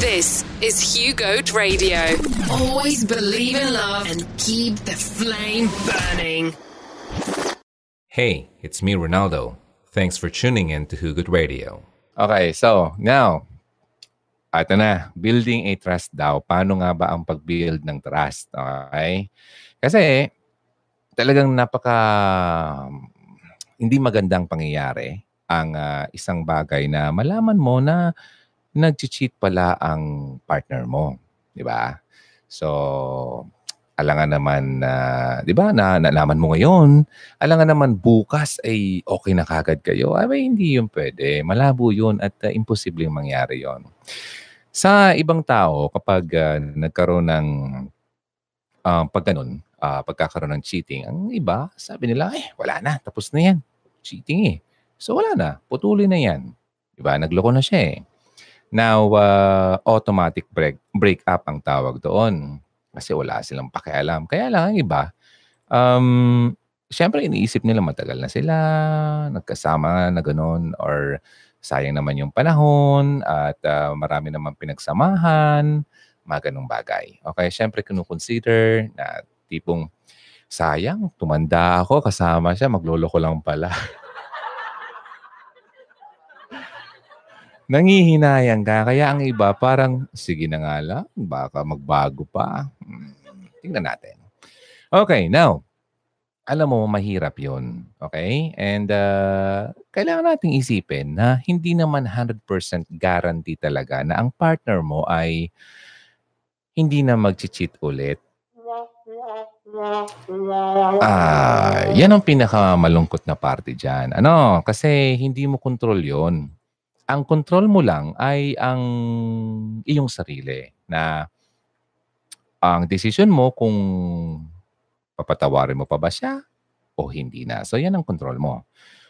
This is Hugo Radio. Always believe in love and keep the flame burning. Hey, it's me, Ronaldo. Thanks for tuning in to Hugo Radio. Okay, so now, ito na, building a trust daw. Paano nga ba ang pag-build ng trust? Okay? Kasi, talagang napaka hindi magandang pangyayari ang uh, isang bagay na malaman mo na nag-cheat pala ang partner mo. Di ba? So, alangan naman na, uh, di ba, na nalaman mo ngayon, alangan naman bukas ay okay na kagad kayo. Ay, hindi yun pwede. Malabo yun at uh, imposibleng mangyari yon. Sa ibang tao, kapag uh, nagkaroon ng uh, pag ganun, uh, pagkakaroon ng cheating, ang iba, sabi nila, eh, wala na, tapos na yan. Cheating eh. So wala na, putulin na yan. Diba? Nagloko na siya eh. Now, uh, automatic break, break up ang tawag doon. Kasi wala silang pakialam. Kaya lang ang iba, um, syempre iniisip nila matagal na sila, nagkasama na ganun, or sayang naman yung panahon, at uh, marami naman pinagsamahan, mga ganung bagay. Okay, syempre kinukonsider na tipong, sayang, tumanda ako, kasama siya, magloloko lang pala. nangihinayang ka. Kaya ang iba parang, sige na nga lang, baka magbago pa. Hmm, tingnan natin. Okay, now, alam mo, mahirap yon Okay? And uh, kailangan nating isipin na hindi naman 100% guarantee talaga na ang partner mo ay hindi na mag-cheat ulit. Ah, yan ang pinakamalungkot na parte dyan. Ano? Kasi hindi mo control yon ang control mo lang ay ang iyong sarili na ang decision mo kung papatawarin mo pa ba siya o hindi na. So yan ang control mo.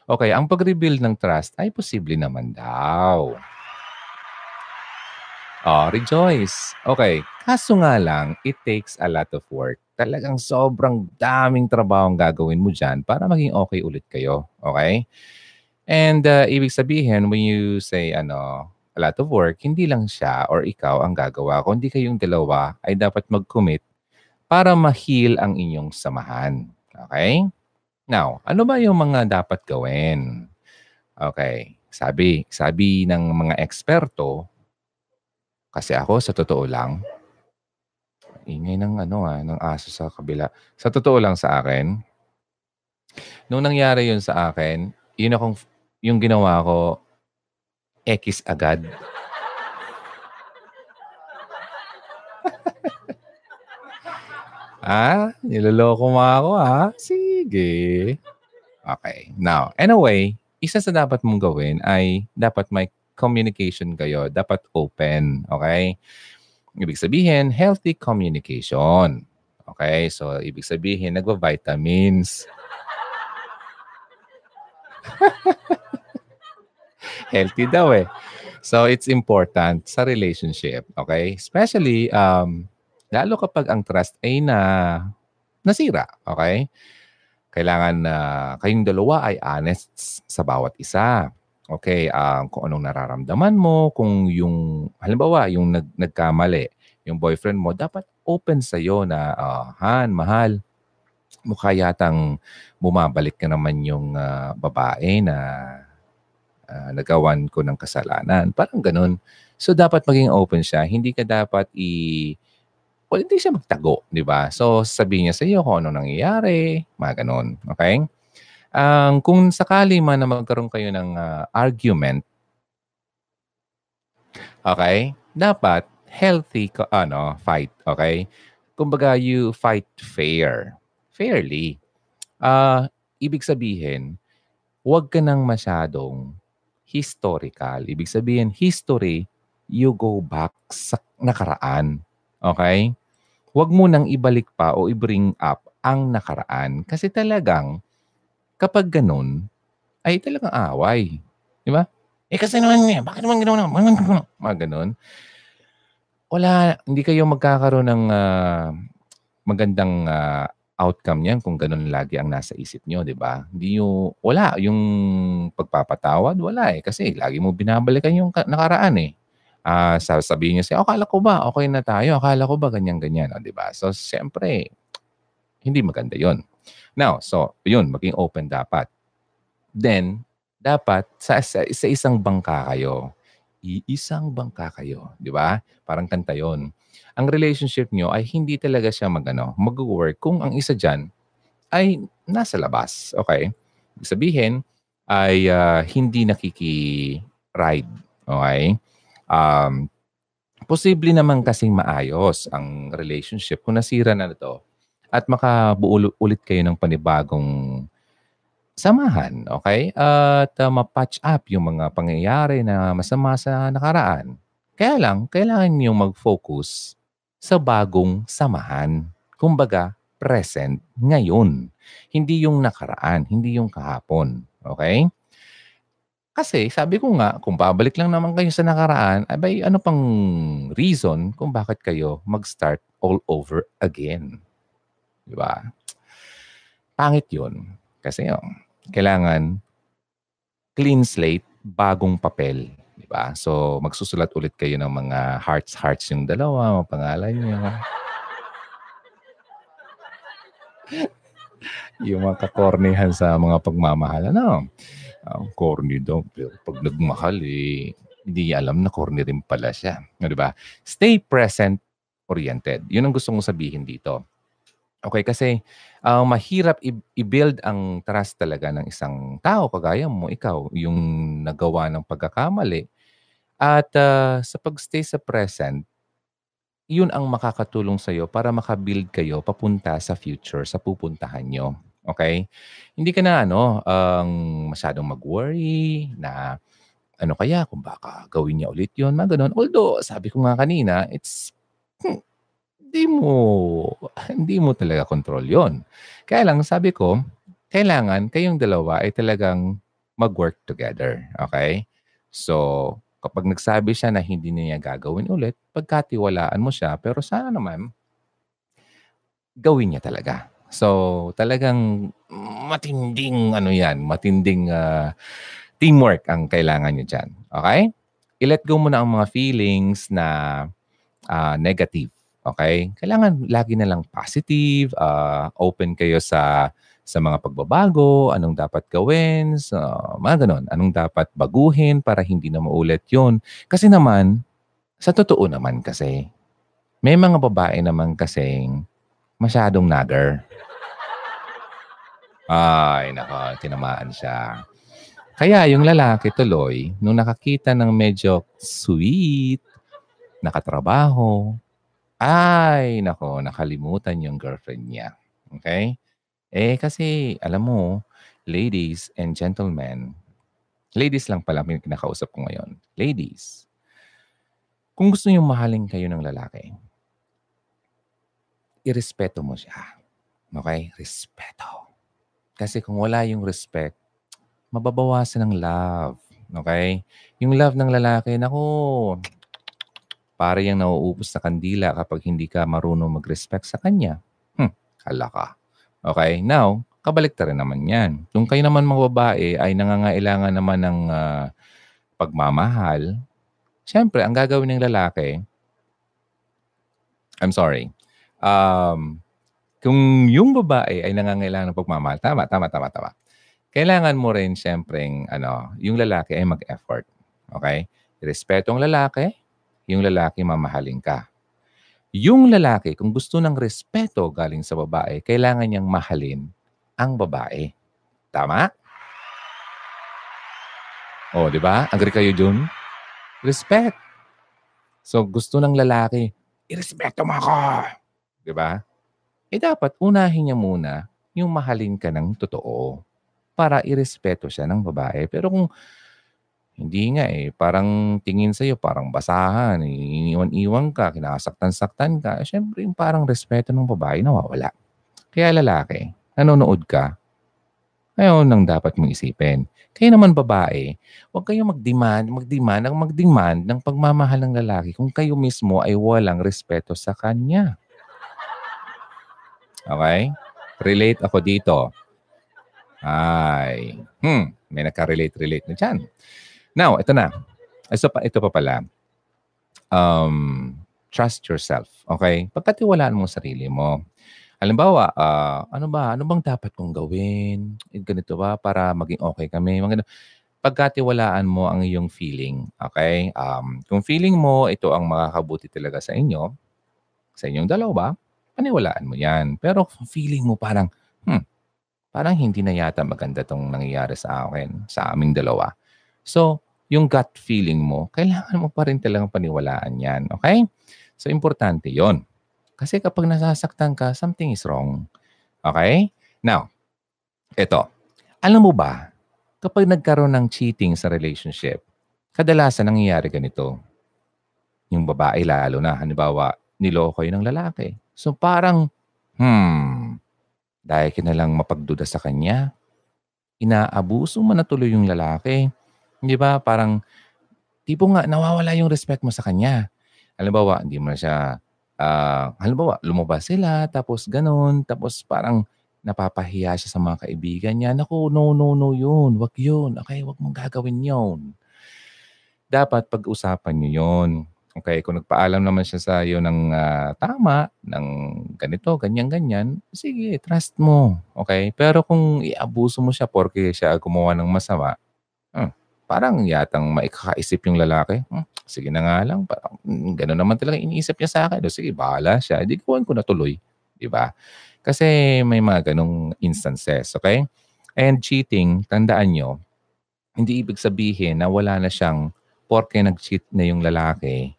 Okay, ang pag-rebuild ng trust ay posible naman daw. Oh, rejoice. Okay, kaso nga lang, it takes a lot of work. Talagang sobrang daming trabaho ang gagawin mo dyan para maging okay ulit kayo. Okay? And uh, ibig sabihin, when you say ano, a lot of work, hindi lang siya or ikaw ang gagawa, kundi kayong dalawa ay dapat mag-commit para ma-heal ang inyong samahan. Okay? Now, ano ba yung mga dapat gawin? Okay. Sabi, sabi ng mga eksperto, kasi ako sa totoo lang, ingay ng ano ah, ng aso sa kabila. Sa totoo lang sa akin, nung nangyari yun sa akin, yun akong yung ginawa ko, X agad. ah, niloloko mo ako ha? Sige. Okay. Now, anyway, isa sa dapat mong gawin ay dapat may communication kayo. Dapat open. Okay? Ibig sabihin, healthy communication. Okay? So, ibig sabihin, nagva-vitamins. Healthy daw eh. So it's important sa relationship, okay? Especially um lalo kapag ang trust ay na nasira, okay? Kailangan na uh, kayong dalawa ay honest sa bawat isa. Okay, um, kung anong nararamdaman mo, kung yung, halimbawa, yung nag, nagkamali, yung boyfriend mo, dapat open sa iyo na, uh, Han, mahal, mukha yatang bumabalik ka naman yung uh, babae na uh, nagawan ko ng kasalanan. Parang ganun. So, dapat maging open siya. Hindi ka dapat i... Well, hindi siya magtago, di ba? So, sabihin niya sa iyo kung ano nangyayari, mga ganun. Okay? Um, kung sakali man na magkaroon kayo ng uh, argument, okay, dapat healthy ano, fight, okay? Kumbaga, you fight fair. Fairly. Uh, ibig sabihin, huwag ka nang masyadong historical. Ibig sabihin, history, you go back sa nakaraan. Okay? Huwag mo nang ibalik pa o i-bring up ang nakaraan. Kasi talagang, kapag ganun, ay talagang away. Di ba? Eh kasi naman niya, bakit naman ginawa naman? Mga ganun. Wala, hindi kayo magkakaroon ng uh, magandang uh, outcome niyan kung ganun lagi ang nasa isip niyo, di ba? Hindi nyo, wala, yung pagpapatawad, wala eh. Kasi lagi mo binabalikan yung nakaraan eh. Ah, sasabihin niya sa'yo, akala ko ba okay na tayo? Akala ko ba ganyan-ganyan? O, di ba? So, siyempre, hindi maganda yon. Now, so, yun, maging open dapat. Then, dapat sa, sa, sa isang bangka kayo. Iisang bangka kayo. Di ba? Parang kanta yon. Ang relationship nyo ay hindi talaga siya mag, ano, mag-work kung ang isa dyan ay nasa labas. Okay? Sabihin, ay uh, hindi nakiki-ride. Okay? Um, posible naman kasing maayos ang relationship kung nasira na ito at makabuo ulit kayo ng panibagong samahan, okay? At uh, ma-patch up yung mga pangyayari na masama sa nakaraan. Kaya lang, kailangan niyo mag-focus sa bagong samahan. Kumbaga, present ngayon. Hindi yung nakaraan, hindi yung kahapon. Okay? Kasi sabi ko nga, kung babalik lang naman kayo sa nakaraan, abay ano pang reason kung bakit kayo mag-start all over again. Di ba? Pangit yun. Kasi yun, kailangan clean slate, bagong papel. Ba? So, magsusulat ulit kayo ng mga hearts-hearts yung dalawa, mga pangalan niyo. yung mga kakornihan sa mga pagmamahal. Ano? Ang corny daw. Pero pag nagmahal, eh, hindi alam na corny rin pala siya. Di ba? Stay present-oriented. Yun ang gusto kong sabihin dito. Okay, kasi uh, mahirap i- i-build ang trust talaga ng isang tao, kagaya mo, ikaw, yung nagawa ng pagkakamali. At uh, sa pagstay sa present, yun ang makakatulong sa'yo para makabuild kayo papunta sa future, sa pupuntahan nyo. Okay? Hindi ka na ano, ang um, masyadong mag-worry na ano kaya kung baka gawin niya ulit yun, mga ganun. Although, sabi ko nga kanina, it's, hmm, hindi mo, hindi mo talaga control yon. Kaya lang, sabi ko, kailangan kayong dalawa ay talagang mag-work together. Okay? So, kapag nagsabi siya na hindi niya gagawin ulit, pagkatiwalaan mo siya, pero sana naman, gawin niya talaga. So, talagang matinding ano yan, matinding uh, teamwork ang kailangan nyo dyan. Okay? I-let go mo na ang mga feelings na uh, negative. Okay? Kailangan lagi na lang positive, uh, open kayo sa sa mga pagbabago, anong dapat gawin, so, mga ganon, anong dapat baguhin para hindi na maulit yon Kasi naman, sa totoo naman kasi, may mga babae naman kasing masyadong nagger. Ay, nako, tinamaan siya. Kaya yung lalaki tuloy, nung nakakita ng medyo sweet, nakatrabaho, ay, nako, nakalimutan yung girlfriend niya. Okay? Eh, kasi, alam mo, ladies and gentlemen, ladies lang pala yung kinakausap ko ngayon. Ladies, kung gusto niyo mahalin kayo ng lalaki, irespeto mo siya. Okay? Respeto. Kasi kung wala yung respect, mababawasan ng love. Okay? Yung love ng lalaki, naku, para yung nauubos na kandila kapag hindi ka marunong mag-respect sa kanya. Hmm, kala ka. Okay? Now, kabalik rin naman yan. Kung kayo naman mga babae ay nangangailangan naman ng uh, pagmamahal, syempre, ang gagawin ng lalaki, I'm sorry, um, kung yung babae ay nangangailangan ng pagmamahal, tama, tama, tama, tama. Kailangan mo rin siyempre, ano, yung lalaki ay mag-effort. Okay? Respeto ang lalaki, yung lalaki mamahalin ka. Yung lalaki, kung gusto ng respeto galing sa babae, kailangan niyang mahalin ang babae. Tama? Oh, di ba? Agree kayo dun? Respect. So, gusto ng lalaki, irespeto mo ako. Di ba? Eh dapat unahin niya muna yung mahalin ka ng totoo para irespeto siya ng babae. Pero kung hindi nga eh, parang tingin sa'yo, parang basahan, eh, iniwan-iwan ka, kinasaktan-saktan ka, eh, syempre yung parang respeto ng babae nawawala. Kaya lalaki, nanonood ka, ngayon nang dapat mong isipin. Kaya naman babae, huwag kayong mag-demand, mag-demand, ang mag-demand ng pagmamahal ng lalaki kung kayo mismo ay walang respeto sa kanya. Okay? Relate ako dito. Ay. Hmm, may naka-relate-relate na dyan. Now, ito na. Pa, ito pa pala. um, trust yourself. Okay? Pagkatiwalaan mo sarili mo. Halimbawa, uh, ano ba? Ano bang dapat kong gawin? Eh, ganito ba para maging okay kami? Mga pagkatiwalaan mo ang iyong feeling. Okay? Um, kung feeling mo ito ang makakabuti talaga sa inyo, sa inyong dalawa, paniwalaan mo yan. Pero kung feeling mo parang, hmm, parang hindi na yata maganda tong nangyayari sa akin, sa aming dalawa. So, yung gut feeling mo, kailangan mo pa rin talagang paniwalaan yan. Okay? So, importante yon kasi kapag nasasaktan ka, something is wrong. Okay? Now, ito. Alam mo ba, kapag nagkaroon ng cheating sa relationship, kadalasan nangyayari ganito. Yung babae lalo na, halimbawa, niloko yun ng lalaki. So parang, hmm, dahil ka na lang mapagduda sa kanya, inaabuso mo na tuloy yung lalaki. Di ba? Parang, tipo nga, nawawala yung respect mo sa kanya. Halimbawa, hindi mo siya uh, halimbawa, lumabas sila, tapos ganun, tapos parang napapahiya siya sa mga kaibigan niya. Naku, no, no, no yun. Wag yun. Okay, wag mong gagawin yun. Dapat pag-usapan niyo yun. Okay, kung nagpaalam naman siya sa iyo ng uh, tama, ng ganito, ganyan-ganyan, sige, trust mo. Okay? Pero kung iabuso mo siya porque siya gumawa ng masama, parang yatang maikakaisip yung lalaki. Hmm, sige na nga lang. Parang, gano'n naman talaga iniisip niya sa akin. O sige, bahala siya. Hindi ko ko natuloy. Di ba? Kasi may mga ganong instances. Okay? And cheating, tandaan nyo, hindi ibig sabihin na wala na siyang, porke nag-cheat na yung lalaki,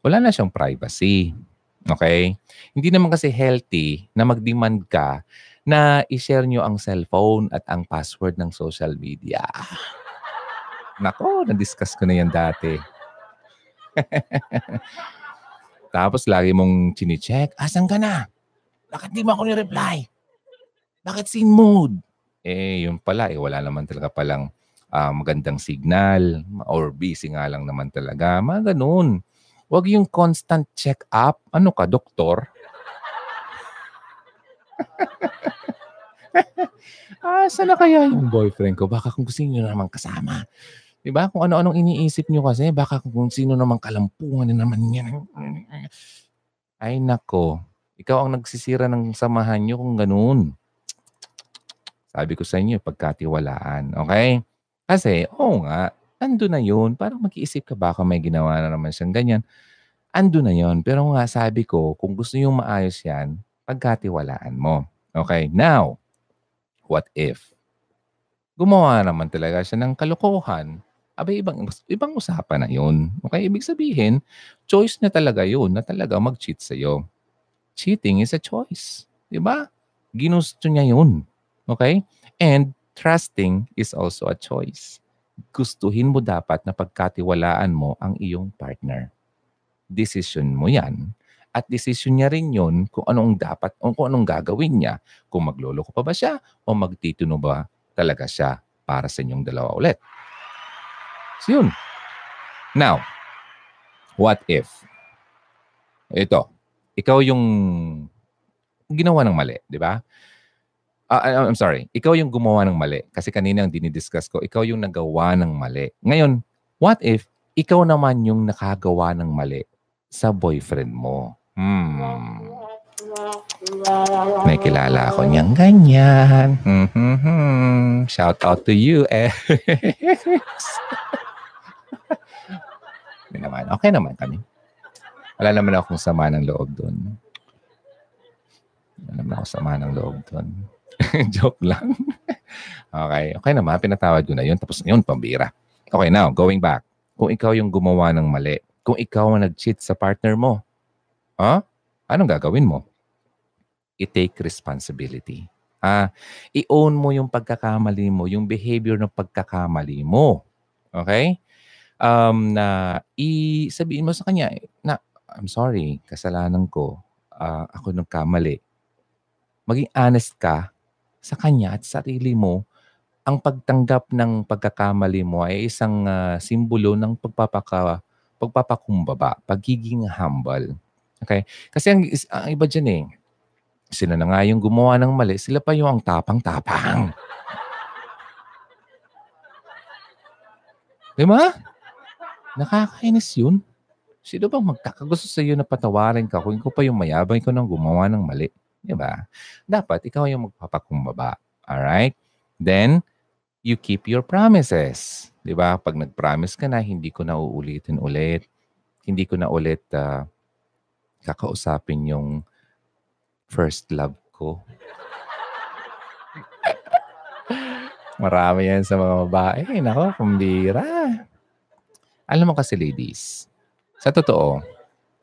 wala na siyang privacy. Okay? Hindi naman kasi healthy na mag-demand ka na i-share nyo ang cellphone at ang password ng social media. Nako, na-discuss ko na yan dati. Tapos lagi mong chine-check, asan ka na? Bakit di mo ako ni-reply? Bakit sin mood? Eh, yun pala, eh, wala naman talaga palang uh, magandang signal or busy nga lang naman talaga. Mga ganun. Huwag yung constant check-up. Ano ka, doktor? ah, sana kaya yung boyfriend ko? Baka kung gusto nyo naman kasama. Di ba? Kung ano-anong iniisip nyo kasi, baka kung sino naman kalampungan na naman yan. Ay nako, ikaw ang nagsisira ng samahan nyo kung ganun. Sabi ko sa inyo, pagkatiwalaan. Okay? Kasi, oo nga, ando na yun. Parang mag-iisip ka, baka may ginawa na naman siyang ganyan. Ando na yun. Pero nga, sabi ko, kung gusto yung maayos yan, pagkatiwalaan mo. Okay? Now, what if? Gumawa naman talaga siya ng kalokohan abay ibang, ibang usapan na yun. Okay? Ibig sabihin, choice na talaga yun na talaga mag-cheat sa'yo. Cheating is a choice. Di ba? Ginusto niya yun. Okay? And trusting is also a choice. Gustuhin mo dapat na pagkatiwalaan mo ang iyong partner. Decision mo yan. At decision niya rin yun kung anong dapat o kung anong gagawin niya. Kung magloloko pa ba siya o magtituno ba talaga siya para sa inyong dalawa ulit. So yun. Now, what if? Ito, ikaw yung ginawa ng mali, di ba? Uh, I'm sorry, ikaw yung gumawa ng mali. Kasi kanina ang dinidiscuss ko, ikaw yung nagawa ng mali. Ngayon, what if ikaw naman yung nakagawa ng mali sa boyfriend mo? Hmm. May kilala ako niyang ganyan. Mm-hmm. Shout out to you, eh. Hindi naman. Okay naman kami. Wala naman akong sama ng loob doon. Wala naman ako sama ng loob doon. Joke lang. okay. Okay naman. Pinatawad ko na yun. Tapos yun, pambira. Okay, now, going back. Kung ikaw yung gumawa ng mali, kung ikaw ang nag-cheat sa partner mo, huh? anong gagawin mo? I-take responsibility. Ah, i-own mo yung pagkakamali mo, yung behavior ng pagkakamali mo. Okay? Um, na i-sabihin mo sa kanya na, I'm sorry, kasalanan ko. Uh, ako nagkamali. Maging honest ka sa kanya at sarili mo. Ang pagtanggap ng pagkakamali mo ay isang uh, simbolo ng pagpapaka, pagpapakumbaba, pagiging humble. Okay? Kasi ang, ang iba dyan eh, sila na nga yung gumawa ng mali, sila pa yung ang tapang-tapang. Di ba? Nakakainis yun. Sino bang magkakagusto sa iyo na patawarin ka kung ikaw pa yung mayabang ikaw nang gumawa ng mali? Di ba? Dapat ikaw yung magpapakumbaba. Alright? Then, you keep your promises. Di ba? Pag nag-promise ka na, hindi ko na uulitin ulit. Hindi ko na ulit uh, kakausapin yung first love ko. Marami yan sa mga babae. Nako, pambira. Alam mo kasi ladies, sa totoo,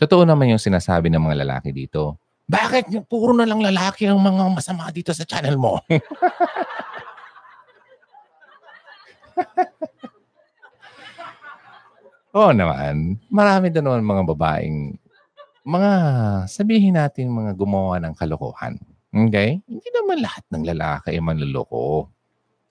totoo naman yung sinasabi ng mga lalaki dito. Bakit puro na lang lalaki ang mga masama dito sa channel mo? Oo naman. Marami doon naman mga babaeng, mga sabihin natin mga gumawa ng kalokohan. Okay? Hindi naman lahat ng lalaki ay manluloko.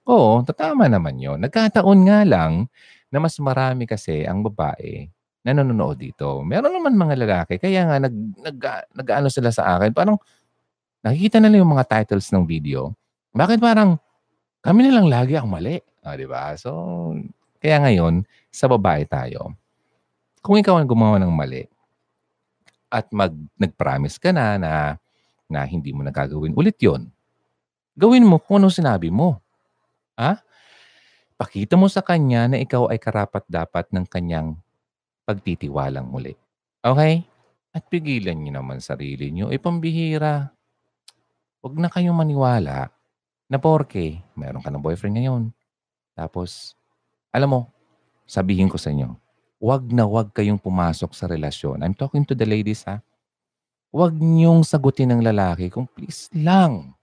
Oo, tatama naman yon. Nagkataon nga lang na mas marami kasi ang babae na nanonood dito. Meron naman mga lalaki, kaya nga nag, nag, nag-ano sila sa akin, parang nakikita nila yung mga titles ng video. Bakit parang kami na lang lagi ang mali? Ah, di ba? So, kaya ngayon, sa babae tayo. Kung ikaw ang gumawa ng mali at mag, nag-promise ka na na, na hindi mo nagagawin ulit yon gawin mo kung ano sinabi mo. Ha? Pakita mo sa kanya na ikaw ay karapat-dapat ng kanyang pagtitiwalang muli. Okay? At pigilan niyo naman sarili niyo. E pambihira. Huwag na kayong maniwala na porke meron ka ng boyfriend ngayon. Tapos, alam mo, sabihin ko sa inyo, huwag na huwag kayong pumasok sa relasyon. I'm talking to the ladies ha. Huwag niyong sagutin ng lalaki kung please lang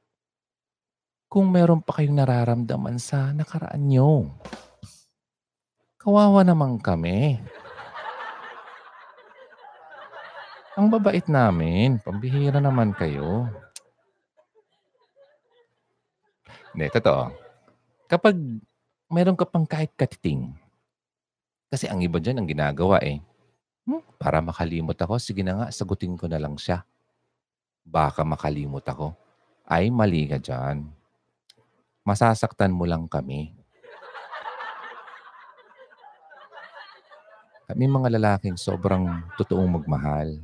kung meron pa kayong nararamdaman sa nakaraan nyo. Kawawa naman kami. Ang babait namin. Pambihira naman kayo. Hindi, totoo. Kapag meron ka pang kahit katiting, kasi ang iba dyan ang ginagawa eh, hmm, para makalimot ako, sige na nga, sagutin ko na lang siya. Baka makalimot ako. Ay, mali ka dyan masasaktan mo lang kami. Kami mga lalaking sobrang totoong magmahal.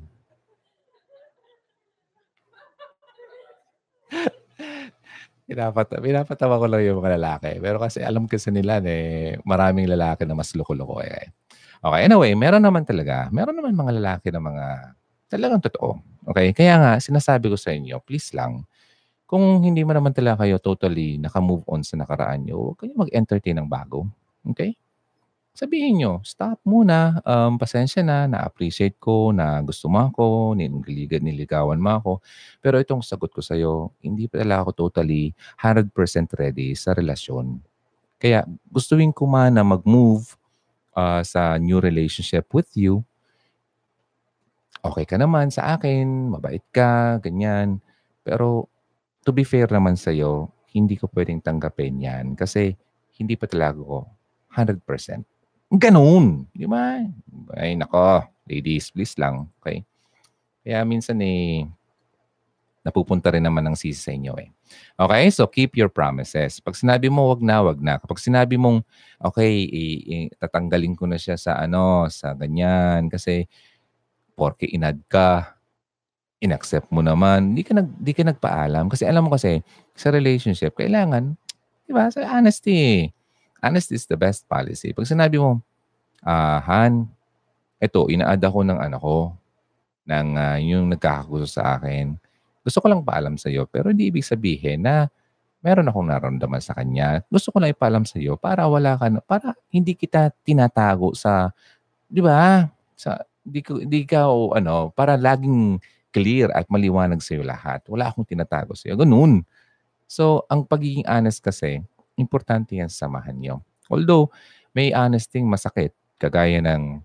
Pinapata, pinapatawa ko lang yung mga lalaki. Pero kasi alam kasi nila eh, maraming lalaki na mas loko-loko eh. Okay, anyway, meron naman talaga. Meron naman mga lalaki na mga talagang totoo. Okay, kaya nga sinasabi ko sa inyo, please lang, kung hindi mo naman talaga kayo totally naka-move on sa nakaraan nyo, huwag kayo mag-entertain ng bago. Okay? Sabihin nyo, stop muna, um, pasensya na, na-appreciate ko, na gusto mo ako, nililigad, niligawan mo ako. Pero itong sagot ko sa'yo, hindi pa talaga ako totally 100% ready sa relasyon. Kaya gustuin ko man na mag-move uh, sa new relationship with you. Okay ka naman sa akin, mabait ka, ganyan. Pero to be fair naman sa iyo, hindi ko pwedeng tanggapin yan kasi hindi pa talaga ko 100%. Ganun. Di ba? Ay, nako. Ladies, please lang. Okay? Kaya minsan eh, napupunta rin naman ng sisi sa inyo eh. Okay? So, keep your promises. Pag sinabi mo, wag na, wag na. Kapag sinabi mong, okay, i- i- tatanggalin ko na siya sa ano, sa ganyan, kasi porke inad ka, inaccept mo naman, di ka, nag, di ka nagpaalam. Kasi alam mo kasi, sa relationship, kailangan, di ba, sa honesty. Honesty is the best policy. Pag sinabi mo, ah, Han, ito, inaad ako ng anak ko, ng uh, yung nagkakagusto sa akin. Gusto ko lang paalam sa iyo, pero hindi ibig sabihin na meron akong nararamdaman sa kanya. Gusto ko lang ipaalam sa iyo para wala ka, para hindi kita tinatago sa, di ba? Sa, di, di ka, o, ano, para laging clear at maliwanag sa iyo lahat. Wala akong tinatago sa iyo. Ganun. So, ang pagiging honest kasi, importante yan sa samahan niyo. Although, may honesting masakit. Kagaya ng,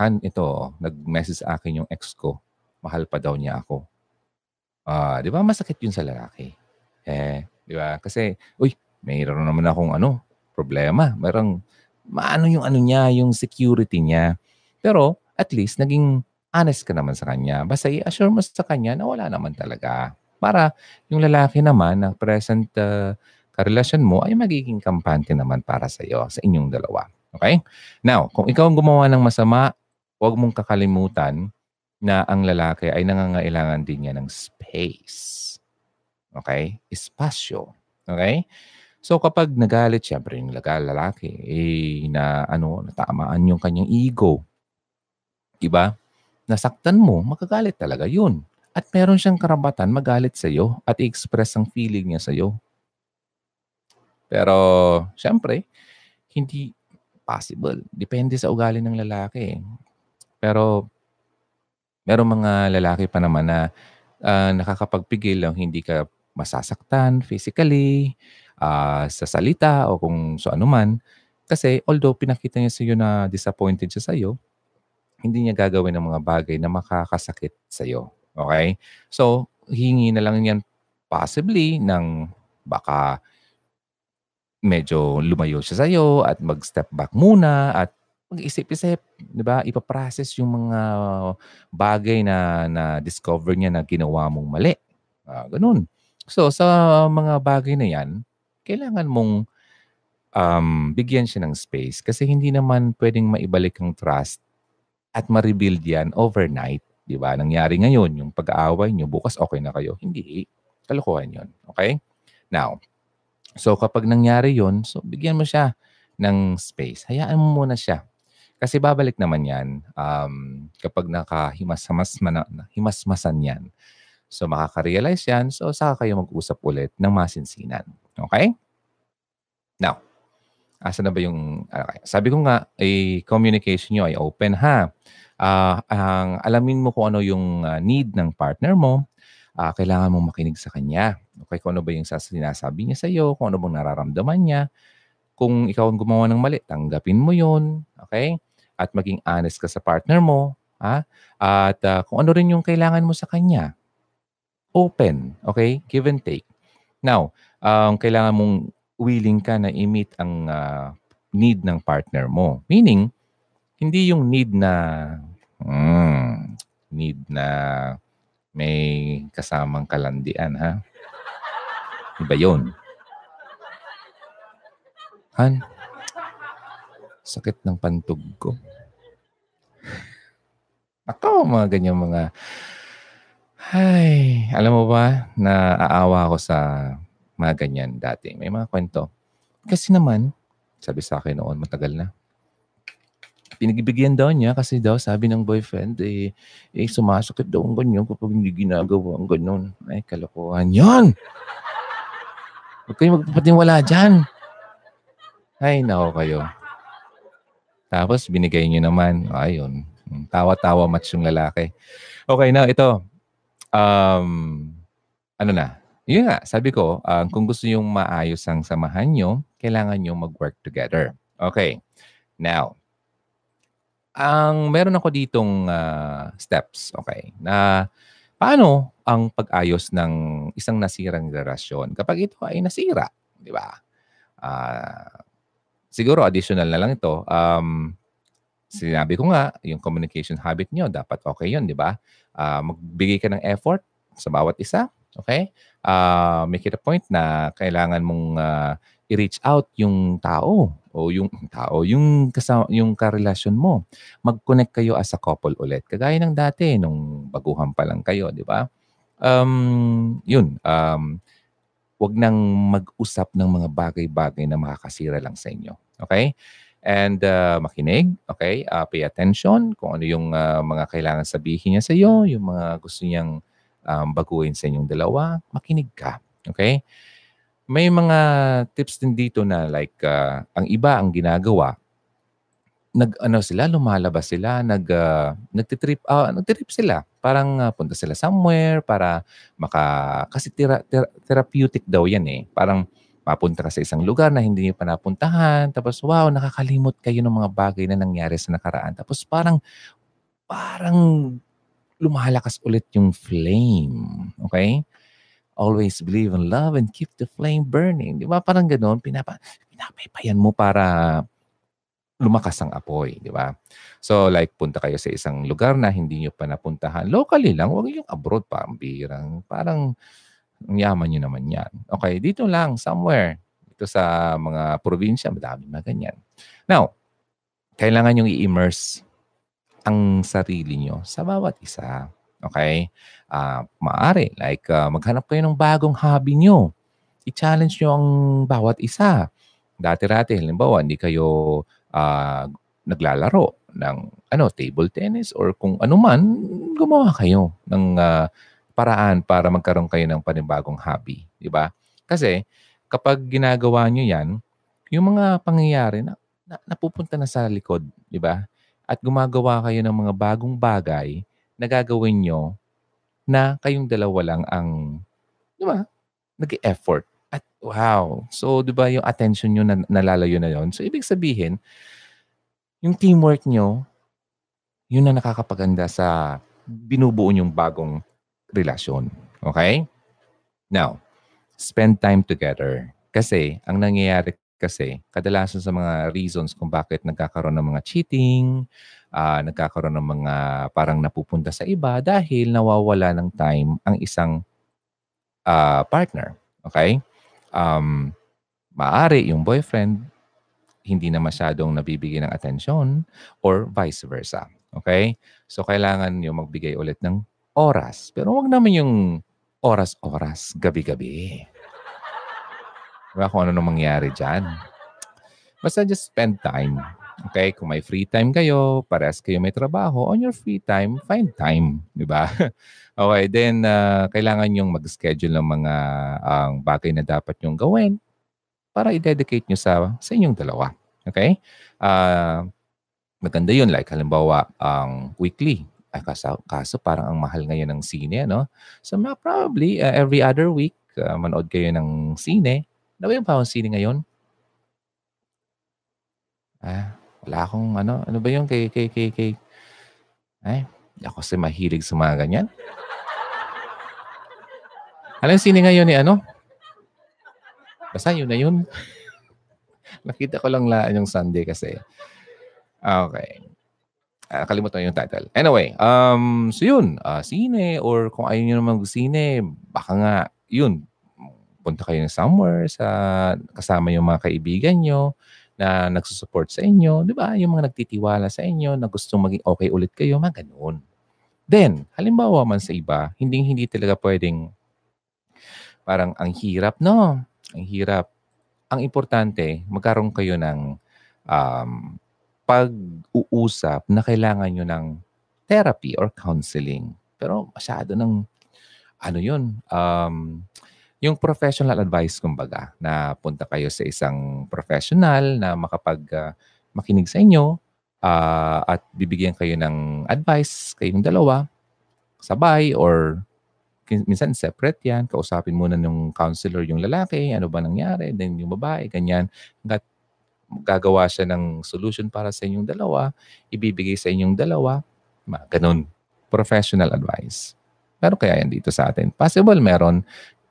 Han, ito, nag-message sa akin yung ex ko. Mahal pa daw niya ako. Uh, di ba masakit yun sa lalaki? Eh, di ba? Kasi, uy, mayroon naman akong ano, problema. Merong, maano yung ano niya, yung security niya. Pero, at least, naging honest ka naman sa kanya. Basta i-assure mo sa kanya na wala naman talaga. Para yung lalaki naman na present uh, karelasyon mo ay magiging kampante naman para sa iyo, sa inyong dalawa. Okay? Now, kung ikaw ang gumawa ng masama, huwag mong kakalimutan na ang lalaki ay nangangailangan din niya ng space. Okay? Espasyo. Okay? So kapag nagalit, syempre yung lalaki, eh, na ano, natamaan yung kanyang ego. Diba? Nasaktan mo, magagalit talaga yun. At meron siyang karapatan magalit sa iyo at i-express ang feeling niya sa iyo. Pero, syempre, hindi possible. Depende sa ugali ng lalaki. Pero, merong mga lalaki pa naman na uh, nakakapagpigil ng hindi ka masasaktan physically, uh, sa salita o kung so ano man. Kasi although pinakita niya sa iyo na disappointed siya sa iyo, hindi niya gagawin ng mga bagay na makakasakit sa iyo. Okay? So, hingi na lang yan possibly ng baka medyo lumayo siya sa iyo at mag-step back muna at mag-isip-isip, 'di ba? Ipa-process yung mga bagay na na discover niya na ginawa mong mali. Uh, ganun. So sa mga bagay na 'yan, kailangan mong um, bigyan siya ng space kasi hindi naman pwedeng maibalik ang trust at ma-rebuild yan overnight. 'Di ba? Nangyari ngayon, yung pag-aaway niyo, bukas okay na kayo. Hindi. Kalokohan 'yon. Okay? Now, So kapag nangyari yon so bigyan mo siya ng space. Hayaan mo muna siya. Kasi babalik naman yan um, kapag nakahimas-himasmasan himas yan. So makaka-realize yan. So saka kayo mag-usap ulit ng masinsinan. Okay? Now, asa na ba yung... Okay. Sabi ko nga, ay communication nyo ay open ha. Uh, ang alamin mo kung ano yung uh, need ng partner mo uh, kailangan mong makinig sa kanya. Okay, kung ano ba yung sinasabi niya sa iyo, kung ano bang nararamdaman niya. Kung ikaw ang gumawa ng mali, tanggapin mo yun. Okay? At maging honest ka sa partner mo. Ha? At uh, kung ano rin yung kailangan mo sa kanya. Open. Okay? Give and take. Now, um, kailangan mong willing ka na i-meet ang uh, need ng partner mo. Meaning, hindi yung need na mm, need na may kasamang kalandian, ha? Iba yun. Han, sakit ng pantog ko. Ako, mga ganyan mga... Ay, alam mo ba, naaawa ako sa mga ganyan dati. May mga kwento. Kasi naman, sabi sa akin noon, matagal na, Pinagbigyan daw niya kasi daw sabi ng boyfriend, eh, eh sumasakit daw ang ganyan kapag hindi ginagawa ang ganun. Ay, kalokohan yan! Huwag kayo magpapatiwala dyan. Ay, nako kayo. Tapos, binigay niyo naman. Ayun. Tawa-tawa match yung lalaki. Okay, now ito. Um, ano na? Yun nga, sabi ko, uh, kung gusto yung maayos ang samahan nyo, kailangan nyo mag-work together. Okay. Now, ang meron ako ditong uh, steps, okay, na paano ang pag-ayos ng isang nasirang relasyon kapag ito ay nasira, di ba? Uh, siguro additional na lang ito. Um, sinabi ko nga, yung communication habit nyo, dapat okay yun, di ba? Uh, magbigay ka ng effort sa bawat isa, okay? Uh, make it a point na kailangan mong uh, i-reach out yung tao o yung tao, yung kasama, yung karelasyon mo. Mag-connect kayo as a couple ulit. Kagaya ng dati nung baguhan pa lang kayo, di ba? Um, yun, um, wag nang mag-usap ng mga bagay-bagay na makakasira lang sa inyo. Okay? And uh, makinig, okay? Uh, pay attention kung ano yung uh, mga kailangan sabihin niya sa iyo, yung mga gusto niyang um, baguhin sa inyong dalawa, makinig ka. Okay? may mga tips din dito na like uh, ang iba ang ginagawa nag ano sila lumalabas sila nag uh, nagti-trip uh, nagti-trip sila parang uh, punta sila somewhere para maka kasi tera, tera, therapeutic daw yan eh parang mapunta ka sa isang lugar na hindi niyo pa napuntahan tapos wow nakakalimot kayo ng mga bagay na nangyari sa nakaraan tapos parang parang lumalakas ulit yung flame okay always believe in love and keep the flame burning. Di ba? Parang ganoon, pinapa, pinapaypayan mo para lumakas ang apoy, di ba? So like punta kayo sa isang lugar na hindi nyo pa napuntahan, locally lang, huwag yung abroad pa, ang birang, parang ang yaman nyo naman yan. Okay, dito lang, somewhere, dito sa mga probinsya, madami mga ganyan. Now, kailangan yung i-immerse ang sarili nyo sa bawat isa. Okay? Uh, maaari, like uh, maghanap kayo ng bagong hobby nyo. I-challenge nyo ang bawat isa. Dati-rati, halimbawa, hindi kayo uh, naglalaro ng ano table tennis or kung ano man, gumawa kayo ng uh, paraan para magkaroon kayo ng panibagong hobby. Di ba? Kasi kapag ginagawa nyo yan, yung mga pangyayari na, na napupunta na sa likod, di ba? At gumagawa kayo ng mga bagong bagay na gagawin nyo na kayong dalawa lang ang, di ba, nag-effort. At wow. So, di ba, yung attention nyo na, nalalayo na yon So, ibig sabihin, yung teamwork nyo, yun na nakakapaganda sa binubuo yung bagong relasyon. Okay? Now, spend time together. Kasi, ang nangyayari kasi, kadalasan sa mga reasons kung bakit nagkakaroon ng mga cheating, uh, nagkakaroon ng mga parang napupunta sa iba dahil nawawala ng time ang isang uh, partner. Okay? Um, maari yung boyfriend hindi na masyadong nabibigyan ng atensyon or vice versa. Okay? So, kailangan nyo magbigay ulit ng oras. Pero wag naman yung oras-oras, gabi-gabi. Diba kung ano nang mangyari dyan? Basta just spend time. Okay? Kung may free time kayo, parehas kayo may trabaho, on your free time, find time. Di ba? okay, then uh, kailangan yung mag-schedule ng mga ang uh, bagay na dapat yung gawin para i-dedicate nyo sa, sa inyong dalawa. Okay? Uh, maganda yun. Like halimbawa, ang um, weekly. Ay, kaso, kaso parang ang mahal ngayon ng sine, no? So probably uh, every other week, uh, manood kayo ng sine ano ba yung sini ngayon? Ah, wala akong ano. Ano ba yung kay, kay, kay, kay... Ay, ako kasi mahilig sa mga ganyan. Alam yung sini ngayon ni ano? Basta yun na yun. Nakita ko lang laan yung Sunday kasi. Okay. Uh, kalimutan yung title. Anyway, um, so yun, uh, sine or kung ayaw nyo naman mag-sine, baka nga, yun, punta kayo somewhere sa kasama yung mga kaibigan nyo na nagsusupport sa inyo, di ba? Yung mga nagtitiwala sa inyo na gustong maging okay ulit kayo, mga ganun. Then, halimbawa man sa iba, hindi hindi talaga pwedeng parang ang hirap, no? Ang hirap. Ang importante, magkaroon kayo ng um, pag-uusap na kailangan nyo ng therapy or counseling. Pero masyado ng, ano yun, um, yung professional advice kumbaga na punta kayo sa isang professional na makapag uh, makinig sa inyo uh, at bibigyan kayo ng advice kayong dalawa sabay or minsan separate yan. Kausapin muna ng counselor yung lalaki ano ba nangyari then yung babae ganyan. At gagawa siya ng solution para sa inyong dalawa ibibigay sa inyong dalawa ganun professional advice. Pero kaya yan dito sa atin. Possible meron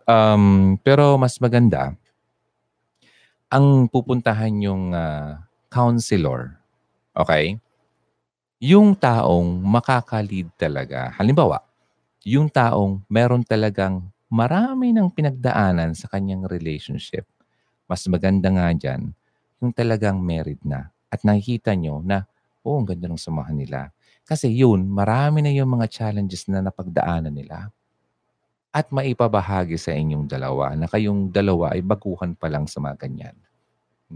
Um, pero mas maganda, ang pupuntahan yung uh, counselor, okay? Yung taong makaka-lead talaga. Halimbawa, yung taong meron talagang marami ng pinagdaanan sa kanyang relationship. Mas maganda nga dyan, yung talagang married na. At nakikita nyo na, oh, ang ganda ng samahan nila. Kasi yun, marami na yung mga challenges na napagdaanan nila at maipabahagi sa inyong dalawa na kayong dalawa ay baguhan pa lang sa mga ganyan.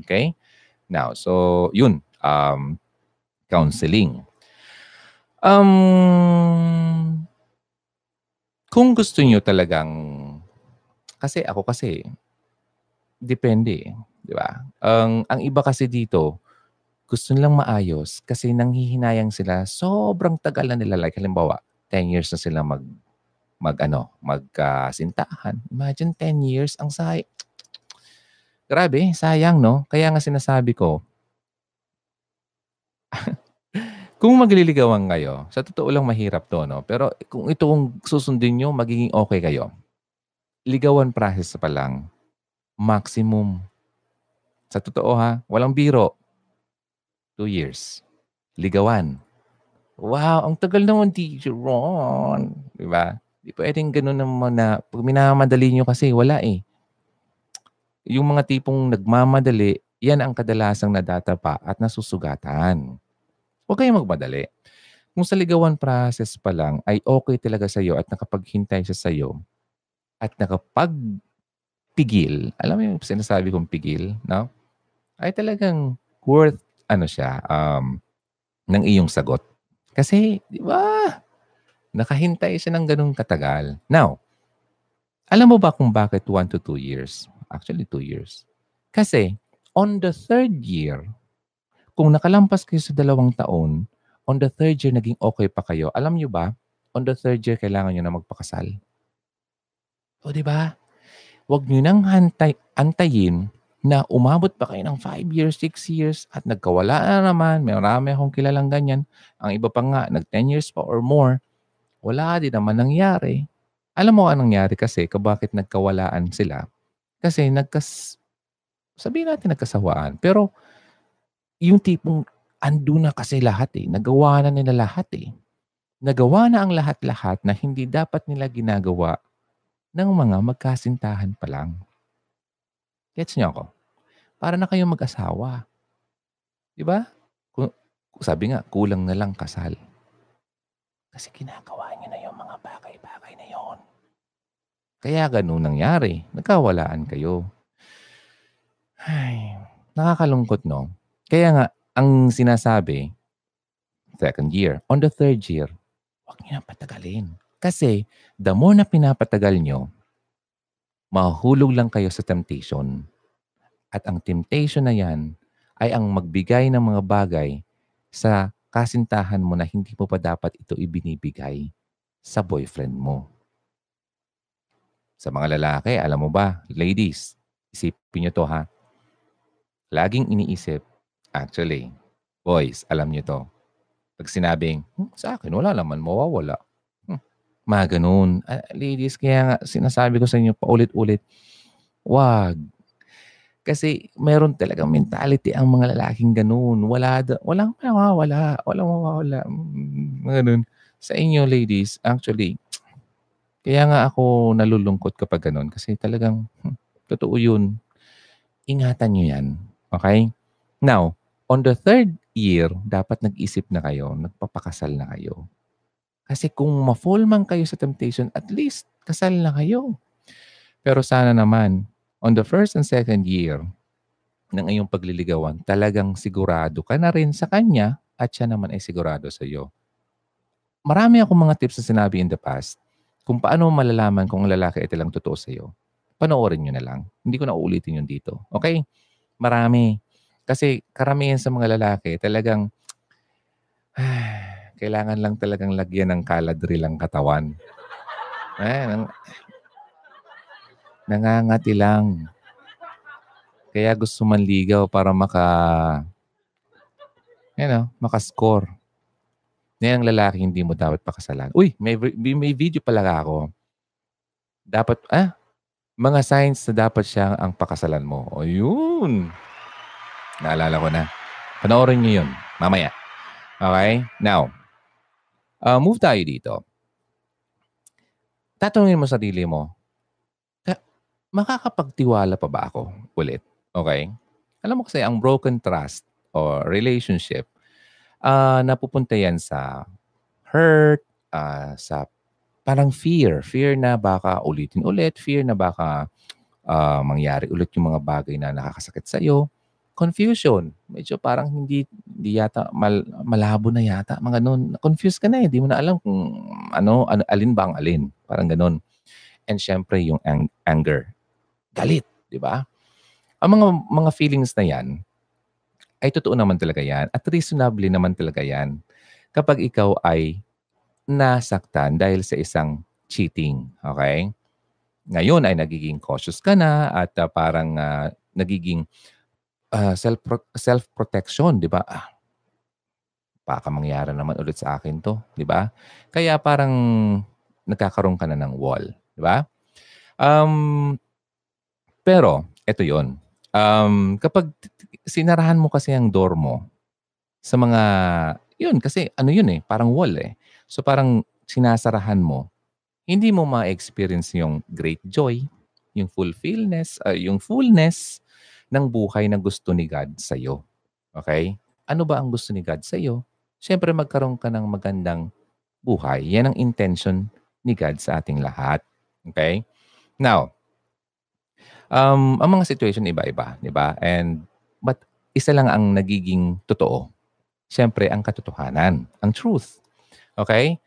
Okay? Now, so yun, um, counseling. Um, kung gusto niyo talagang, kasi ako kasi, depende, di ba? Ang, ang iba kasi dito, gusto nilang maayos kasi nanghihinayang sila, sobrang tagal na nila. Like halimbawa, 10 years na sila mag mag ano, magkasintahan. Imagine 10 years ang say. Grabe, sayang no? Kaya nga sinasabi ko, kung magliligawan kayo, sa totoo lang mahirap to, no? Pero kung ito kung susundin nyo, magiging okay kayo. Ligawan process pa lang, maximum. Sa totoo ha, walang biro. Two years. Ligawan. Wow, ang tagal naman, teacher Ron. Di ba? Di pwedeng ganun naman na, pag minamadali nyo kasi, wala eh. Yung mga tipong nagmamadali, yan ang kadalasang nadatapa at nasusugatan. Huwag kayong magmadali. kung sa ligawan process pa lang ay okay talaga sa iyo at nakapaghintay siya sa iyo at nakapagpigil, alam mo yung sinasabi kong pigil, no? Ay talagang worth ano siya um ng iyong sagot. Kasi, di ba? Nakahintay siya ng ganung katagal. Now, alam mo ba kung bakit 1 to 2 years? Actually, 2 years. Kasi, on the third year, kung nakalampas kayo sa dalawang taon, on the third year, naging okay pa kayo. Alam nyo ba, on the third year, kailangan nyo na magpakasal. O, di ba? Huwag nyo nang hantay, antayin na umabot pa kayo ng 5 years, 6 years, at nagkawala na naman. May marami akong kilalang ganyan. Ang iba pa nga, nag 10 years pa or more. Wala din naman nangyari. Alam mo anong nangyari kasi kung bakit nagkawalaan sila? Kasi nagkas... Sabihin natin nagkasawaan. Pero yung tipong ando na kasi lahat eh. Nagawa na nila lahat eh. Nagawa na ang lahat-lahat na hindi dapat nila ginagawa ng mga magkasintahan pa lang. Gets niyo ako? Para na kayong mag-asawa. Di ba? Sabi nga, kulang na lang kasal. Kasi ginagawa niyo na yung mga bagay-bagay na yon. Kaya ganun nangyari. Nagkawalaan kayo. Ay, nakakalungkot no? Kaya nga, ang sinasabi, second year, on the third year, huwag niyo na patagalin. Kasi, the more na pinapatagal nyo, mahulog lang kayo sa temptation. At ang temptation na yan ay ang magbigay ng mga bagay sa kasintahan mo na hindi mo pa dapat ito ibinibigay sa boyfriend mo. Sa mga lalaki, alam mo ba, ladies, isipin nyo to ha. Laging iniisip, Actually, boys, alam niyo to. Pag sinabing, hmm, sa akin, wala naman, mawawala. Hmm, mga ganun. Uh, ladies, kaya nga sinasabi ko sa inyo paulit-ulit, wag. Kasi meron talagang mentality ang mga lalaking ganun. Wala, walang mawawala. Walang mawawala. Mm, ganun. Sa inyo, ladies, actually, kaya nga ako nalulungkot kapag ganun. Kasi talagang, hmm, totoo yun. Ingatan nyo yan. Okay? Now, On the third year, dapat nag-isip na kayo, nagpapakasal na kayo. Kasi kung ma-fall man kayo sa temptation, at least kasal na kayo. Pero sana naman, on the first and second year ng iyong pagliligawan, talagang sigurado ka na rin sa kanya at siya naman ay sigurado sa iyo. Marami akong mga tips na sinabi in the past kung paano malalaman kung ang lalaki ay talang totoo sa iyo. Panoorin nyo na lang. Hindi ko na uulitin yun dito. Okay? Marami. Kasi karamihan sa mga lalaki talagang kailangan lang talagang lagyan ng kaladril ang katawan. Nang, nangangati lang. Kaya gusto manligaw para maka you know, maka-score. Yan ang lalaki hindi mo dapat pakasalan. Uy, may, may video pala ako. Dapat, ah, mga signs na dapat siya ang pakasalan mo. O yun. Naalala ko na. Panoorin niyo yun. Mamaya. Okay? Now, uh, move tayo dito. Tatanungin mo sarili mo, makakapagtiwala pa ba ako ulit? Okay? Alam mo kasi, ang broken trust or relationship, uh, napupunta yan sa hurt, uh, sa parang fear. Fear na baka ulitin ulit. Fear na baka uh, mangyari ulit yung mga bagay na nakakasakit sa'yo confusion. Medyo parang hindi, hindi yata, mal, malabo na yata. Mga ganun. Confused ka na eh. Hindi mo na alam kung ano, ano, alin ba ang alin. Parang ganun. And syempre yung ang, anger. Galit. Di ba? Ang mga, mga feelings na yan, ay totoo naman talaga yan. At reasonably naman talaga yan. Kapag ikaw ay nasaktan dahil sa isang cheating. Okay? Ngayon ay nagiging cautious ka na at uh, parang uh, nagiging uh, self self-protection, 'di ba? Ah, baka mangyari naman ulit sa akin 'to, 'di ba? Kaya parang nagkakaroon ka na ng wall, 'di ba? Um, pero ito 'yon. Um, kapag sinarahan mo kasi ang door mo sa mga 'yun kasi ano 'yun eh, parang wall eh. So parang sinasarahan mo, hindi mo ma-experience yung great joy, yung fulfillness, uh, yung fullness ng buhay na gusto ni God sa iyo. Okay? Ano ba ang gusto ni God sa iyo? syempre magkaroon ka ng magandang buhay. Yan ang intention ni God sa ating lahat. Okay? Now, um, ang mga situation iba-iba, di ba? And, but isa lang ang nagiging totoo. Siyempre, ang katotohanan, ang truth. Okay?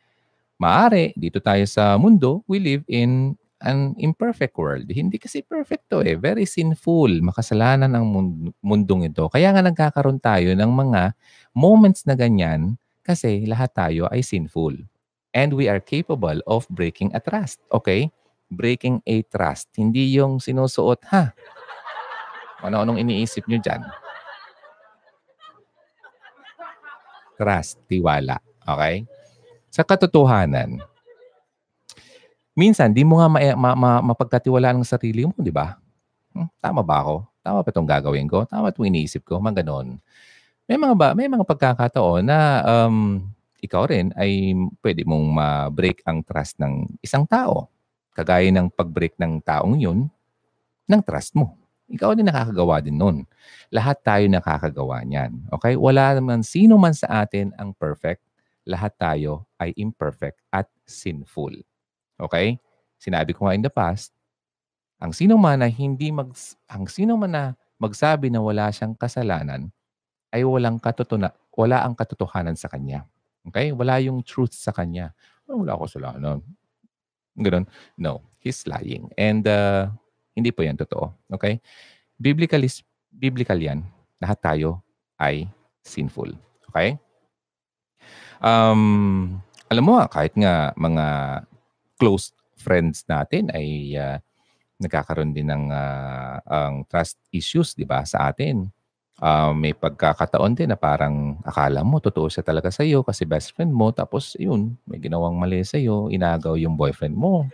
Maari, dito tayo sa mundo, we live in an imperfect world. Hindi kasi perfect to eh. Very sinful. Makasalanan ang mundong ito. Kaya nga nagkakaroon tayo ng mga moments na ganyan kasi lahat tayo ay sinful. And we are capable of breaking a trust. Okay? Breaking a trust. Hindi yung sinusuot, ha? Ano-anong iniisip nyo dyan? Trust, tiwala. Okay? Sa katotohanan, minsan, di mo nga ma- ma- ma- mapagkatiwalaan ng sarili mo, di ba? Hmm, tama ba ako? Tama ba itong gagawin ko? Tama itong iniisip ko? Mga ganon. May mga ba, may mga pagkakataon na um, ikaw rin ay pwede mong ma-break ang trust ng isang tao. Kagaya ng pag-break ng taong yun, ng trust mo. Ikaw din nakakagawa din nun. Lahat tayo nakakagawa niyan. Okay? Wala naman sino man sa atin ang perfect lahat tayo ay imperfect at sinful. Okay? Sinabi ko nga in the past, ang sino man na hindi mag ang sino man na magsabi na wala siyang kasalanan ay walang katutuna, wala ang katotohanan sa kanya. Okay? Wala yung truth sa kanya. Wala ako kasalanan. Ganun. No, he's lying. And uh, hindi po yan totoo. Okay? Biblical is, biblical yan. Lahat tayo ay sinful. Okay? Um, alam mo, kahit nga mga close friends natin ay uh, nagkakaroon din ng uh, ang trust issues, 'di ba, sa atin. Uh, may pagkakataon din na parang akala mo totoo siya talaga sa iyo kasi best friend mo tapos yun, may ginawang mali sa iyo, inagaw yung boyfriend mo.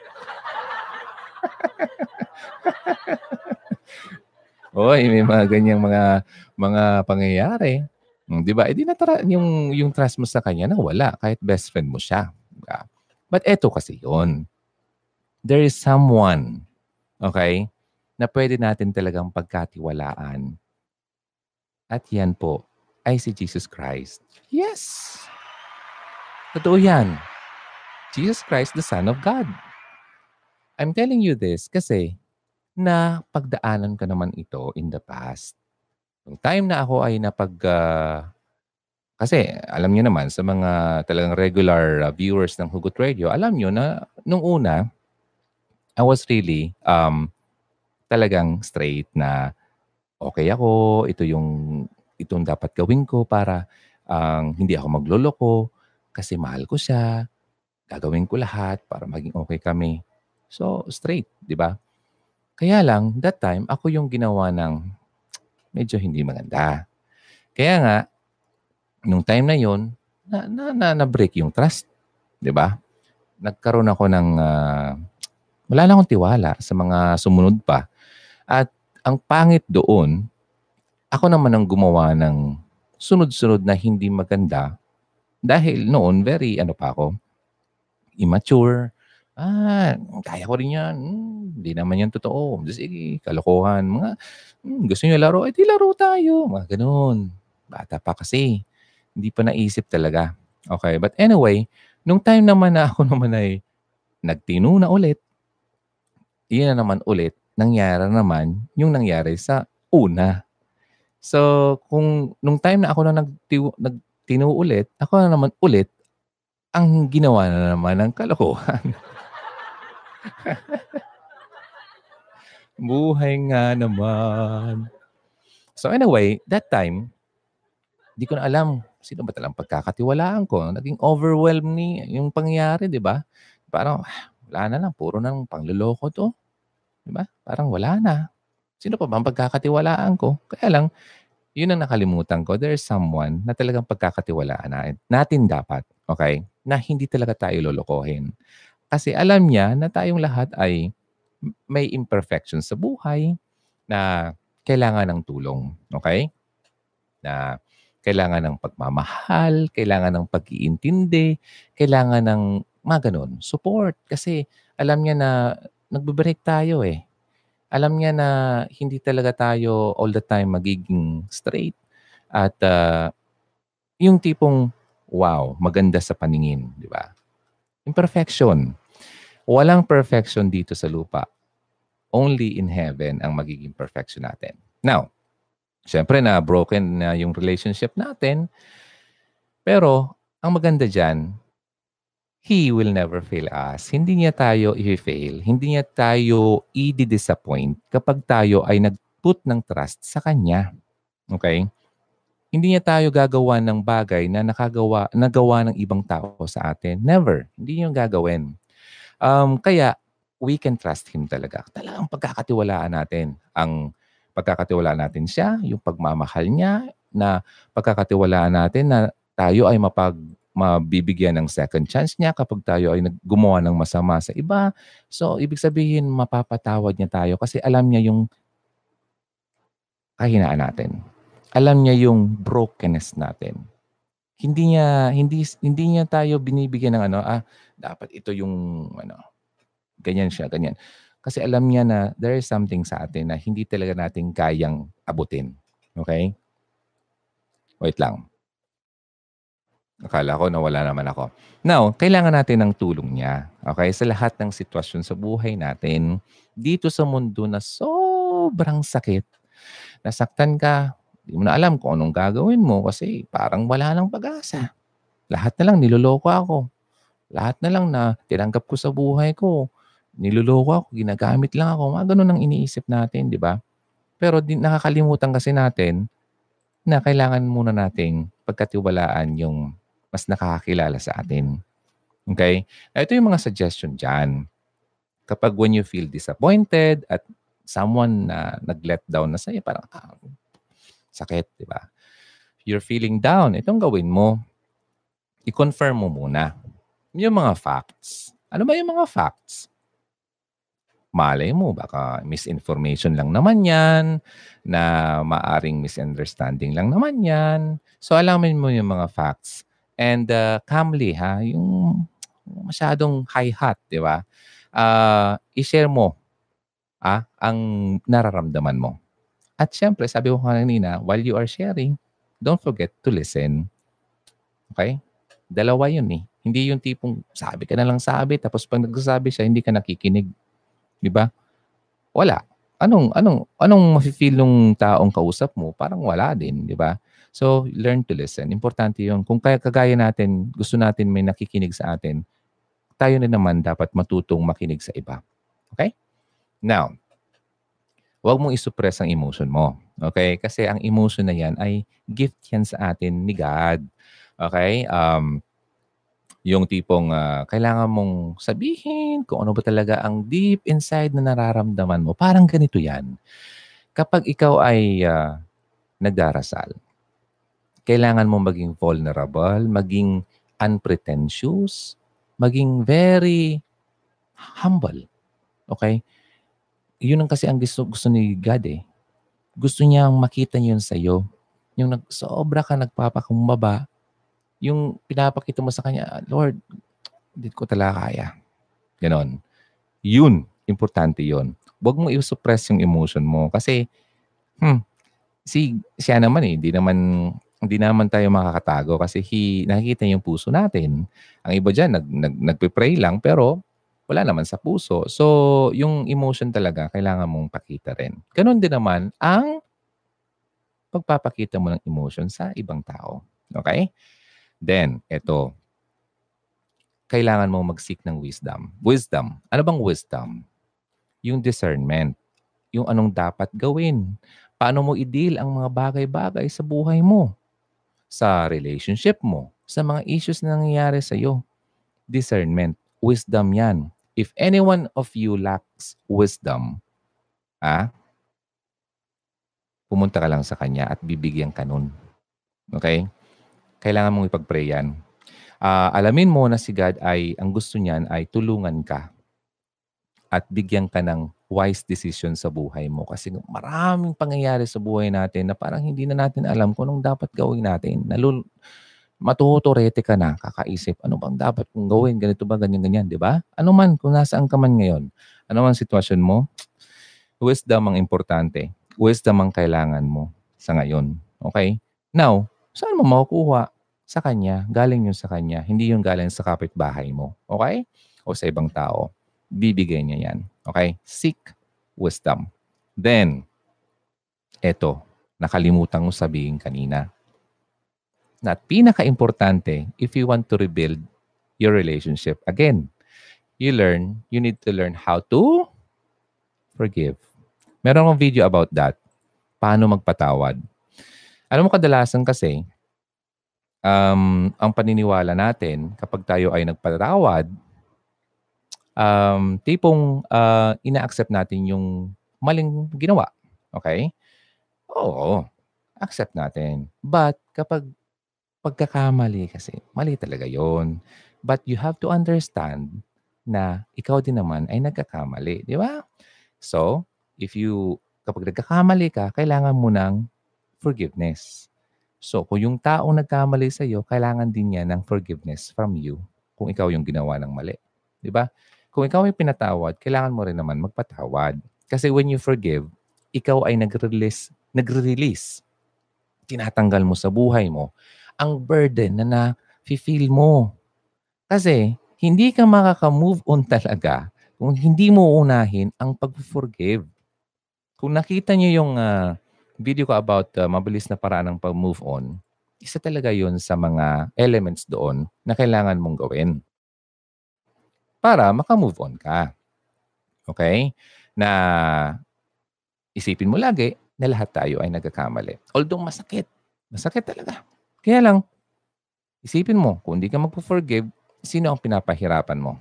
Oy, may mga ganyang mga mga pangyayari. Hmm, 'di ba? Eh natara yung yung trust mo sa kanya na wala kahit best friend mo siya, diba? But eto kasi 'yon. There is someone, okay, na pwede natin talagang pagkatiwalaan. At yan po ay si Jesus Christ. Yes! Totoo yan. Jesus Christ, the Son of God. I'm telling you this kasi na pagdaanan ka naman ito in the past. Yung time na ako ay napag uh, kasi alam niyo naman sa mga talagang regular uh, viewers ng Hugot Radio, alam niyo na nung una I was really um talagang straight na okay ako, ito yung itong dapat gawin ko para ang um, hindi ako magloloko kasi mahal ko siya. Gagawin ko lahat para maging okay kami. So, straight, di ba? Kaya lang, that time, ako yung ginawa ng medyo hindi maganda. Kaya nga, nung time na yon na, na, na, na break yung trust. Di ba? Nagkaroon ako ng, uh, wala na akong tiwala sa mga sumunod pa. At ang pangit doon, ako naman ang gumawa ng sunod-sunod na hindi maganda dahil noon very ano pa ako, immature, Ah, kaya ko rin yan. Hmm, hindi naman yan totoo. Sige, kalokohan. Mga, hmm, gusto niyo laro? Eh, di laro tayo. Mga ganun. Bata pa kasi. Hindi pa naisip talaga. Okay, but anyway, nung time naman na ako naman ay nagtino na ulit, yun na naman ulit, nangyari naman yung nangyari sa una. So, kung nung time na ako na nagtiw, nagtino ulit, ako na naman ulit ang ginawa na naman ng kalokohan. Buhay nga naman. So anyway, that time, hindi ko na alam sino ba talang pagkakatiwalaan ko. Naging overwhelmed ni yung pangyayari, di ba? Parang, ah, wala na lang, puro nang pangluloko to. Di ba? Parang wala na. Sino pa ba ang pagkakatiwalaan ko? Kaya lang, yun ang nakalimutan ko. There is someone na talagang pagkakatiwalaan natin, natin dapat. Okay? Na hindi talaga tayo lolokohin. Kasi alam niya na tayong lahat ay may imperfections sa buhay na kailangan ng tulong. Okay? Na kailangan ng pagmamahal, kailangan ng pag-iintindi, kailangan ng mga ganun, support. Kasi alam niya na nagbe-break tayo eh. Alam niya na hindi talaga tayo all the time magiging straight. At uh, yung tipong wow, maganda sa paningin, di ba? Imperfection. Walang perfection dito sa lupa. Only in heaven ang magiging perfection natin. Now, syempre na broken na yung relationship natin. Pero, ang maganda dyan, He will never fail us. Hindi niya tayo i-fail. Hindi niya tayo i-disappoint kapag tayo ay nag-put ng trust sa Kanya. Okay? Hindi niya tayo gagawa ng bagay na nakagawa, nagawa ng ibang tao sa atin. Never. Hindi niya gagawin. Um, kaya, we can trust Him talaga. Talagang pagkakatiwalaan natin. Ang pagkakatiwalaan natin siya, yung pagmamahal niya, na pagkakatiwalaan natin na tayo ay mapag mabibigyan ng second chance niya kapag tayo ay gumawa ng masama sa iba. So, ibig sabihin, mapapatawad niya tayo kasi alam niya yung kahinaan natin. Alam niya yung brokenness natin. Hindi niya hindi hindi niya tayo binibigyan ng ano, ah, dapat ito yung ano, ganyan siya, ganyan. Kasi alam niya na there is something sa atin na hindi talaga natin kayang abutin. Okay? Wait lang. Akala ko nawala naman ako. Now, kailangan natin ng tulong niya. Okay? Sa lahat ng sitwasyon sa buhay natin, dito sa mundo na sobrang sakit, nasaktan ka, hindi mo na alam kung anong gagawin mo kasi parang wala nang pag-asa. Lahat na lang niloloko ako. Lahat na lang na tinanggap ko sa buhay ko. Niloloko ako, ginagamit lang ako. Mga ganun ang iniisip natin, di ba? Pero di, nakakalimutan kasi natin na kailangan muna nating pagkatiwalaan yung mas nakakakilala sa atin. Okay? Ito yung mga suggestion dyan. Kapag when you feel disappointed at someone na nag-let down na sa'yo, parang ah, sakit, di ba? You're feeling down, itong gawin mo. I-confirm mo muna yung mga facts. Ano ba yung mga facts? malay mo, baka misinformation lang naman yan, na maaring misunderstanding lang naman yan. So, alamin mo yung mga facts. And uh, calmly, ha, yung masyadong high-hot, di ba? Uh, i-share mo ah, ang nararamdaman mo. At syempre, sabi ko kanina, while you are sharing, don't forget to listen. Okay? Dalawa yun eh. Hindi yung tipong sabi ka na lang sabi, tapos pag nagsasabi siya, hindi ka nakikinig. Di ba? Wala. Anong anong anong mafi-feel ng taong kausap mo? Parang wala din, di ba? So, learn to listen. Importante yun. Kung kaya kagaya natin, gusto natin may nakikinig sa atin, tayo na naman dapat matutong makinig sa iba. Okay? Now, huwag mong isuppress ang emotion mo. Okay? Kasi ang emotion na yan ay gift yan sa atin ni God. Okay? Um, yung tipong uh, kailangan mong sabihin kung ano ba talaga ang deep inside na nararamdaman mo. Parang ganito yan. Kapag ikaw ay uh, nagdarasal, kailangan mo maging vulnerable, maging unpretentious, maging very humble. Okay? Yun ang kasi ang gusto, gusto ni God eh. Gusto niyang makita yun sa iyo. Yung nag, sobra ka nagpapakumbaba, yung pinapakita mo sa Kanya, Lord, hindi ko talaga kaya. Ganon. Yun, importante yun. Huwag mo i-suppress yung emotion mo kasi, hmm, si siya naman eh, hindi naman hindi naman tayo makakatago kasi he, nakikita yung puso natin. Ang iba dyan, nag, nag, nagpe-pray lang pero wala naman sa puso. So, yung emotion talaga, kailangan mong pakita rin. Ganon din naman ang pagpapakita mo ng emotion sa ibang tao. Okay? Then, ito. Kailangan mo mag-seek ng wisdom. Wisdom. Ano bang wisdom? Yung discernment. Yung anong dapat gawin. Paano mo i-deal ang mga bagay-bagay sa buhay mo sa relationship mo, sa mga issues na nangyayari sa iyo. Discernment, wisdom yan. If anyone of you lacks wisdom, ah, pumunta ka lang sa kanya at bibigyan ka nun. Okay? Kailangan mong ipag-pray yan. Uh, alamin mo na si God ay, ang gusto niyan ay tulungan ka at bigyan ka ng wise decision sa buhay mo. Kasi maraming pangyayari sa buhay natin na parang hindi na natin alam kung anong dapat gawin natin. Nalul matutorete ka na, kakaisip, ano bang dapat kong gawin, ganito ba, ganyan-ganyan, di ba? Ano man, kung nasaan ka man ngayon, ano man sitwasyon mo, wisdom ang importante. Wisdom ang kailangan mo sa ngayon. Okay? Now, saan mo makukuha? sa kanya. Galing yun sa kanya. Hindi yung galing sa kapitbahay mo. Okay? O sa ibang tao. Bibigay niya yan. Okay? Seek wisdom. Then, eto, nakalimutan mo sabihin kanina. Na pinaka-importante, if you want to rebuild your relationship, again, you learn, you need to learn how to forgive. Meron akong video about that. Paano magpatawad. Alam mo kadalasan kasi, um, ang paniniwala natin kapag tayo ay nagpatawad, um, tipong uh, ina-accept natin yung maling ginawa. Okay? Oo, accept natin. But kapag pagkakamali kasi, mali talaga yon. But you have to understand na ikaw din naman ay nagkakamali. Di ba? So, if you, kapag nagkakamali ka, kailangan mo ng forgiveness. So, kung yung taong nagkamali sa iyo, kailangan din niya ng forgiveness from you kung ikaw yung ginawa ng mali. Di ba? Kung ikaw ay pinatawad, kailangan mo rin naman magpatawad. Kasi when you forgive, ikaw ay nag-release, nagre-release. Tinatanggal mo sa buhay mo ang burden na na-feel mo. Kasi hindi ka makaka-move on talaga kung hindi mo unahin ang pag-forgive. Kung nakita niyo yung uh, video ko about uh, mabilis na paraan ng pag-move on, isa talaga yun sa mga elements doon na kailangan mong gawin para maka-move on ka. Okay? Na isipin mo lagi na lahat tayo ay nagkakamali. Although masakit. Masakit talaga. Kaya lang, isipin mo, kung hindi ka magpo-forgive, sino ang pinapahirapan mo?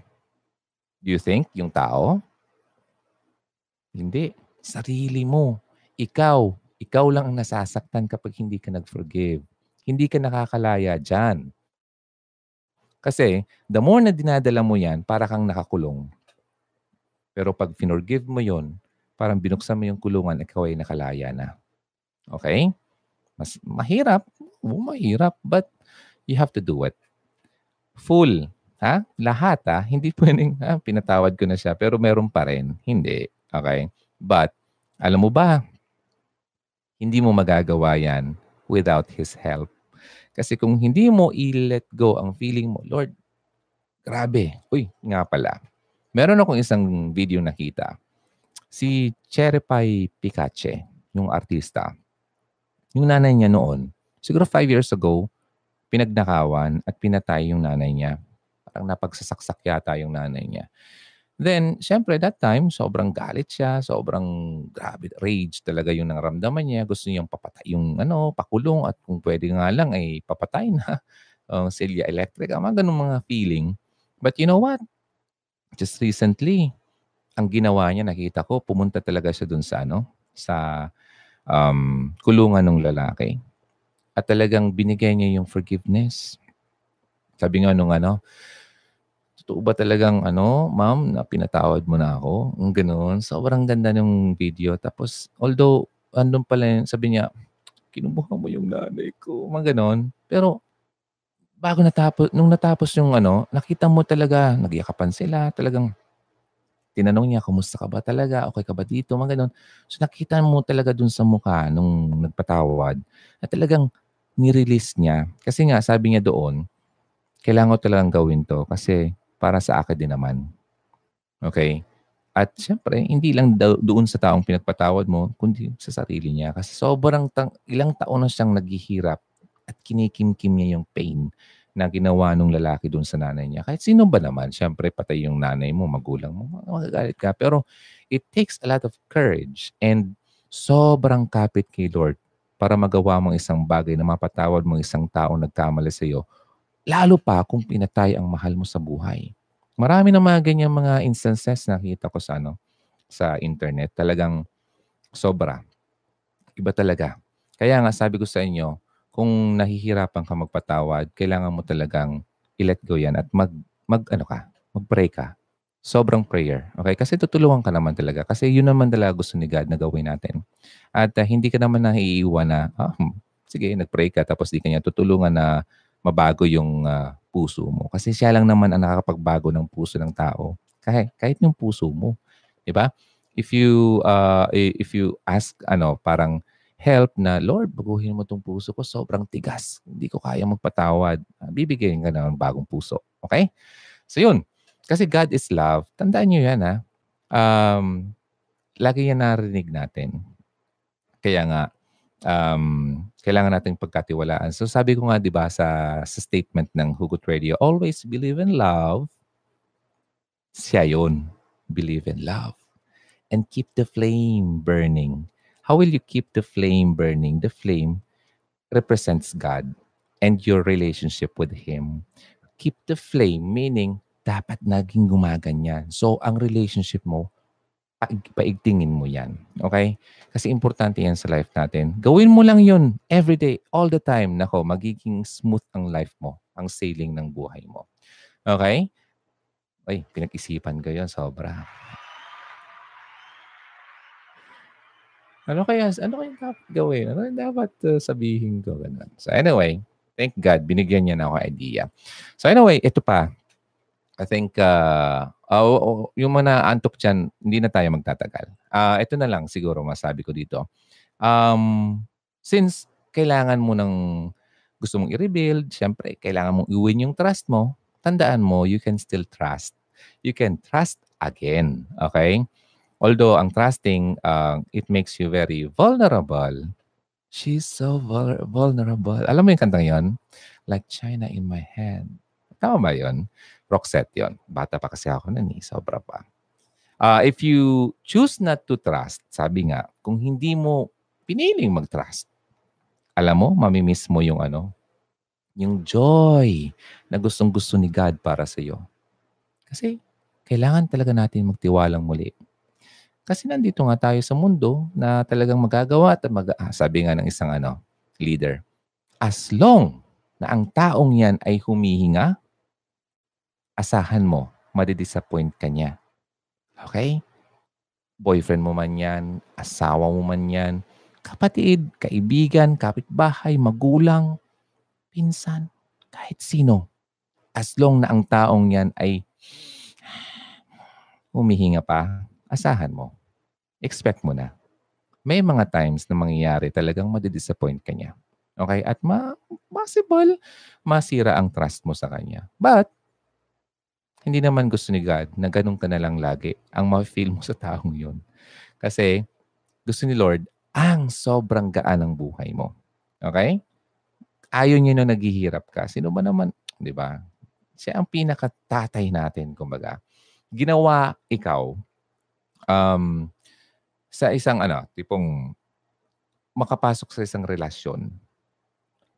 Do you think yung tao? Hindi. Sarili mo. Ikaw. Ikaw lang ang nasasaktan kapag hindi ka nag-forgive. Hindi ka nakakalaya dyan. Kasi the more na dinadala mo yan, para kang nakakulong. Pero pag finorgive mo yon, parang binuksan mo yung kulungan, ikaw ay nakalaya na. Okay? Mas mahirap. Oo, mahirap. But you have to do it. Full Ha? Lahat ha? Hindi pwedeng, ha? pinatawad ko na siya, pero meron pa rin. Hindi. Okay? But, alam mo ba, hindi mo magagawa yan without His help. Kasi kung hindi mo i-let go ang feeling mo, Lord, grabe. Uy, nga pala. Meron akong isang video nakita. Si Cherepay Picache, yung artista. Yung nanay niya noon, siguro five years ago, pinagnakawan at pinatay yung nanay niya Parang napagsasaksak yata yung nanay niya. Then, syempre, that time, sobrang galit siya, sobrang grabe, rage talaga yung naramdaman niya. Gusto niyang papatay yung ano, pakulong at kung pwede nga lang ay papatay na uh, Celia Electrica, mga ganun mga feeling. But you know what? Just recently, ang ginawa niya, nakita ko, pumunta talaga siya dun sa ano, sa um, kulungan ng lalaki. At talagang binigay niya yung forgiveness. Sabi nga nung ano, totoo ba talagang ano, ma'am, na pinatawad mo na ako? Ang ganoon. Sobrang ganda ng video. Tapos, although, andun pala sabi niya, kinubuha mo yung nanay ko. Mga ganon. Pero, bago natapos, nung natapos yung ano, nakita mo talaga, nagyakapan sila, talagang tinanong niya, kumusta ka ba talaga? Okay ka ba dito? Mga ganon. So nakita mo talaga dun sa mukha nung nagpatawad na talagang nirelease niya. Kasi nga, sabi niya doon, kailangan ko talagang gawin to kasi para sa akin din naman. Okay? At syempre, hindi lang do- doon sa taong pinagpatawad mo, kundi sa sarili niya. Kasi sobrang tang- ilang taon na siyang naghihirap at kinikimkim niya yung pain na ginawa nung lalaki doon sa nanay niya. Kahit sino ba naman, syempre patay yung nanay mo, magulang mo, magagalit ka. Pero it takes a lot of courage and sobrang kapit kay Lord para magawa mong isang bagay na mapatawad mong isang tao nagkamali sa iyo Lalo pa kung pinatay ang mahal mo sa buhay. Marami na mga ganyan mga instances na nakita ko sa, ano, sa internet. Talagang sobra. Iba talaga. Kaya nga sabi ko sa inyo, kung nahihirapan ka magpatawad, kailangan mo talagang i-let go yan at mag, mag ano ka, mag-pray ka. Sobrang prayer. Okay? Kasi tutulungan ka naman talaga. Kasi yun naman talaga gusto ni God na gawin natin. At uh, hindi ka naman naiiwan na, ah, hmm, sige, nag-pray ka tapos di ka niya tutulungan na mabago yung uh, puso mo. Kasi siya lang naman ang nakakapagbago ng puso ng tao. Kahit, kahit yung puso mo. Di ba? If you, uh, if you ask, ano, parang help na, Lord, baguhin mo tong puso ko, sobrang tigas. Hindi ko kaya magpatawad. Ah, bibigyan ka ng bagong puso. Okay? So yun. Kasi God is love. Tandaan nyo yan ha. Um, lagi yan narinig natin. Kaya nga, um, kailangan nating pagkatiwalaan. So sabi ko nga, di ba, sa, sa statement ng Hugot Radio, always believe in love. Siya yun. Believe in love. And keep the flame burning. How will you keep the flame burning? The flame represents God and your relationship with Him. Keep the flame, meaning dapat naging gumaganyan. So, ang relationship mo, paigtingin mo yan. Okay? Kasi importante yan sa life natin. Gawin mo lang yun every day, all the time. Nako, magiging smooth ang life mo, ang sailing ng buhay mo. Okay? Ay, pinag-isipan ko yun, sobra. Ano kaya, ano kaya dapat gawin? Ano kaya dapat uh, sabihin ko? Ganun. So anyway, thank God, binigyan niya na ako idea. So anyway, ito pa. I think, uh, uh, yung mga antok dyan, hindi na tayo magtatagal. Uh, ito na lang siguro masabi ko dito. Um, since kailangan mo ng gusto mong i-rebuild, syempre, kailangan mong i-win yung trust mo, tandaan mo, you can still trust. You can trust again. Okay? Although ang trusting, uh, it makes you very vulnerable. She's so vul- vulnerable. Alam mo yung kantang yon? Like China in my hand. Tama ba yon? Roxette yon. Bata pa kasi ako nun eh. Sobra pa. Uh, if you choose not to trust, sabi nga, kung hindi mo piniling mag-trust, alam mo, mamimiss mo yung ano, yung joy na gustong gusto ni God para sa iyo. Kasi kailangan talaga natin magtiwalang muli kasi nandito nga tayo sa mundo na talagang magagawa at mag ah, sabi nga ng isang ano, leader, as long na ang taong yan ay humihinga, asahan mo, madidisappoint ka niya. Okay? Boyfriend mo man yan, asawa mo man yan, kapatid, kaibigan, kapitbahay, magulang, pinsan, kahit sino. As long na ang taong yan ay humihinga pa, asahan mo. Expect mo na. May mga times na mangyayari talagang madidisappoint ka niya. Okay? At ma possible masira ang trust mo sa kanya. But, hindi naman gusto ni God na ganun ka na lang lagi ang ma-feel mo sa taong yun. Kasi gusto ni Lord ang sobrang gaan ng buhay mo. Okay? Ayaw niya na naghihirap ka. Sino ba naman, di ba? Siya ang pinakatatay natin, kumbaga. Ginawa ikaw um, sa isang ano, tipong makapasok sa isang relasyon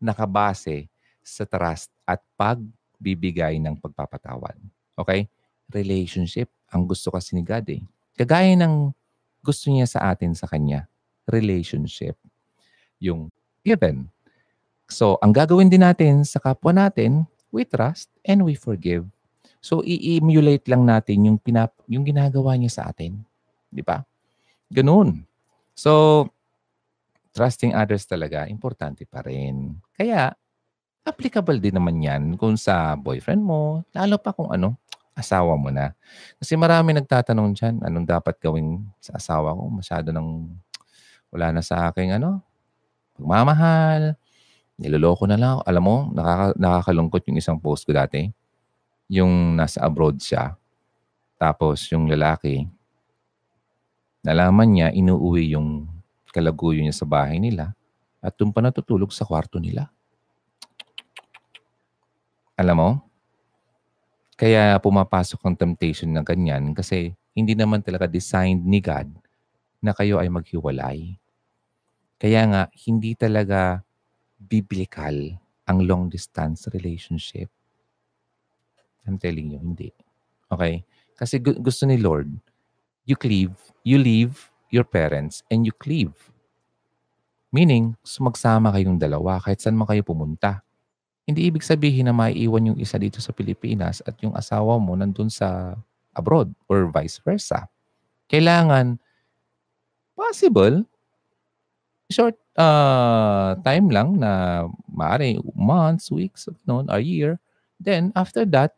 nakabase sa trust at pagbibigay ng pagpapatawad. Okay? Relationship. Ang gusto kasi ni God eh. Kagaya ng gusto niya sa atin sa Kanya. Relationship. Yung given. So, ang gagawin din natin sa kapwa natin, we trust and we forgive. So, i-emulate lang natin yung, pinap- yung ginagawa niya sa atin. Di ba? Ganun. So, trusting others talaga, importante pa rin. Kaya, applicable din naman yan kung sa boyfriend mo, lalo pa kung ano, asawa mo na. Kasi marami nagtatanong dyan, anong dapat gawin sa asawa ko? Masyado nang wala na sa aking ano, pagmamahal, niloloko na lang. Alam mo, nakaka, nakakalungkot yung isang post ko dati. Yung nasa abroad siya. Tapos yung lalaki, Nalaman niya, inuuwi yung kalaguyo niya sa bahay nila at doon pa natutulog sa kwarto nila. Alam mo? Kaya pumapasok ang temptation na ganyan kasi hindi naman talaga designed ni God na kayo ay maghiwalay. Kaya nga, hindi talaga biblical ang long distance relationship. I'm telling you, hindi. Okay? Kasi gusto ni Lord, you cleave, you leave your parents and you cleave. Meaning, sumagsama kayong dalawa kahit saan man kayo pumunta. Hindi ibig sabihin na maiiwan yung isa dito sa Pilipinas at yung asawa mo nandun sa abroad or vice versa. Kailangan, possible, short uh, time lang na maaari months, weeks, noon, a year. Then, after that,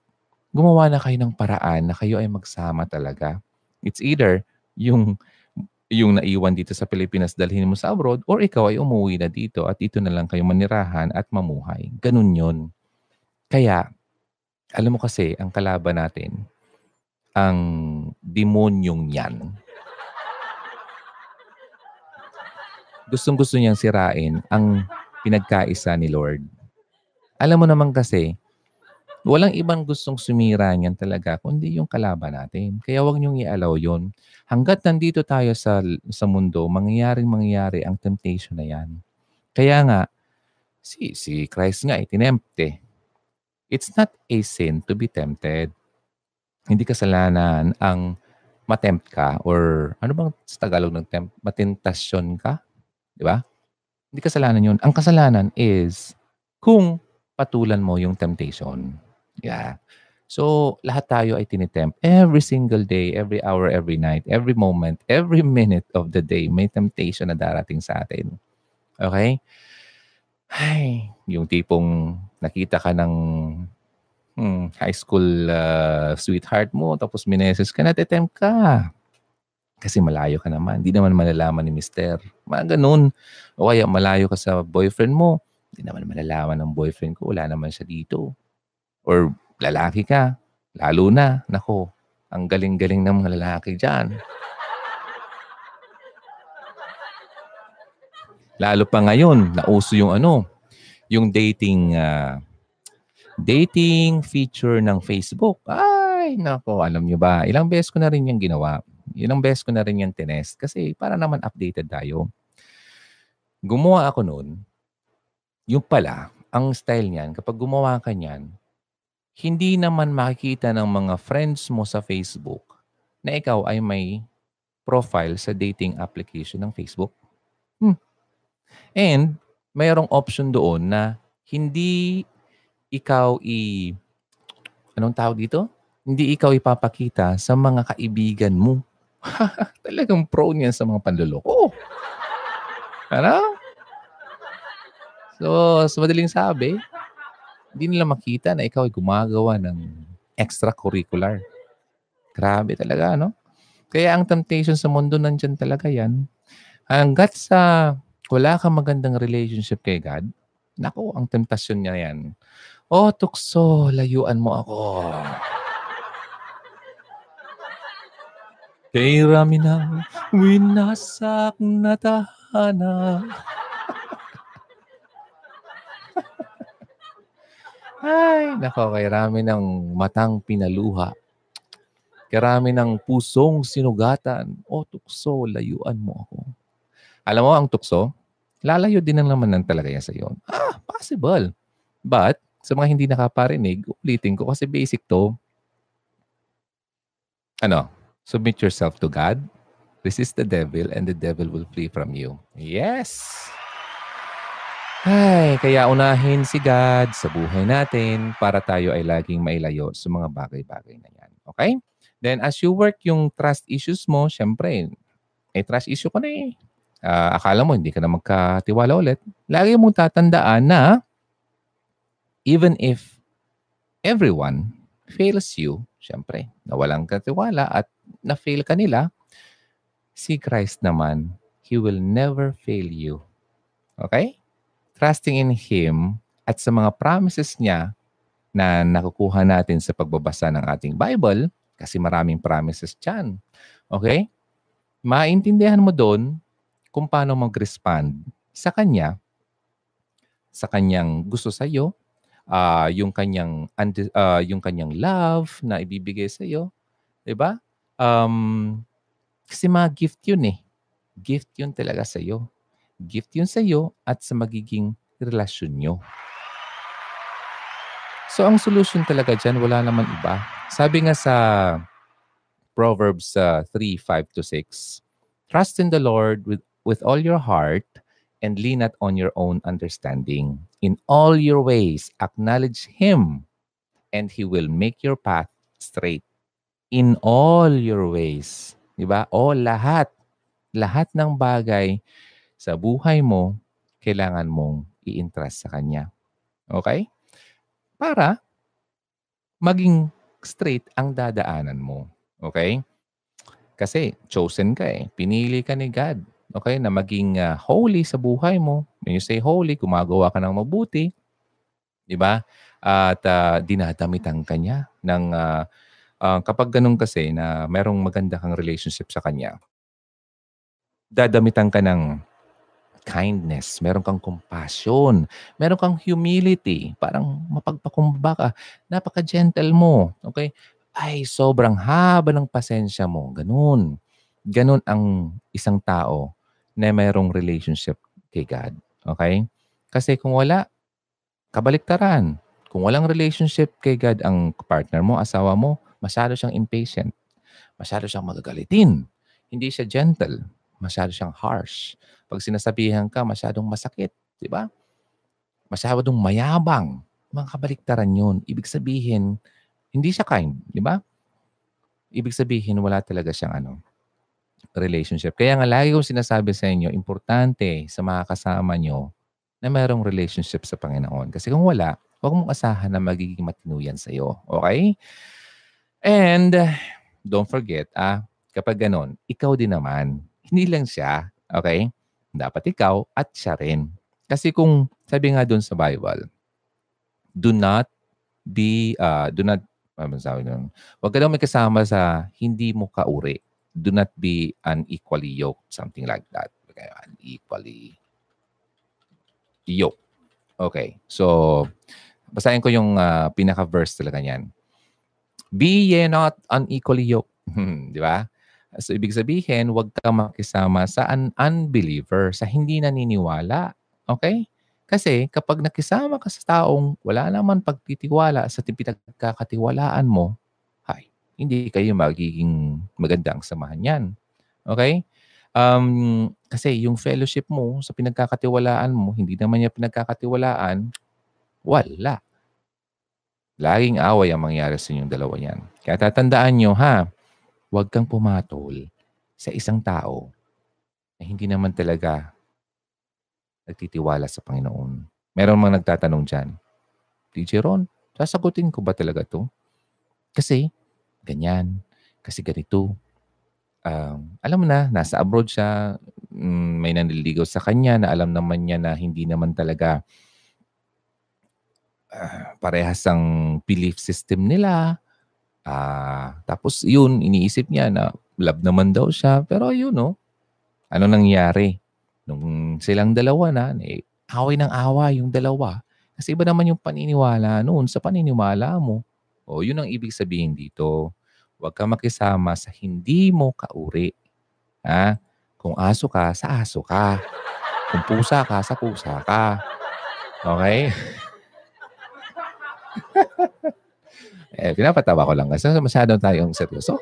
gumawa na kayo ng paraan na kayo ay magsama talaga. It's either yung yung naiwan dito sa Pilipinas dalhin mo sa abroad or ikaw ay umuwi na dito at dito na lang kayo manirahan at mamuhay. Ganun yon. Kaya, alam mo kasi, ang kalaban natin, ang demonyong yan. Gustong gusto niyang sirain ang pinagkaisa ni Lord. Alam mo naman kasi, Walang ibang gustong sumira niyan talaga, kundi yung kalaban natin. Kaya huwag niyong i-allow yun. Hanggat nandito tayo sa, sa mundo, mangyayaring mangyayari ang temptation na yan. Kaya nga, si, si Christ nga itinempte. It's not a sin to be tempted. Hindi kasalanan ang matempt ka or ano bang sa Tagalog ng tempt? Matentasyon ka? Di ba? Hindi kasalanan yun. Ang kasalanan is kung patulan mo yung temptation. Yeah. So, lahat tayo ay tinitempt. Every single day, every hour, every night, every moment, every minute of the day, may temptation na darating sa atin. Okay? Ay, yung tipong nakita ka ng hmm, high school uh, sweetheart mo, tapos mineses ka, natitempt ka. Kasi malayo ka naman. Hindi naman malalaman ni mister. Mga ganun. O kaya malayo ka sa boyfriend mo. Hindi naman malalaman ng boyfriend ko. Wala naman siya dito or lalaki ka, lalo na, nako, ang galing-galing ng mga lalaki dyan. Lalo pa ngayon, nauso yung ano, yung dating uh, dating feature ng Facebook. Ay, nako, alam nyo ba, ilang beses ko na rin yung ginawa. Ilang beses ko na rin yung tinest kasi para naman updated tayo. Gumawa ako noon, yung pala, ang style niyan, kapag gumawa ka niyan, hindi naman makikita ng mga friends mo sa Facebook na ikaw ay may profile sa dating application ng Facebook. Hmm. And mayroong option doon na hindi ikaw i anong tawag dito? Hindi ikaw ipapakita sa mga kaibigan mo. Talagang pro niyan sa mga panloloko. Ano? So, sa madaling sabi, hindi nila makita na ikaw ay gumagawa ng extracurricular. Grabe talaga, no? Kaya ang temptation sa mundo nandyan talaga yan. Hanggat sa wala kang magandang relationship kay God, nako, ang temptasyon niya yan. Oh, tukso, layuan mo ako. Kay rami ng winasak na tahanan. Ay, nako, kay rami ng matang pinaluha. Karami ng pusong sinugatan. O tukso, layuan mo ako. Alam mo, ang tukso, lalayo din ang naman ng talaga yan sa iyo. Ah, possible. But, sa mga hindi nakaparinig, ulitin ko kasi basic to. Ano? Submit yourself to God. Resist the devil and the devil will flee from you. Yes! Ay, kaya unahin si God sa buhay natin para tayo ay laging mailayo sa mga bagay-bagay na yan. Okay? Then as you work yung trust issues mo, syempre, eh trust issue ko na eh. Uh, akala mo hindi ka na magkatiwala ulit. Lagi mong tatandaan na even if everyone fails you, syempre, nawalan ka tiwala at na-fail ka nila, si Christ naman, He will never fail you. Okay? Trusting in Him at sa mga promises niya na nakukuha natin sa pagbabasa ng ating Bible, kasi maraming promises dyan. Okay? Maintindihan mo doon kung paano mag-respond sa Kanya, sa Kanyang gusto sa iyo, uh, yung Kanyang, uh, yung Kanyang love na ibibigay sa iyo. Diba? Um, kasi mga gift yun eh. Gift yun talaga sa iyo. Gift yun sa iyo at sa magiging relasyon nyo. So ang solution talaga dyan, wala naman iba. Sabi nga sa Proverbs uh, 3, 5 to 6, Trust in the Lord with, with all your heart and lean not on your own understanding. In all your ways, acknowledge Him and He will make your path straight. In all your ways. Diba? O lahat. Lahat ng bagay sa buhay mo, kailangan mong i-entrust sa Kanya. Okay? Para maging straight ang dadaanan mo. Okay? Kasi chosen ka eh. Pinili ka ni God. Okay? Na maging uh, holy sa buhay mo. When you say holy, gumagawa ka ng mabuti. Di ba? At uh, dinadamitan ka niya ng uh, uh, kapag ganun kasi na merong maganda kang relationship sa kanya, dadamitan ka ng kindness, meron kang compassion, meron kang humility, parang mapagpakumbaba ka, napaka-gentle mo, okay? Ay, sobrang haba ng pasensya mo, ganun. Ganun ang isang tao na mayroong relationship kay God, okay? Kasi kung wala, kabaliktaran. Kung walang relationship kay God ang partner mo, asawa mo, masyado siyang impatient. Masyado siyang magagalitin. Hindi siya gentle. Masyado siyang harsh. Pag sinasabihan ka, masyadong masakit. Di ba? Masyadong mayabang. Mga kabaliktaran yun. Ibig sabihin, hindi siya kind. Di ba? Ibig sabihin, wala talaga siyang ano, relationship. Kaya nga lagi kong sinasabi sa inyo, importante sa mga kasama nyo na mayroong relationship sa Panginoon. Kasi kung wala, huwag mong asahan na magiging matino sa iyo. Okay? And don't forget, ah, kapag ganon, ikaw din naman. Hindi lang siya. Okay? Dapat ikaw at siya rin. Kasi kung sabi nga doon sa Bible, do not be, uh, do not, ano sabi doon? Huwag ka daw may kasama sa hindi mo kauri. Do not be unequally yoked. Something like that. Okay, unequally yoked. Okay. So, basahin ko yung uh, pinaka-verse talaga niyan. Be ye not unequally yoked. Di ba? So, ibig sabihin, huwag kang makisama sa un- unbeliever, sa hindi naniniwala. Okay? Kasi kapag nakisama ka sa taong wala naman pagtitiwala sa pinagkakatiwalaan mo, hay, hindi kayo magiging magandang samahan yan. Okay? Um, kasi yung fellowship mo sa pinagkakatiwalaan mo, hindi naman niya pinagkakatiwalaan, wala. Laging away ang mangyari sa inyong dalawa yan. Kaya tatandaan nyo, ha, huwag kang pumatol sa isang tao na hindi naman talaga nagtitiwala sa Panginoon. Meron mga nagtatanong dyan, DJ Ron, sasagutin ko ba talaga to? Kasi, ganyan. Kasi ganito. Um, alam mo na, nasa abroad siya, um, may nanliligaw sa kanya na alam naman niya na hindi naman talaga uh, parehas ang belief system nila. Ah, tapos yun, iniisip niya na love naman daw siya. Pero yun, no? Ano nangyari? Nung silang dalawa na, eh, away ng awa yung dalawa. Kasi iba naman yung paniniwala noon sa paniniwala mo. O, yun ang ibig sabihin dito. Huwag ka makisama sa hindi mo kauri. Ha? Kung aso ka, sa aso ka. Kung pusa ka, sa pusa ka. Okay? Eh, pinapatawa ko lang kasi masyadong tayong seryoso.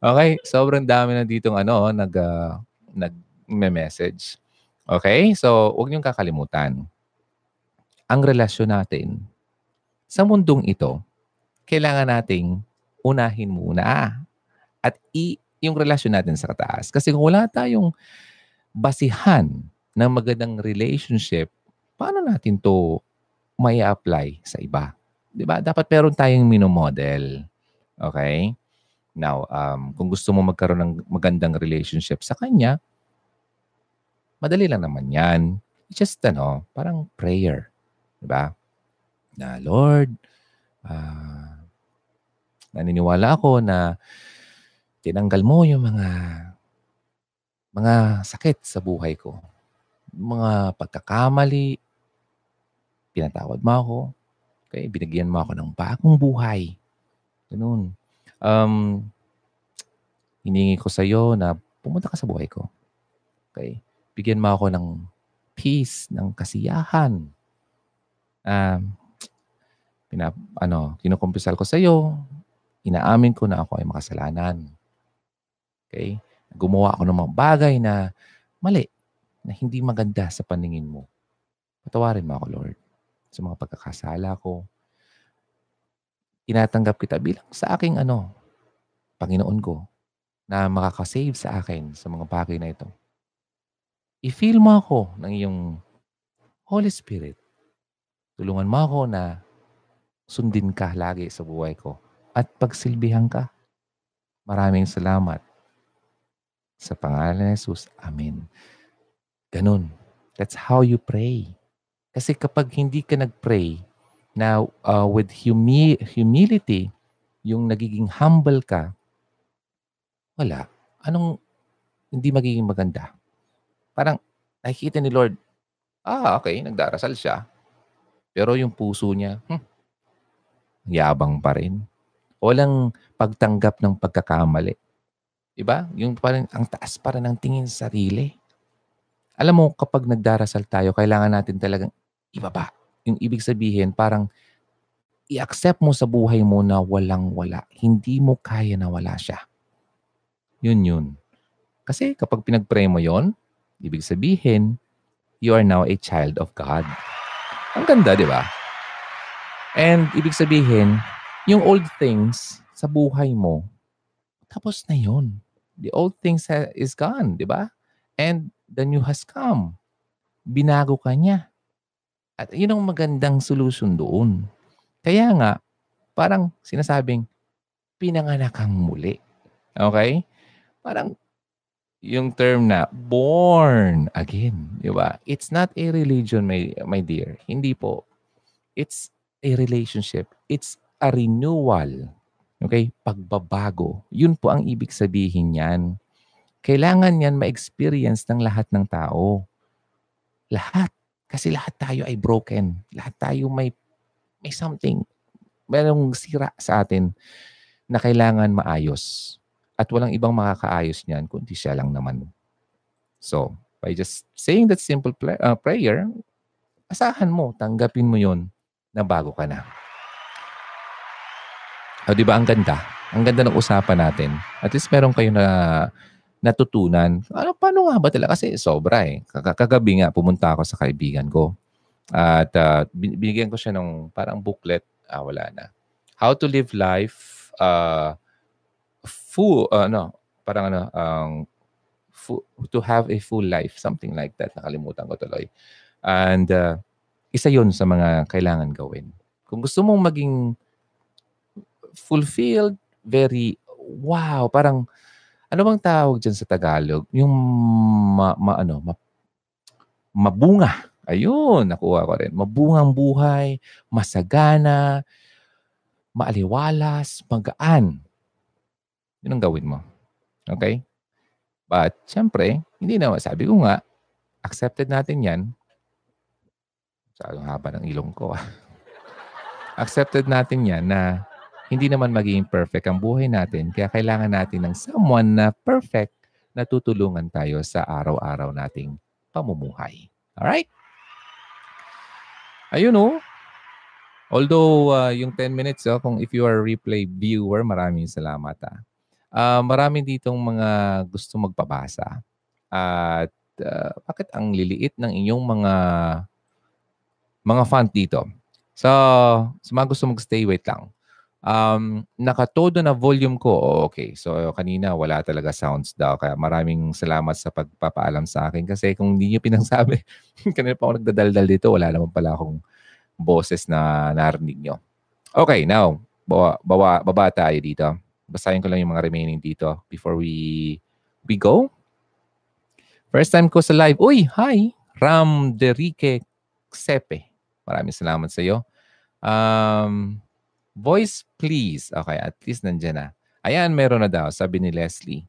Okay? Sobrang dami na ditong ano, nag, uh, nag-message. Okay? So, huwag niyong kakalimutan. Ang relasyon natin sa mundong ito, kailangan nating unahin muna at i yung relasyon natin sa kataas. Kasi kung wala tayong basihan ng magandang relationship, paano natin to may apply sa iba? 'Di ba? Dapat meron tayong minomodel. Okay? Now, um, kung gusto mo magkaroon ng magandang relationship sa kanya, madali lang naman yan. It's just, ano, parang prayer. Di ba? Na, Lord, uh, naniniwala ako na tinanggal mo yung mga mga sakit sa buhay ko. Mga pagkakamali, pinatawad mo ako, Okay, binigyan mo ako ng bagong buhay. Ganun. Um, hiningi ko sa iyo na pumunta ka sa buhay ko. Okay? Bigyan mo ako ng peace, ng kasiyahan. Um, pinap, ano, kinukumpisal ko sa iyo, inaamin ko na ako ay makasalanan. Okay? Gumawa ako ng mga bagay na mali, na hindi maganda sa paningin mo. Patawarin mo ako, Lord sa mga pagkakasala ko. Tinatanggap kita bilang sa aking ano, Panginoon ko na makakasave sa akin sa mga bagay na ito. I-feel mo ako ng iyong Holy Spirit. Tulungan mo ako na sundin ka lagi sa buhay ko at pagsilbihan ka. Maraming salamat Sa pangalan ni Jesus, Amen. Ganun. That's how you pray. Kasi kapag hindi ka nag-pray, na uh, with humi- humility, yung nagiging humble ka, wala. Anong hindi magiging maganda? Parang nakikita ni Lord, ah, okay, nagdarasal siya. Pero yung puso niya, hmm, yabang pa rin. Walang pagtanggap ng pagkakamali. Diba? Yung parang ang taas para ng tingin sa sarili. Alam mo, kapag nagdarasal tayo, kailangan natin talagang ibaba. Yung ibig sabihin, parang i-accept mo sa buhay mo na walang-wala. Hindi mo kaya na wala siya. Yun yun. Kasi kapag pinag-pray mo yon, ibig sabihin, you are now a child of God. Ang ganda, di ba? And ibig sabihin, yung old things sa buhay mo, tapos na yun the old things is gone, di ba? And the new has come. Binago ka niya. At yun ang magandang solution doon. Kaya nga, parang sinasabing, pinanganak kang muli. Okay? Parang yung term na born again, di ba? It's not a religion, my, my dear. Hindi po. It's a relationship. It's a renewal Okay? Pagbabago. Yun po ang ibig sabihin niyan. Kailangan yan ma-experience ng lahat ng tao. Lahat. Kasi lahat tayo ay broken. Lahat tayo may, may something. Merong sira sa atin na kailangan maayos. At walang ibang makakaayos niyan kundi siya lang naman. So, by just saying that simple play, uh, prayer, asahan mo, tanggapin mo yon na bago ka na. O, di ba ang ganda? Ang ganda ng usapan natin. At least meron kayo na natutunan. Ano, paano nga ba talaga? Kasi sobra eh. Kagabi nga, pumunta ako sa kaibigan ko. At uh, binigyan ko siya ng parang booklet. Ah, wala na. How to live life uh, full, uh, no, parang ano, um, full, to have a full life. Something like that. Nakalimutan ko tuloy. And uh, isa yon sa mga kailangan gawin. Kung gusto mong maging fulfilled, very, wow, parang, ano bang tawag dyan sa Tagalog? Yung ma, ma ano, ma, mabunga. Ayun, nakuha ko rin. Mabungang buhay, masagana, maaliwalas, magaan. Yun ang gawin mo. Okay? But, syempre, hindi na, sabi ko nga, accepted natin yan. Sa haba ng ilong ko. Ah. accepted natin yan na hindi naman magiging perfect ang buhay natin. Kaya kailangan natin ng someone na perfect na tutulungan tayo sa araw-araw nating pamumuhay. Alright? Ayun o. Oh. Although uh, yung 10 minutes, oh, kung if you are replay viewer, maraming salamat. Ah. Uh, marami ditong mga gusto magpabasa. At uh, bakit ang liliit ng inyong mga mga font dito? So, sa mga gusto mag-stay, wait lang um, nakatodo na volume ko. Oh, okay. So, kanina wala talaga sounds daw. Kaya maraming salamat sa pagpapaalam sa akin. Kasi kung hindi nyo pinangsabi, kanina pa ako nagdadaldal dito, wala naman pala akong boses na narinig nyo. Okay, now, bawa, bawa, baba tayo dito. Basahin ko lang yung mga remaining dito before we we go. First time ko sa live. Uy, hi! Ram Derike Sepe. Maraming salamat sa iyo. Um, Voice please. Okay, at least nandiyan na. Ayan, meron na daw, sabi ni Leslie.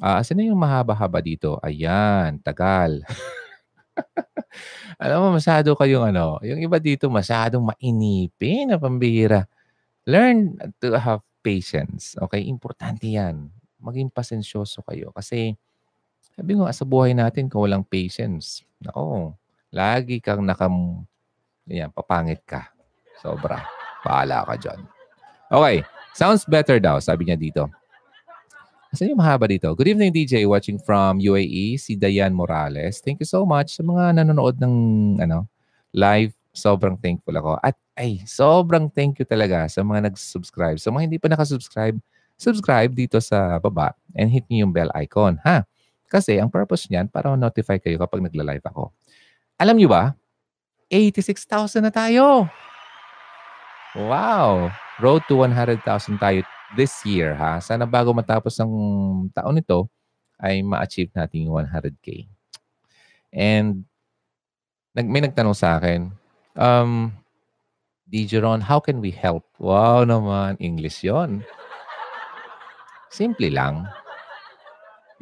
Ah, uh, sino yung mahaba-haba dito? Ayan, tagal. Alam mo, masyado kayong ano, yung iba dito masyadong mainipin na pambihira. Learn to have patience. Okay? Importante yan. Maging pasensyoso kayo. Kasi, sabi ko, sa buhay natin, kung walang patience, nako, lagi kang nakam, yan, papangit ka. Sobra. Paala ka dyan. Okay. Sounds better daw, sabi niya dito. Asan yung mahaba dito? Good evening, DJ. Watching from UAE, si Dayan Morales. Thank you so much sa mga nanonood ng ano, live. Sobrang thankful ako. At ay, sobrang thank you talaga sa mga nag-subscribe. Sa mga hindi pa nakasubscribe, subscribe dito sa baba and hit niyo yung bell icon. Ha? Kasi ang purpose niyan, para ma-notify kayo kapag nagla-live ako. Alam niyo ba? 86,000 na tayo! Wow! Road to 100,000 tayo this year ha. Sana bago matapos ang taon nito ay ma-achieve natin yung 100K. And nag, may nagtanong sa akin, um, Digeron, how can we help? Wow naman, English yon. Simple lang.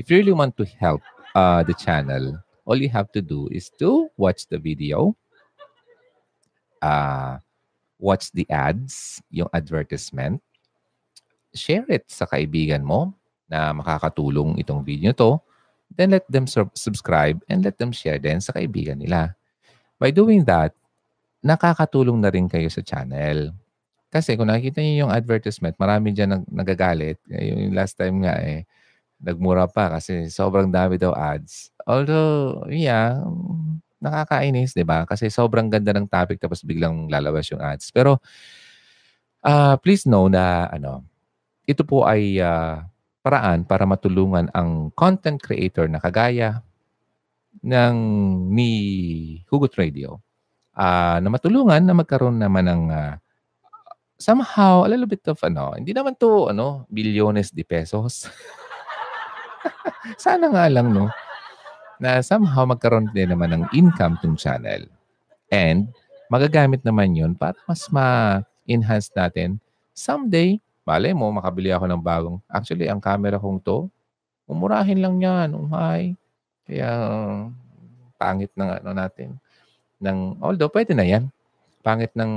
If you really want to help uh, the channel, all you have to do is to watch the video, uh, watch the ads, yung advertisement, share it sa kaibigan mo na makakatulong itong video to, then let them sub- subscribe and let them share din sa kaibigan nila. By doing that, nakakatulong na rin kayo sa channel. Kasi kung nakikita niyo yung advertisement, marami dyan nag- nagagalit. Eh, Yung last time nga eh, nagmura pa kasi sobrang dami daw ads. Although, yeah, nakakainis, di ba? Kasi sobrang ganda ng topic tapos biglang lalabas yung ads. Pero, uh, please know na ano, ito po ay uh, paraan para matulungan ang content creator na kagaya ng ni Hugot Radio uh, na matulungan na magkaroon naman ng uh, somehow a little bit of ano, hindi naman to ano, bilyones de pesos. Sana nga lang no na somehow magkaroon din naman ng income tong channel. And magagamit naman yun para mas ma-enhance natin. Someday, malay mo, makabili ako ng bagong. Actually, ang camera kong to, umurahin lang yan. Umay. Kaya, pangit ng ano natin. Ng, although, pwede na yan. Pangit ng,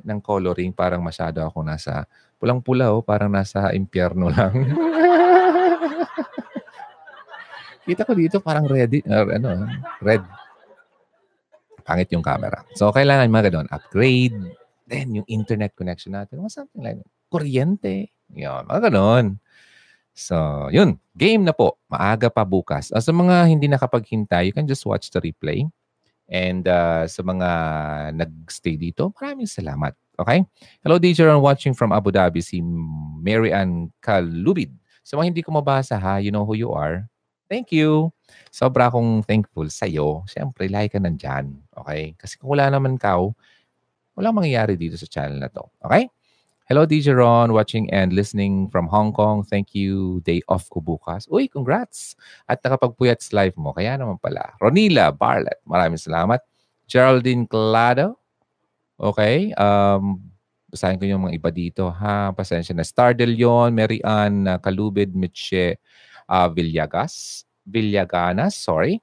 ng coloring. Parang masyado ako nasa, pulang-pula oh, parang nasa impyerno lang. Kita ko dito parang ready, or ano, red. Pangit yung camera. So, kailangan mga ganun, upgrade. Then, yung internet connection natin, or something like that. Kuryente. Yun, mga ganun. So, yun. Game na po. Maaga pa bukas. Uh, sa mga hindi nakapaghintay, you can just watch the replay. And uh, sa mga nag-stay dito, maraming salamat. Okay? Hello, DJ Ron watching from Abu Dhabi, si Mary Ann Kalubid. Sa mga hindi ko mabasa ha, you know who you are. Thank you. Sobra akong thankful sa'yo. Siyempre, like ka nandyan. Okay? Kasi kung wala naman ka, wala mangyayari dito sa channel na to. Okay? Hello, DJ Ron, watching and listening from Hong Kong. Thank you. Day off ko bukas. Uy, congrats. At nakapagpuyats live mo. Kaya naman pala. Ronila Barlett, maraming salamat. Geraldine Clado. Okay. Um, basahin ko yung mga iba dito. Ha, pasensya na. Star De Leon, Mary Ann Kalubid, Mitche uh, Villagas. Villaganas, sorry.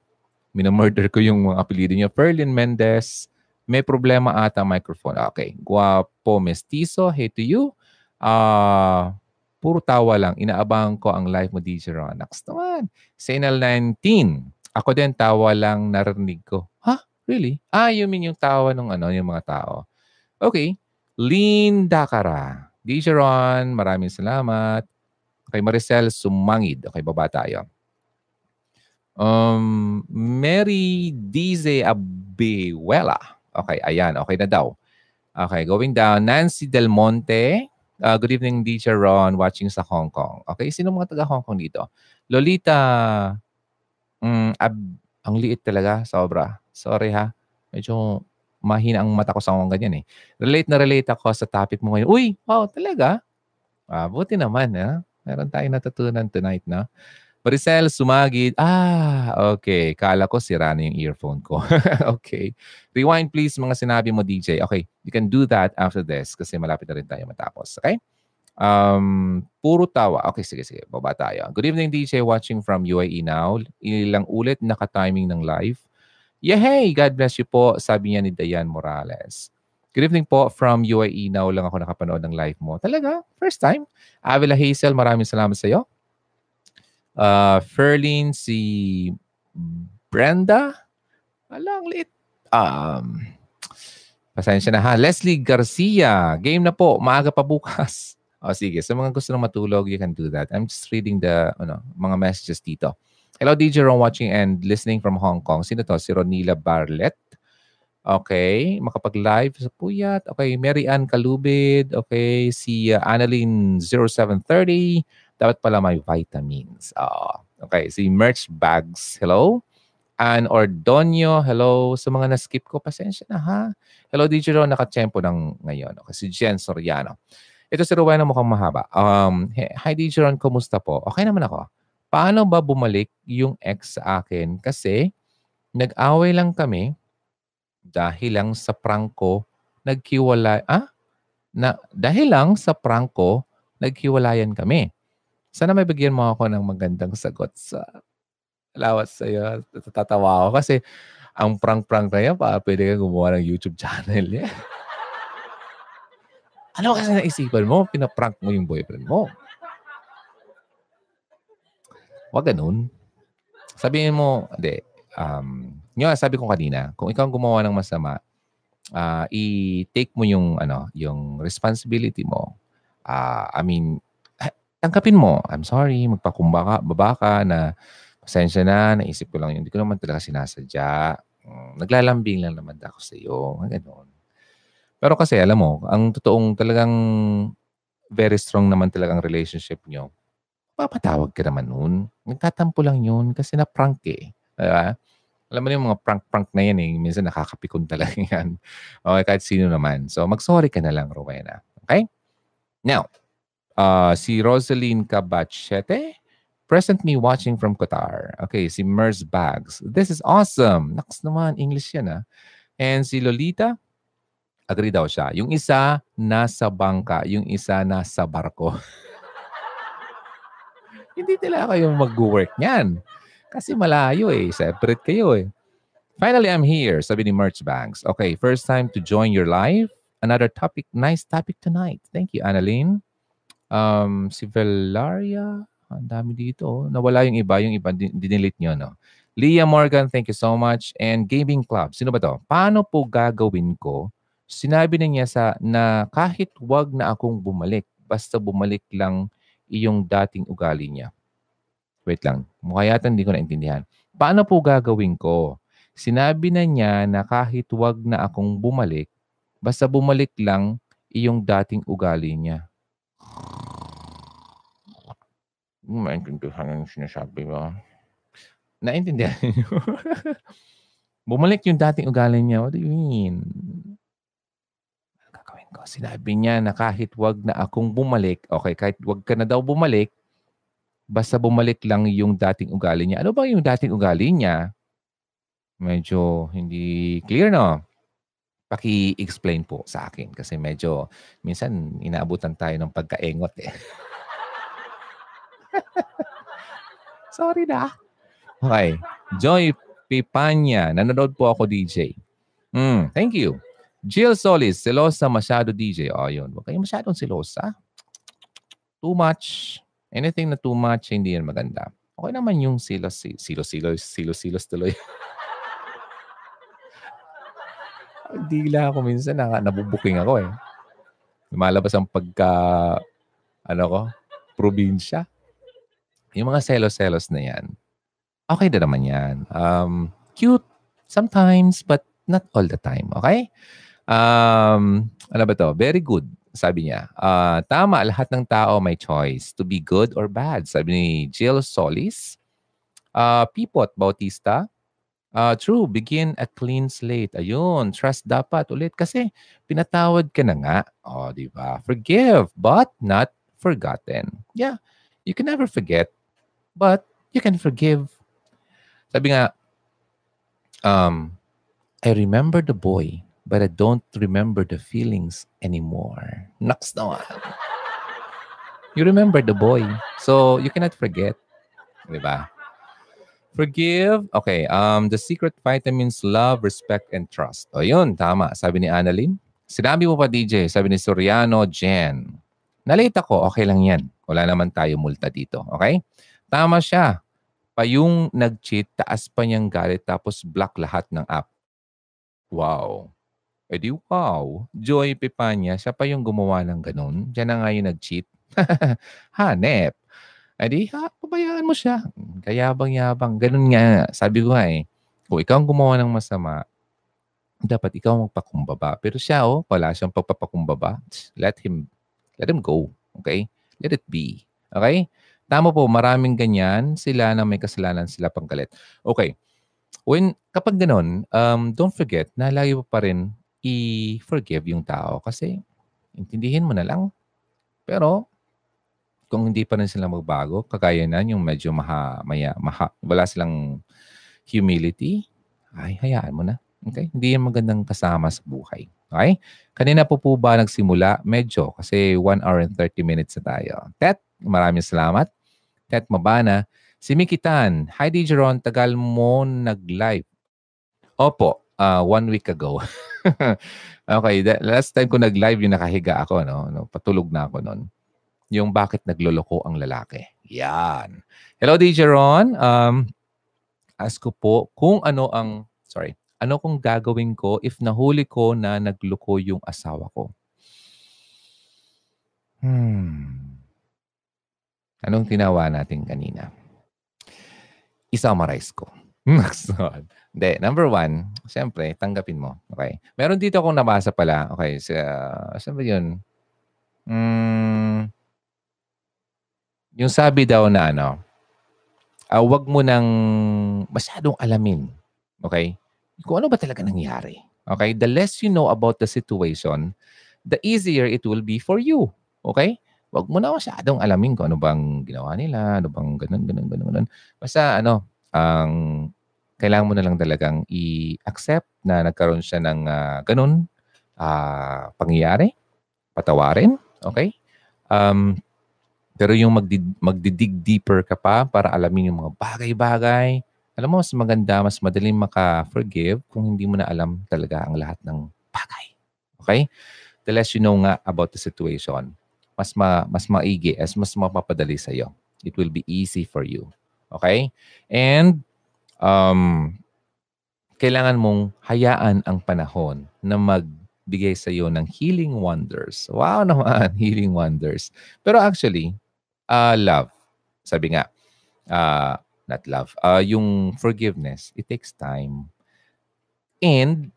Minamurder ko yung mga apelido niyo. Ferlin Mendez, may problema ata microphone. Okay. Guapo Mestizo, hey to you. Uh, puro tawa lang. Inaabangan ko ang live mo, DJ Ron. Next naman. Senal 19. Ako din tawa lang narinig ko. Ha? Huh? Really? Ah, you mean yung tawa ng ano, yung mga tao. Okay. Lynn Dakara. DJ Ron, maraming salamat. Kay Maricel Sumangid. Okay, baba tayo. Um, Mary Dize Abiwela. Okay, ayan. Okay na daw. Okay, going down. Nancy Del Monte. Uh, good evening, DJ Ron, watching sa Hong Kong. Okay, sino mga taga Hong Kong dito? Lolita, um, ab, ang liit talaga, sobra. Sorry ha. Medyo mahina ang mata ko sa mga ganyan eh. Relate na relate ako sa topic mo ngayon. Uy, wow, talaga? Ah, buti naman. Ha? Meron tayong natutunan tonight na. Maricel Sumagid. Ah, okay. Kala ko sira na yung earphone ko. okay. Rewind please mga sinabi mo, DJ. Okay, you can do that after this kasi malapit na rin tayo matapos. Okay? Um, puro tawa. Okay, sige, sige. Baba tayo. Good evening, DJ. Watching from UAE now. Ilang ulit naka-timing ng live. Yeah, hey! God bless you po. Sabi niya ni Dayan Morales. Good evening po from UAE. Now lang ako nakapanood ng live mo. Talaga? First time? Avila Hazel, maraming salamat sa iyo. Uh, Ferlin, si Brenda. Alang lit. Um, pasensya na ha. Leslie Garcia. Game na po. Maaga pa bukas. O oh, sige. Sa mga gusto nang matulog, you can do that. I'm just reading the ano, mga messages dito. Hello, DJ Ron watching and listening from Hong Kong. Sino to? Si Ronila Barlet. Okay. Makapag-live sa Puyat. Okay. Mary Ann Kalubid. Okay. Si uh, Annalyn 0730. Dapat pala may vitamins. Uh, okay. Si Merch Bags. Hello. Ann Ordonio. Hello. Sa mga na-skip ko, pasensya na ha. Hello, DJ Ron. Nakachempo ng ngayon. Okay. Si Jen Soriano. Ito si Rowena mukhang mahaba. Um, hi, DJ Ron. Kumusta po? Okay naman ako. paano ba bumalik yung ex sa akin? Kasi nag-away lang kami dahil lang sa prangko naghiwalay. Ah? Na, dahil lang sa prangko naghiwalayan kami. Sana may bigyan mo ako ng magandang sagot sa lawat sa iyo. Tatawa ako kasi ang prank-prank na yan, pa, pwede kang gumawa ng YouTube channel. Yeah. ano kasi naisipan mo? Pinaprank mo yung boyfriend mo. Huwag ganun. Sabihin mo, hindi, um, yun, sabi ko kanina, kung ikaw ang gumawa ng masama, uh, i-take mo yung, ano, yung responsibility mo. Uh, I mean, tangkapin mo. I'm sorry, magpakumbaka, babaka na pasensya na, naisip ko lang yun. Hindi ko naman talaga sinasadya. Um, naglalambing lang naman ako sa iyo. Ganun. Pero kasi, alam mo, ang totoong talagang very strong naman talagang relationship nyo, papatawag ka naman nun. Nagtatampo lang yun kasi na-prank eh. Diba? Alam mo yung mga prank-prank na yan eh. Minsan nakakapikon talaga yan. Okay, kahit sino naman. So, mag-sorry ka na lang, Rowena. Okay? Now, uh, si Rosaline Cabachete, present me watching from Qatar. Okay, si Mers Bags. This is awesome. Naks naman, English yan ah. And si Lolita, agree daw siya. Yung isa, nasa bangka. Yung isa, nasa barko. Hindi talaga kayo mag-work niyan. Kasi malayo eh. Separate kayo eh. Finally, I'm here, sabi ni Merch Banks. Okay, first time to join your live. Another topic, nice topic tonight. Thank you, Annalyn. Um, si Velaria, ang dami dito. Oh. Nawala yung iba, yung iba dinelete nyo, no? Leah Morgan, thank you so much. And Gaming Club, sino ba to? Paano po gagawin ko? Sinabi na niya sa, na kahit wag na akong bumalik, basta bumalik lang iyong dating ugali niya. Wait lang. Mukha yata hindi ko naintindihan. Paano po gagawin ko? Sinabi na niya na kahit wag na akong bumalik, basta bumalik lang iyong dating ugali niya. Maintindihan ang sinasabi mo. Naintindihan niyo? bumalik yung dating ugali niya. What do you mean? gagawin ko? Sinabi niya na kahit wag na akong bumalik, okay, kahit wag ka na daw bumalik, basta bumalik lang yung dating ugali niya. Ano ba yung dating ugali niya? Medyo hindi clear, no? Paki-explain po sa akin kasi medyo minsan inaabutan tayo ng pagkaengot eh. Sorry na. Okay. Joy Pipanya. Nanonood po ako, DJ. Mm, thank you. Jill Solis, selosa masyado, DJ. O, oh, yun. Huwag kayong masyadong selosa. Too much. Anything na too much, hindi yan maganda. Okay naman yung silos, silos, silos, silos, silos tuloy. Dila ako minsan, na, nabubuking ako eh. Lumalabas ang pagka, ano ko, probinsya. Yung mga selos-selos na yan, okay na naman yan. Um, cute sometimes, but not all the time. Okay? Um, ano ba to? Very good. Sabi niya, uh, tama, lahat ng tao may choice to be good or bad. Sabi ni Jill Solis. Uh, Pipot Bautista, uh, true, begin a clean slate. Ayun, trust dapat ulit kasi pinatawad ka na nga. O, oh, di ba? Forgive, but not forgotten. Yeah, you can never forget, but you can forgive. Sabi nga, um, I remember the boy but I don't remember the feelings anymore. Naks naman. You remember the boy. So, you cannot forget. Diba? Forgive. Okay. Um, the secret vitamins, love, respect, and trust. O yun, tama. Sabi ni Annalyn. Sinabi mo pa, DJ. Sabi ni Soriano Jen. Nalate ako. Okay lang yan. Wala naman tayo multa dito. Okay? Tama siya. Pa yung nag-cheat, taas pa niyang galit tapos block lahat ng app. Wow. Eh di wow, Joy Pipanya, siya pa yung gumawa ng ganun. Diyan na nga yung nag-cheat. Hanep. Eh di, ha, pabayaan mo siya. Kayabang-yabang. Ganun nga. Sabi ko nga eh, kung ikaw ang gumawa ng masama, dapat ikaw magpakumbaba. Pero siya, oh, wala siyang pagpapakumbaba. Let him, let him go. Okay? Let it be. Okay? Tama po, maraming ganyan. Sila na may kasalanan, sila pang galit. Okay. When, kapag ganun, um, don't forget na lagi pa rin i-forgive yung tao kasi intindihin mo na lang. Pero kung hindi pa rin sila magbago, kagaya na yung medyo maha, maya, maha, wala silang humility, ay, hayaan mo na. Okay? Hindi yan magandang kasama sa buhay. Okay? Kanina po po ba nagsimula? Medyo, kasi 1 hour and 30 minutes na tayo. Tet, maraming salamat. Tet Mabana. Si Mickey Tan. Hi, Dijeron. Tagal mo nag-live. Opo, uh, one week ago. okay, that, last time ko nag-live yung nakahiga ako, no? no patulog na ako noon yung bakit nagloloko ang lalaki. Yan. Hello, DJ Ron. Um, ask ko po kung ano ang, sorry, ano kung gagawin ko if nahuli ko na nagloko yung asawa ko? Hmm. Anong tinawa natin kanina? I-summarize ko. Hindi. Number one, siyempre, tanggapin mo. Okay. Meron dito akong nabasa pala. Okay. Sa, saan ba yun? Hmm, yung sabi daw na ano, uh, wag mo nang masyadong alamin. Okay? Kung ano ba talaga nangyari. Okay? The less you know about the situation, the easier it will be for you. Okay? Wag mo na masyadong alamin kung ano bang ginawa nila, ano bang ganun, ganun, ganun, ganun. Basta ano, ang kailangan mo na lang talagang i-accept na nagkaroon siya ng uh, ganun uh, pangyayari, patawarin, okay? Um, pero yung magdi, magdidig deeper ka pa para alamin yung mga bagay-bagay, alam mo, mas maganda, mas madaling maka-forgive kung hindi mo na alam talaga ang lahat ng bagay. Okay? The less you know nga about the situation, mas ma, mas maigi, as mas mapapadali sa iyo. It will be easy for you. Okay? And um, kailangan mong hayaan ang panahon na magbigay sa iyo ng healing wonders. Wow naman, healing wonders. Pero actually, uh, love. Sabi nga, uh, not love, uh, yung forgiveness, it takes time. And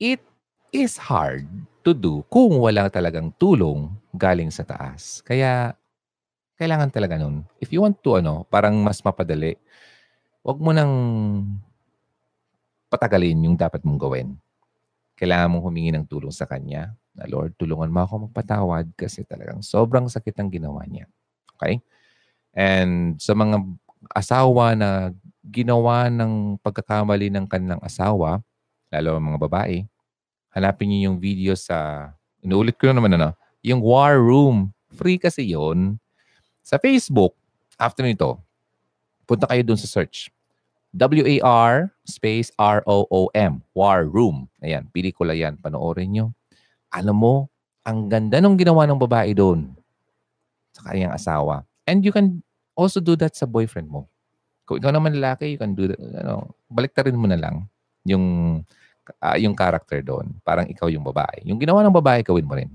it is hard to do kung wala talagang tulong galing sa taas. Kaya, kailangan talaga nun. If you want to, ano, parang mas mapadali, wag mo nang patagalin yung dapat mong gawin. Kailangan mong humingi ng tulong sa Kanya na, Lord, tulungan mo ako magpatawad kasi talagang sobrang sakit ang ginawa niya. Okay? And sa mga asawa na ginawa ng pagkakamali ng kanilang asawa, lalo ang mga babae, hanapin niyo yung video sa, inuulit ko na naman ano, yung War Room. Free kasi yon Sa Facebook, after nito, punta kayo dun sa search. W-A-R space R-O-O-M. War Room. Ayan, pelikula yan. Panoorin nyo. Alam mo, ang ganda nung ginawa ng babae doon sa kanyang asawa. And you can also do that sa boyfriend mo. Kung ikaw naman lalaki, you can do that. Ano, baliktarin mo na lang yung uh, yung character doon. Parang ikaw yung babae. Yung ginawa ng babae, gawin mo rin.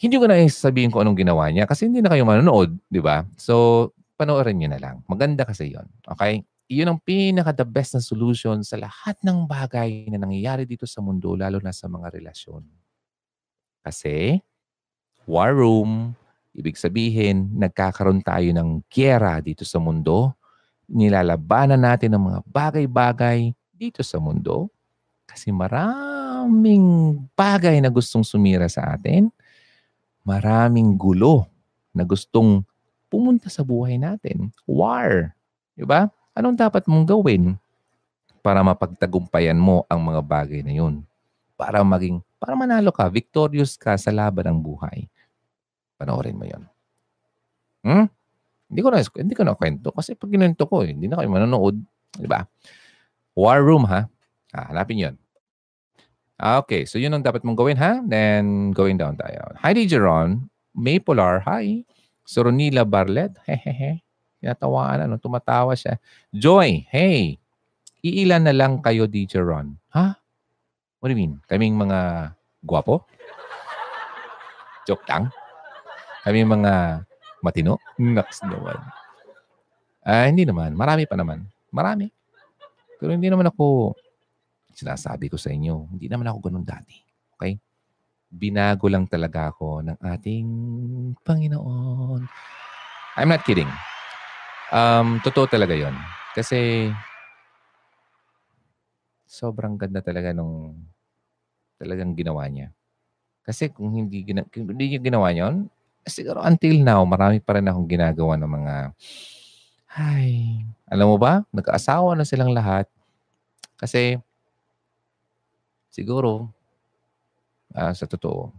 Hindi ko na sabihin kung anong ginawa niya kasi hindi na kayo manonood, di ba? So, panoorin niyo na lang. Maganda kasi yon Okay? Iyon ang pinaka-the best na solution sa lahat ng bagay na nangyayari dito sa mundo, lalo na sa mga relasyon. Kasi, war room, Ibig sabihin, nagkakaroon tayo ng gyera dito sa mundo. Nilalabanan natin ang mga bagay-bagay dito sa mundo. Kasi maraming bagay na gustong sumira sa atin. Maraming gulo na gustong pumunta sa buhay natin. War. Diba? Anong dapat mong gawin para mapagtagumpayan mo ang mga bagay na yun? Para maging, para manalo ka, victorious ka sa laban ng buhay. Panoorin mo yon. Hmm? Hindi ko na hindi ko na kwento kasi pag ginento ko, hindi na kayo manonood, di ba? War Room ha. Ah, hanapin 'yon. Okay, so yun ang dapat mong gawin ha. Then going down tayo. Hi DJ Ron, Maypolar, hi. Soronila Barlet, hehehe. Tinatawaan, ano, tumatawa siya. Joy, hey. Iilan na lang kayo DJ Ron. Ha? What do you mean? Kaming mga guwapo? Joke lang. Kami mga matino? Naks naman. Ah, hindi naman. Marami pa naman. Marami. Pero hindi naman ako, sinasabi ko sa inyo, hindi naman ako ganun dati. Okay? Binago lang talaga ako ng ating Panginoon. I'm not kidding. Um, totoo talaga yon Kasi sobrang ganda talaga nung talagang ginawa niya. Kasi kung hindi, gina, kung hindi niya ginawa yon siguro until now, marami pa rin akong ginagawa ng mga, ay, alam mo ba, nag-aasawa na silang lahat. Kasi, siguro, uh, sa totoo,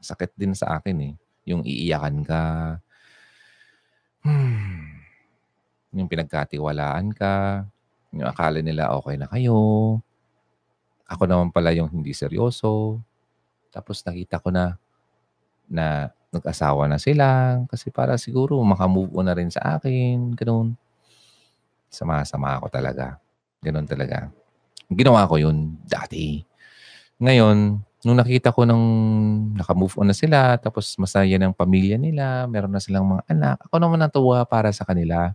sakit din sa akin eh. Yung iiyakan ka, hmm, yung pinagkatiwalaan ka, yung akala nila okay na kayo. Ako naman pala yung hindi seryoso. Tapos nakita ko na na nag-asawa na sila kasi para siguro makamove on na rin sa akin. Ganun. Sama-sama ako talaga. Ganun talaga. Ginawa ko yun dati. Ngayon, nung nakita ko nung nakamove on na sila, tapos masaya ng pamilya nila, meron na silang mga anak, ako naman natuwa para sa kanila.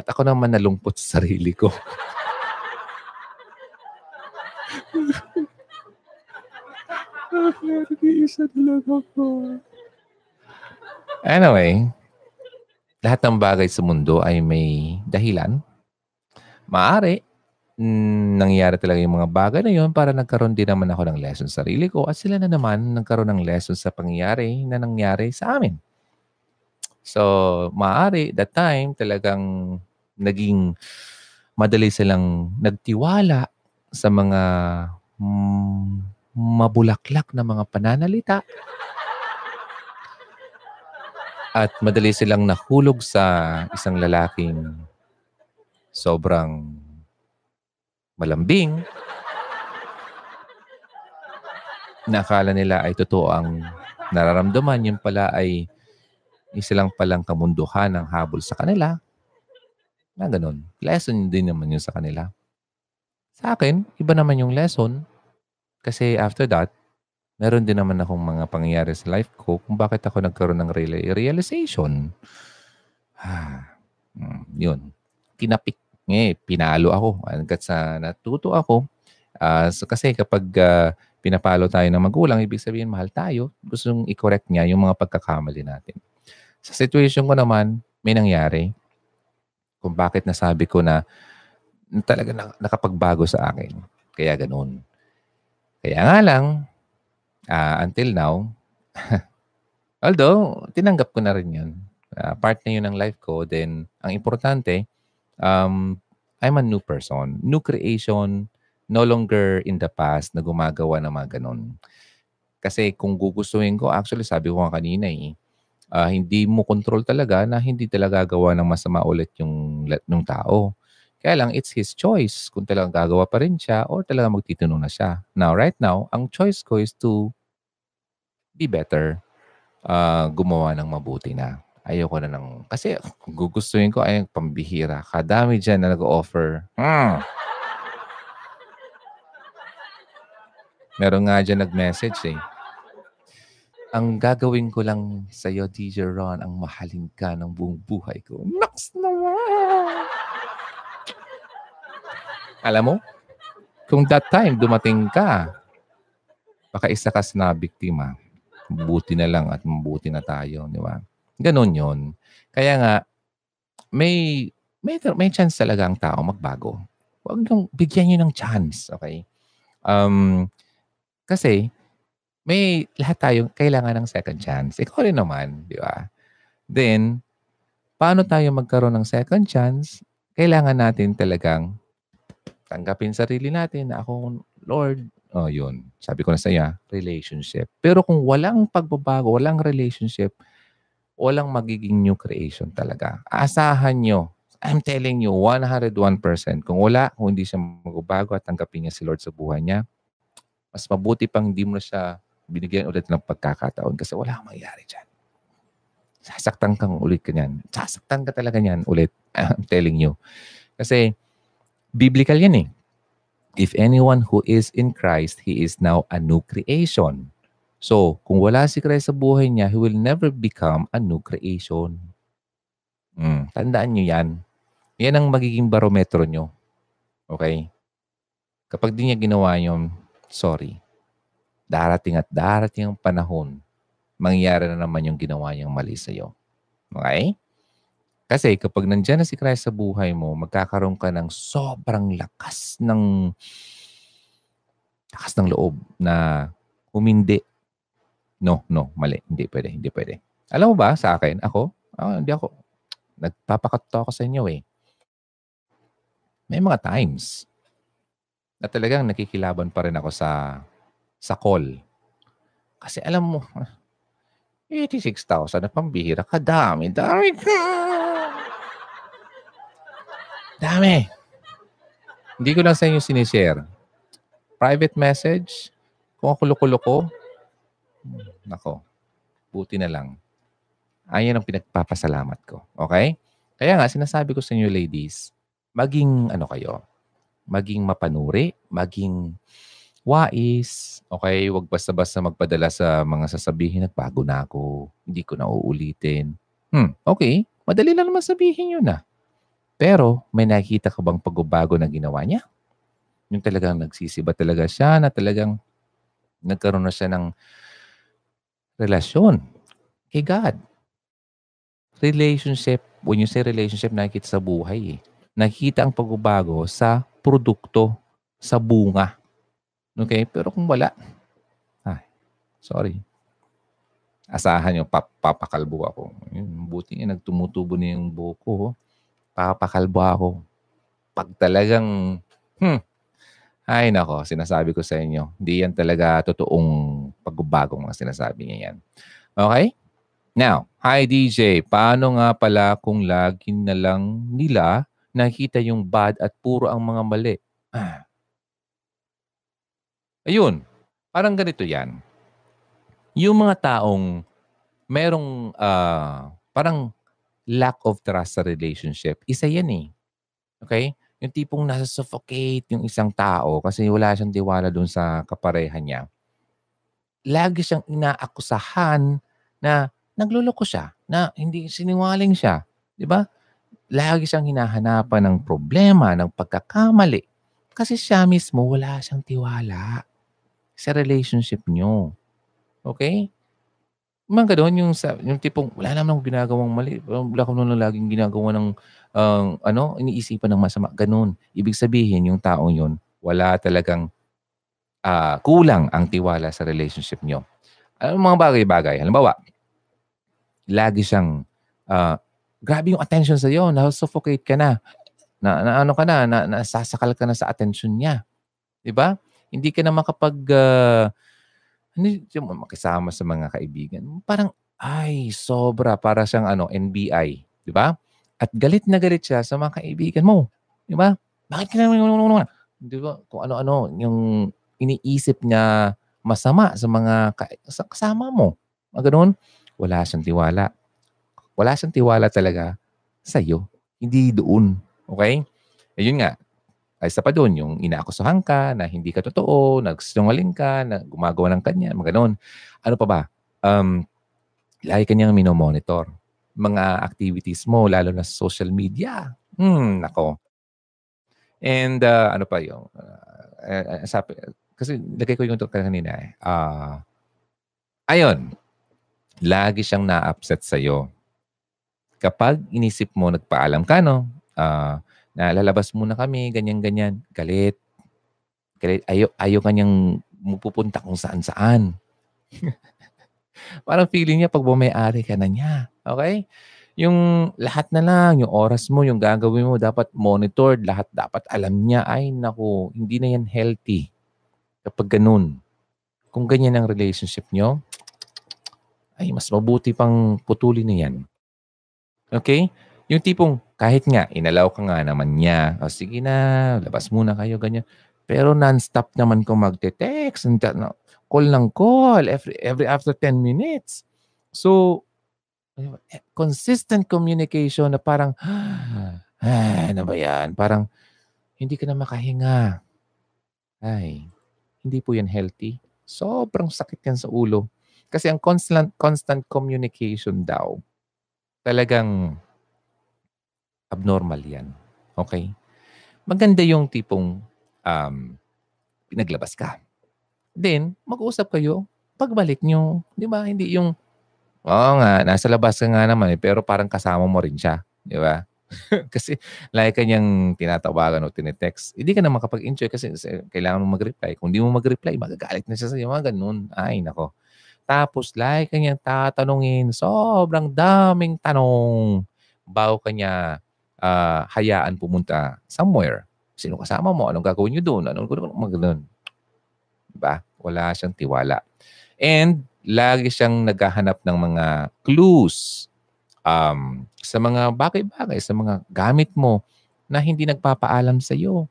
At ako naman nalungkot sa sarili ko. Nag-iisa. Anyway, lahat ng bagay sa mundo ay may dahilan. Maari, mm, nangyari talaga yung mga bagay na yun para nagkaroon din naman ako ng lesson sa sarili ko at sila na naman nagkaroon ng lesson sa pangyayari na nangyari sa amin. So, maaari, that time, talagang naging madali silang nagtiwala sa mga mm, mabulaklak na mga pananalita. At madali silang nahulog sa isang lalaking sobrang malambing. Nakala nila ay totoo ang nararamdaman. Yun pala ay isa lang palang kamunduhan ng habol sa kanila. Na ganun. Lesson din naman yun sa kanila. Sa akin, iba naman yung lesson. Kasi after that, meron din naman akong mga pangyayari sa life ko kung bakit ako nagkaroon ng realization. Ah, hmm, yun. Kinapik. Eh, pinalo ako. Hanggat sa natuto ako. Uh, so kasi kapag uh, pinapalo tayo ng magulang, ibig sabihin mahal tayo. Gusto nung i-correct niya yung mga pagkakamali natin. Sa situation ko naman, may nangyari kung bakit nasabi ko na talaga na, nakapagbago sa akin. Kaya ganun. Kaya nga lang, uh, until now, although tinanggap ko na rin yun. Uh, part na yun ng life ko. Then, ang importante, um, I'm a new person. New creation, no longer in the past na gumagawa ng mga ganun. Kasi kung gugustuhin ko, actually sabi ko nga kanina eh, uh, hindi mo control talaga na hindi talaga gagawa ng masama ulit yung ng tao. Kaya lang, it's his choice kung talagang gagawa pa rin siya or talagang magtitinong na siya. Now, right now, ang choice ko is to be better. Uh, gumawa ng mabuti na. Ayoko na ng... Kasi gugustuhin ko ay pambihira. Kadami dyan na nag-offer. Hmm. Meron nga dyan nag-message eh. Ang gagawin ko lang sa iyo, DJ Ron, ang mahalin ka ng buong buhay ko. Naks naman! Alam mo, kung that time dumating ka, baka isa ka na biktima. Buti na lang at mabuti na tayo, di ba? Ganon yon. Kaya nga, may, may, may chance talaga ang tao magbago. Huwag niyong bigyan niyo ng chance, okay? Um, kasi, may lahat tayo kailangan ng second chance. Ikaw rin naman, di ba? Then, paano tayo magkaroon ng second chance? Kailangan natin talagang tanggapin sarili natin na ako, Lord, oh yun, sabi ko na sa iya, relationship. Pero kung walang pagbabago, walang relationship, walang magiging new creation talaga. Asahan nyo. I'm telling you, 101%. Kung wala, kung hindi siya magbabago at tanggapin niya si Lord sa buhay niya, mas mabuti pang hindi mo siya binigyan ulit ng pagkakataon kasi wala kang mangyayari dyan. Sasaktan kang ulit ka niyan. Sasaktan ka talaga niyan ulit. I'm telling you. Kasi, biblical yan eh. If anyone who is in Christ, he is now a new creation. So, kung wala si Christ sa buhay niya, he will never become a new creation. Hmm, tandaan niyo yan. Yan ang magiging barometro nyo. Okay? Kapag di niya ginawa yun, sorry darating at darating ang panahon, mangyayari na naman yung ginawa niyang mali sa iyo. Okay? Kasi kapag nandiyan na si Christ sa buhay mo, magkakaroon ka ng sobrang lakas ng lakas ng loob na humindi. No, no, mali. Hindi pwede, hindi pwede. Alam mo ba sa akin, ako, ah, hindi ako, nagpapakato ako sa inyo eh. May mga times na talagang nakikilaban pa rin ako sa sa call. Kasi alam mo, 86,000 na pambihira. Kadami, dami ka. Dami. Hindi ko lang sa inyo sinishare. Private message, kung ako kulo ko, nako, buti na lang. Ayan ang pinagpapasalamat ko. Okay? Kaya nga, sinasabi ko sa inyo ladies, maging ano kayo, maging mapanuri, maging wais, okay? Huwag basta-basta magpadala sa mga sasabihin, nagbago na ako, hindi ko na uulitin. Hmm, okay. Madali lang naman sabihin yun na. Ah. Pero, may nakikita ka bang pagbabago na ginawa niya? Yung talagang nagsisiba talaga siya, na talagang nagkaroon na siya ng relasyon kay God relationship, when you say relationship, nakikita sa buhay eh. Nakikita ang pagbabago sa produkto, sa bunga. Okay? Pero kung wala, ay, sorry. Asahan yung pap papakalbo ako. buti nga nagtumutubo na yung buko. Oh. Papakalbo ako. Pag talagang, hmm, ay nako, sinasabi ko sa inyo, hindi yan talaga totoong pagbabagong mga sinasabi niya yan. Okay? Now, hi DJ, paano nga pala kung lagi na lang nila nakita yung bad at puro ang mga mali? Ah. Ayun, parang ganito yan. Yung mga taong merong uh, parang lack of trust sa relationship, isa yan eh. Okay? Yung tipong nasa suffocate yung isang tao kasi wala siyang tiwala doon sa kapareha niya. Lagi siyang inaakusahan na nagluloko siya, na hindi sinungaling siya. Di ba? Lagi siyang hinahanapan ng problema, ng pagkakamali. Kasi siya mismo, wala siyang tiwala sa relationship niyo. Okay? Mga ganoon yung, sa, yung tipong wala naman akong ginagawang mali. Wala akong naman laging ginagawa ng uh, ano, iniisipan ng masama. Ganun. Ibig sabihin, yung taong yun, wala talagang uh, kulang ang tiwala sa relationship niyo. Ano mga bagay-bagay? Halimbawa, lagi siyang, uh, grabe yung attention sa iyo, na-suffocate ka na. Na, na ano ka na, na, nasasakal ka na sa attention niya. 'Di ba? Hindi ka na makapag uh, hindi makisama sa mga kaibigan. Parang ay, sobra para siyang ano, NBI, 'di ba? At galit na galit siya sa mga kaibigan mo. 'Di ba? Bakit ka na 'di ba? Kung ano-ano yung iniisip niya masama sa mga kasama mo. Mga ganun wala siyang tiwala. Wala siyang tiwala talaga sa iyo. Hindi doon. Okay? Ayun nga. Ay sa pa doon, yung inaakusahan ka na hindi ka totoo, nagsinungaling ka, na gumagawa ng kanya, mga ganun. Ano pa ba? Um, lagi kanyang minomonitor. Mga activities mo, lalo na sa social media. Hmm, nako. And uh, ano pa yung, uh, uh, sabi, kasi lagay ko yung kanina eh. Uh, ayun, lagi siyang na-upset sa'yo. Kapag inisip mo, nagpaalam ka, no? Uh, na lalabas muna kami, ganyan-ganyan, galit. Galit. Ayaw, ayaw kanyang pupunta kung saan-saan. Parang feeling niya pag bumayari ka na niya. Okay? Yung lahat na lang, yung oras mo, yung gagawin mo, dapat monitored, lahat dapat alam niya. Ay, naku, hindi na yan healthy. Kapag ganun. Kung ganyan ang relationship nyo, ay mas mabuti pang putulin na yan. Okay? Yung tipong kahit nga, inalaw ka nga naman niya, o sige na, labas muna kayo, ganyan. Pero non-stop naman kung magte-text, call ng call every, every after 10 minutes. So, consistent communication na parang, ay, ano ba yan? Parang, hindi ka na makahinga. Ay, hindi po yan healthy. Sobrang sakit yan sa ulo. Kasi ang constant, constant communication daw, talagang abnormal yan. Okay? Maganda yung tipong um, pinaglabas ka. Then, mag-usap kayo. Pagbalik nyo, di ba? Hindi yung, oo nga, nasa labas ka nga naman eh, pero parang kasama mo rin siya. Di ba? kasi lagi kanyang tinatawagan o tinetext. Hindi ka na makapag-enjoy kasi kailangan mo mag-reply. Kung hindi mo mag-reply, magagalit na siya sa iyo. Mga ganun. Ay, nako. Tapos, like kanyang tatanungin, sobrang daming tanong bago kanya uh, hayaan pumunta somewhere. Sino kasama mo? Anong gagawin niyo doon? Anong gagawin mo? Ganun. Diba? Wala siyang tiwala. And lagi siyang naghahanap ng mga clues um, sa mga bagay-bagay, sa mga gamit mo na hindi nagpapaalam sa iyo.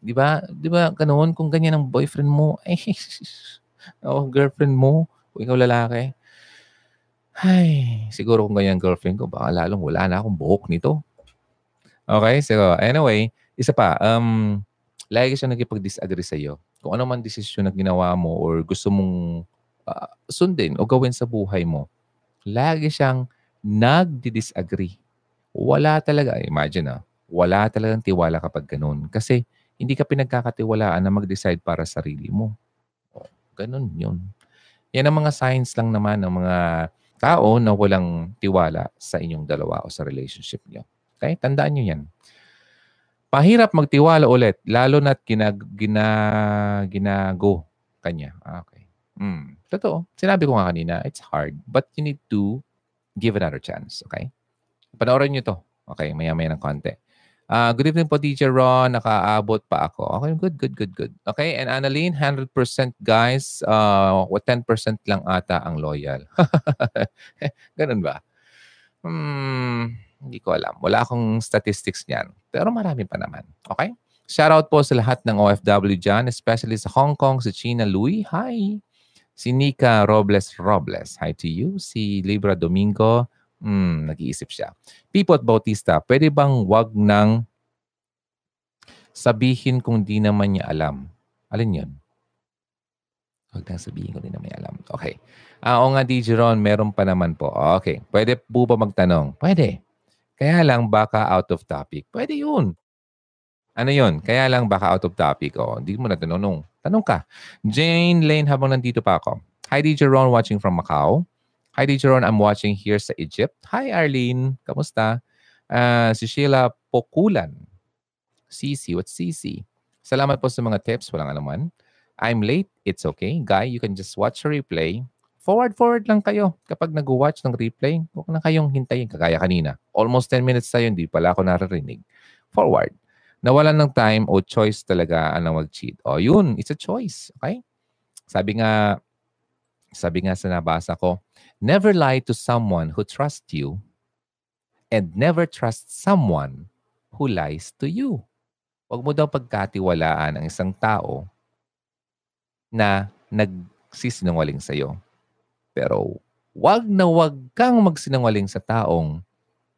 'Di ba? 'Di ba ganoon kung ganyan ang boyfriend mo, eh o girlfriend mo, kung ikaw lalaki. Ay, siguro kung ganyan girlfriend ko, baka lalong wala na akong buhok nito. Okay, so anyway, isa pa, um, lagi siya nagkipag-disagree sa iyo. Kung ano man desisyon na ginawa mo or gusto mong uh, sundin o gawin sa buhay mo, lagi siyang nagdi-disagree. Wala talaga, imagine ah, wala talagang tiwala kapag ganun. Kasi hindi ka pinagkakatiwalaan na mag-decide para sa sarili mo. O, ganun yun. Yan ang mga signs lang naman ng mga tao na walang tiwala sa inyong dalawa o sa relationship niyo. Okay? Tandaan niyo yan. Pahirap magtiwala ulit, lalo na't ginag, gina, ginago kanya. Ah, okay. Mm, totoo. Sinabi ko nga kanina, it's hard. But you need to give another chance. Okay? Panoorin niyo to. Okay, maya-maya ng konti. Uh, good evening po, Teacher Ron. Nakaabot pa ako. Okay, good, good, good, good. Okay, and Annalene, 100% guys. Uh, 10% lang ata ang loyal. Ganun ba? Hmm, hindi ko alam. Wala akong statistics niyan. Pero marami pa naman. Okay? Shoutout po sa lahat ng OFW dyan, especially sa Hong Kong, si China Louie. Hi! Si Nika Robles Robles. Hi to you. Si Libra Domingo. Hmm, nag-iisip siya. Pipot Bautista, pwede bang wag nang sabihin kung di naman niya alam? Alin yun? Huwag nang sabihin kung di naman niya alam. Okay. Ah, oo nga, DJ Ron, meron pa naman po. Okay. Pwede po ba magtanong? Pwede. Kaya lang baka out of topic. Pwede yun. Ano yun? Kaya lang baka out of topic. O, oh, hindi mo na tanong. Tanong ka. Jane Lane, habang nandito pa ako. Hi, DJ Ron, watching from Macau. Hi, Teacher Ron. I'm watching here sa Egypt. Hi, Arlene. Kamusta? Uh, si Sheila Pokulan. CC. What's CC? Salamat po sa mga tips. Walang alaman. I'm late. It's okay. Guy, you can just watch a replay. Forward, forward lang kayo. Kapag nag-watch ng replay, huwag na kayong hintayin. Kagaya kanina. Almost 10 minutes tayo, hindi pala ako naririnig. Forward. Nawalan ng time o choice talaga ang mag-cheat. O yun, it's a choice. Okay? Sabi nga, sabi nga sa nabasa ko, Never lie to someone who trusts you and never trust someone who lies to you. Huwag mo daw pagkatiwalaan ang isang tao na nagsisinungaling sa iyo. Pero wag na wag kang magsinungaling sa taong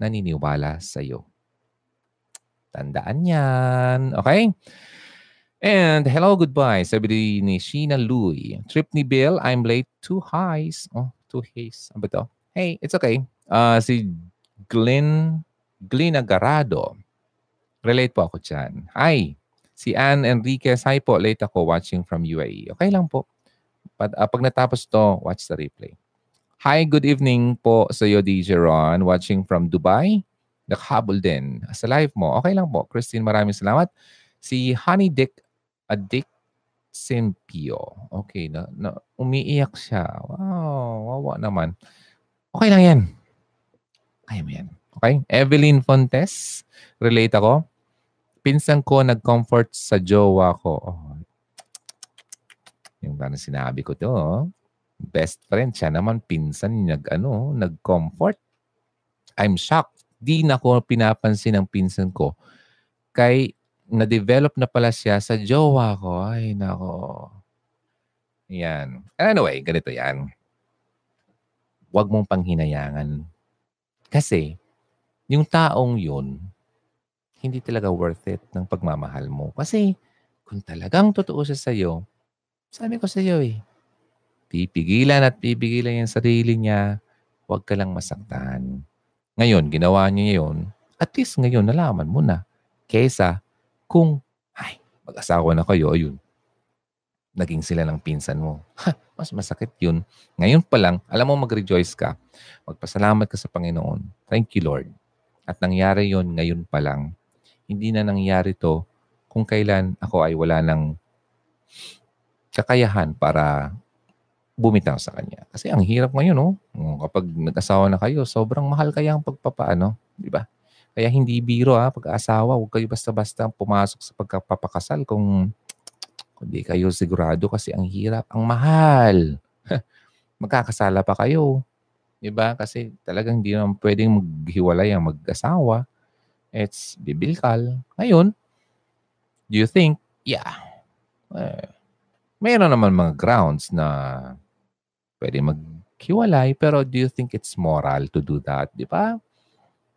naniniwala sa iyo. Tandaan yan. Okay? And hello, goodbye. Sabi ni Sheena Louie. Trip ni Bill, I'm late. Two highs. Oh, to his, ano ba to? Hey, it's okay. Uh, si Glenn, Glenn Agarado. Relate po ako dyan. Hi. Si Anne Enriquez. Hi po. Late ako watching from UAE. Okay lang po. Pag, uh, pag natapos to, watch the replay. Hi, good evening po sa iyo, DJ Ron. Watching from Dubai. Nakahabol din. Sa live mo. Okay lang po. Christine, maraming salamat. Si Honey Dick, a Dick Sempio. Okay, na, na, umiiyak siya. Wow, wawa naman. Okay lang yan. Kaya mo yan. Okay? Evelyn Fontes, relate ako. Pinsan ko nag-comfort sa jowa ko. Oh. Yung parang sinabi ko to, oh. best friend siya naman, pinsan nag, ano, nag-comfort. I'm shocked. Di na ko pinapansin ng pinsan ko. Kay na-develop na pala siya sa jowa ko. Ay, nako. Yan. Anyway, ganito yan. Huwag mong panghinayangan. Kasi, yung taong yun, hindi talaga worth it ng pagmamahal mo. Kasi, kung talagang totoo siya sa'yo, sabi ko sa'yo eh, pipigilan at pipigilan yung sarili niya, huwag ka lang masaktan. Ngayon, ginawa niya yun, at least ngayon nalaman mo na. Kesa kung, ay, mag-asawa na kayo, ayun, naging sila ng pinsan mo. Ha, mas masakit yun. Ngayon pa lang, alam mo mag-rejoice ka. Magpasalamat ka sa Panginoon. Thank you, Lord. At nangyari yon ngayon pa lang. Hindi na nangyari to kung kailan ako ay wala ng kakayahan para bumitaw sa kanya. Kasi ang hirap ngayon, no? Kapag nag-asawa na kayo, sobrang mahal kaya ang pagpapaano, di ba? Kaya hindi biro ha, pag-asawa, huwag kayo basta-basta pumasok sa pagpapakasal kung hindi kayo sigurado kasi ang hirap, ang mahal. Magkakasala pa kayo. Di ba? Kasi talagang hindi naman pwedeng maghiwalay ang mag-asawa. It's biblical. Ngayon, do you think, yeah, eh, mayroon naman mga grounds na pwede maghiwalay, pero do you think it's moral to do that? Di ba?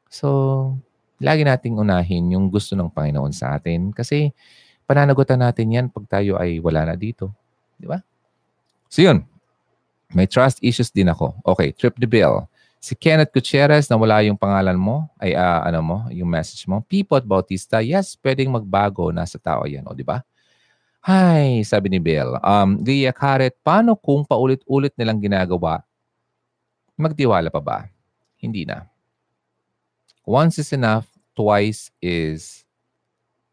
So, lagi nating unahin yung gusto ng Panginoon sa atin kasi pananagutan natin yan pag tayo ay wala na dito. Di ba? So yun, may trust issues din ako. Okay, trip the bill. Si Kenneth Gutierrez, na wala yung pangalan mo, ay uh, ano mo, yung message mo. Pipot Bautista, yes, pwedeng magbago. Nasa tao yan, o di ba? Hi, sabi ni Bill. Um, Lia Karet, paano kung paulit-ulit nilang ginagawa? Magtiwala pa ba? Hindi na. Once is enough, twice is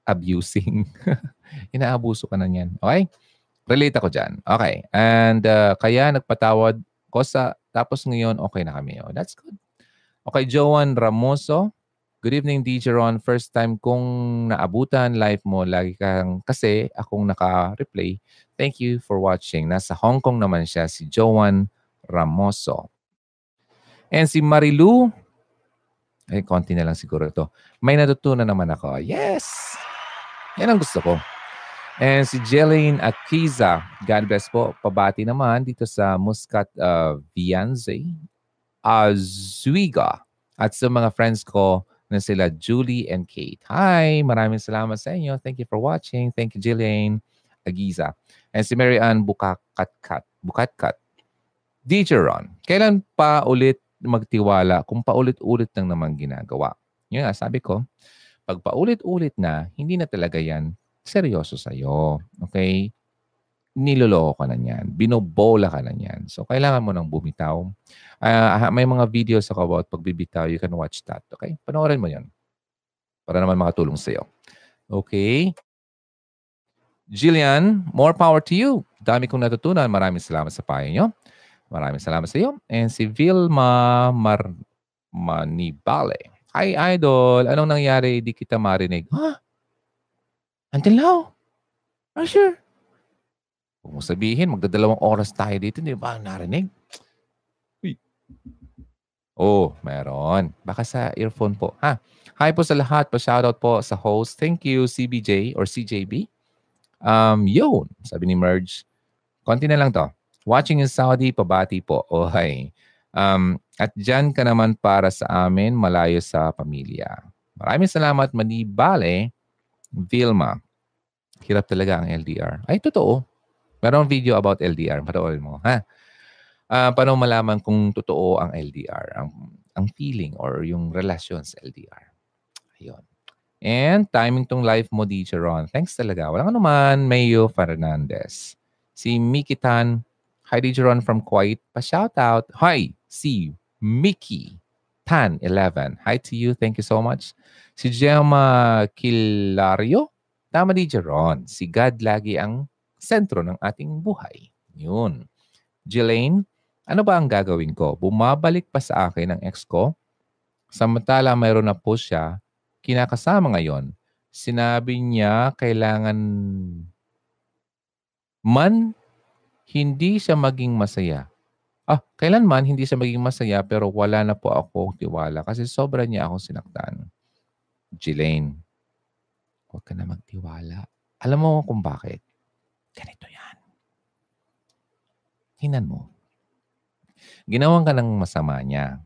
abusing. Inaabuso ka na niyan. Okay? Relate ako dyan. Okay. And uh, kaya nagpatawad ko sa, tapos ngayon, okay na kami. Oh, that's good. Okay, Joan Ramoso. Good evening, DJ Ron. First time kong naabutan live mo. Lagi kang, kasi akong naka-replay. Thank you for watching. Nasa Hong Kong naman siya, si Joan Ramoso. And si Marilu, ay, konti na lang siguro ito. May natutunan naman ako. Yes! Yan ang gusto ko. And si Jeline Akiza, God bless po. Pabati naman dito sa Muscat uh, Vianze, Azuiga. At sa mga friends ko na sila Julie and Kate. Hi! Maraming salamat sa inyo. Thank you for watching. Thank you, Jillian Agiza. And si Mary Ann Bukatkat. Bukatkat. DJ Ron, kailan pa ulit magtiwala kung paulit-ulit lang naman ginagawa. Yun nga, sabi ko, pag paulit-ulit na, hindi na talaga yan seryoso sa'yo. Okay? Niloloko ka na niyan. Binobola ka na niyan. So, kailangan mo nang bumitaw. Uh, may mga videos ako about pagbibitaw. You can watch that. Okay? Panoorin mo yan. Para naman makatulong sa'yo. Okay? Jillian, more power to you. Dami kong natutunan. Maraming salamat sa payo nyo. Maraming salamat sa iyo. And si Vilma Mar Manibale. Hi, Idol. Anong nangyari? Di kita marinig. Ha? Huh? Until now? You sure? Kung mo sabihin, magdadalawang oras tayo dito, hindi ba narinig? Uy. Oh, meron. Baka sa earphone po. Ha? Hi po sa lahat. Pa-shoutout po sa host. Thank you, CBJ or CJB. Um, yun, sabi ni Merge. Konti na lang to. Watching in Saudi, pabati po. Oh, hi. Um, at dyan ka naman para sa amin, malayo sa pamilya. Maraming salamat, Manibale, Vilma. Hirap talaga ang LDR. Ay, totoo. Meron video about LDR. Panoorin mo, ha? Uh, paano malaman kung totoo ang LDR, ang, ang feeling or yung relasyon sa LDR. Ayun. And timing tong live mo, DJ Ron. Thanks talaga. Walang anuman, Mayo Fernandez. Si Miki Tan, Hi, Dijeron from Kuwait. Pa-shout out. Hi, si Mickey Tan 11. Hi to you. Thank you so much. Si Gemma Kilario. Tama, Dijeron. Si God lagi ang sentro ng ating buhay. Yun. Jelaine, ano ba ang gagawin ko? Bumabalik pa sa akin ang ex ko? Samantala mayroon na po siya, kinakasama ngayon. Sinabi niya kailangan man hindi siya maging masaya. Ah, kailanman hindi siya maging masaya pero wala na po ako tiwala kasi sobra niya akong sinaktan. Jelaine, huwag ka na magtiwala. Alam mo kung bakit? Ganito yan. Hinan mo. Ginawan ka ng masama niya.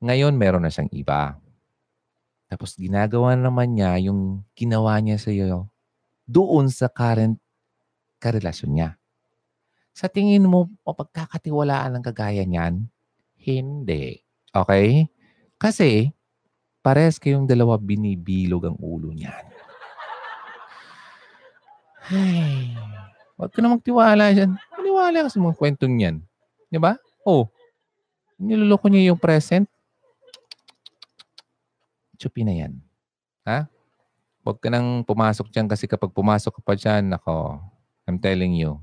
Ngayon, meron na siyang iba. Tapos ginagawa naman niya yung ginawa niya sa iyo doon sa current karelasyon niya. Sa tingin mo, mapagkakatiwalaan ng kagaya niyan? Hindi. Okay? Kasi, pares kayong dalawa binibilog ang ulo niyan. Ay, huwag ka na magtiwala dyan. Maniwala ka sa mga kwentong yan. Di ba? Oh, niloloko niya yung present. Chupi na yan. Ha? Huwag ka nang pumasok dyan kasi kapag pumasok ka pa dyan, ako, I'm telling you,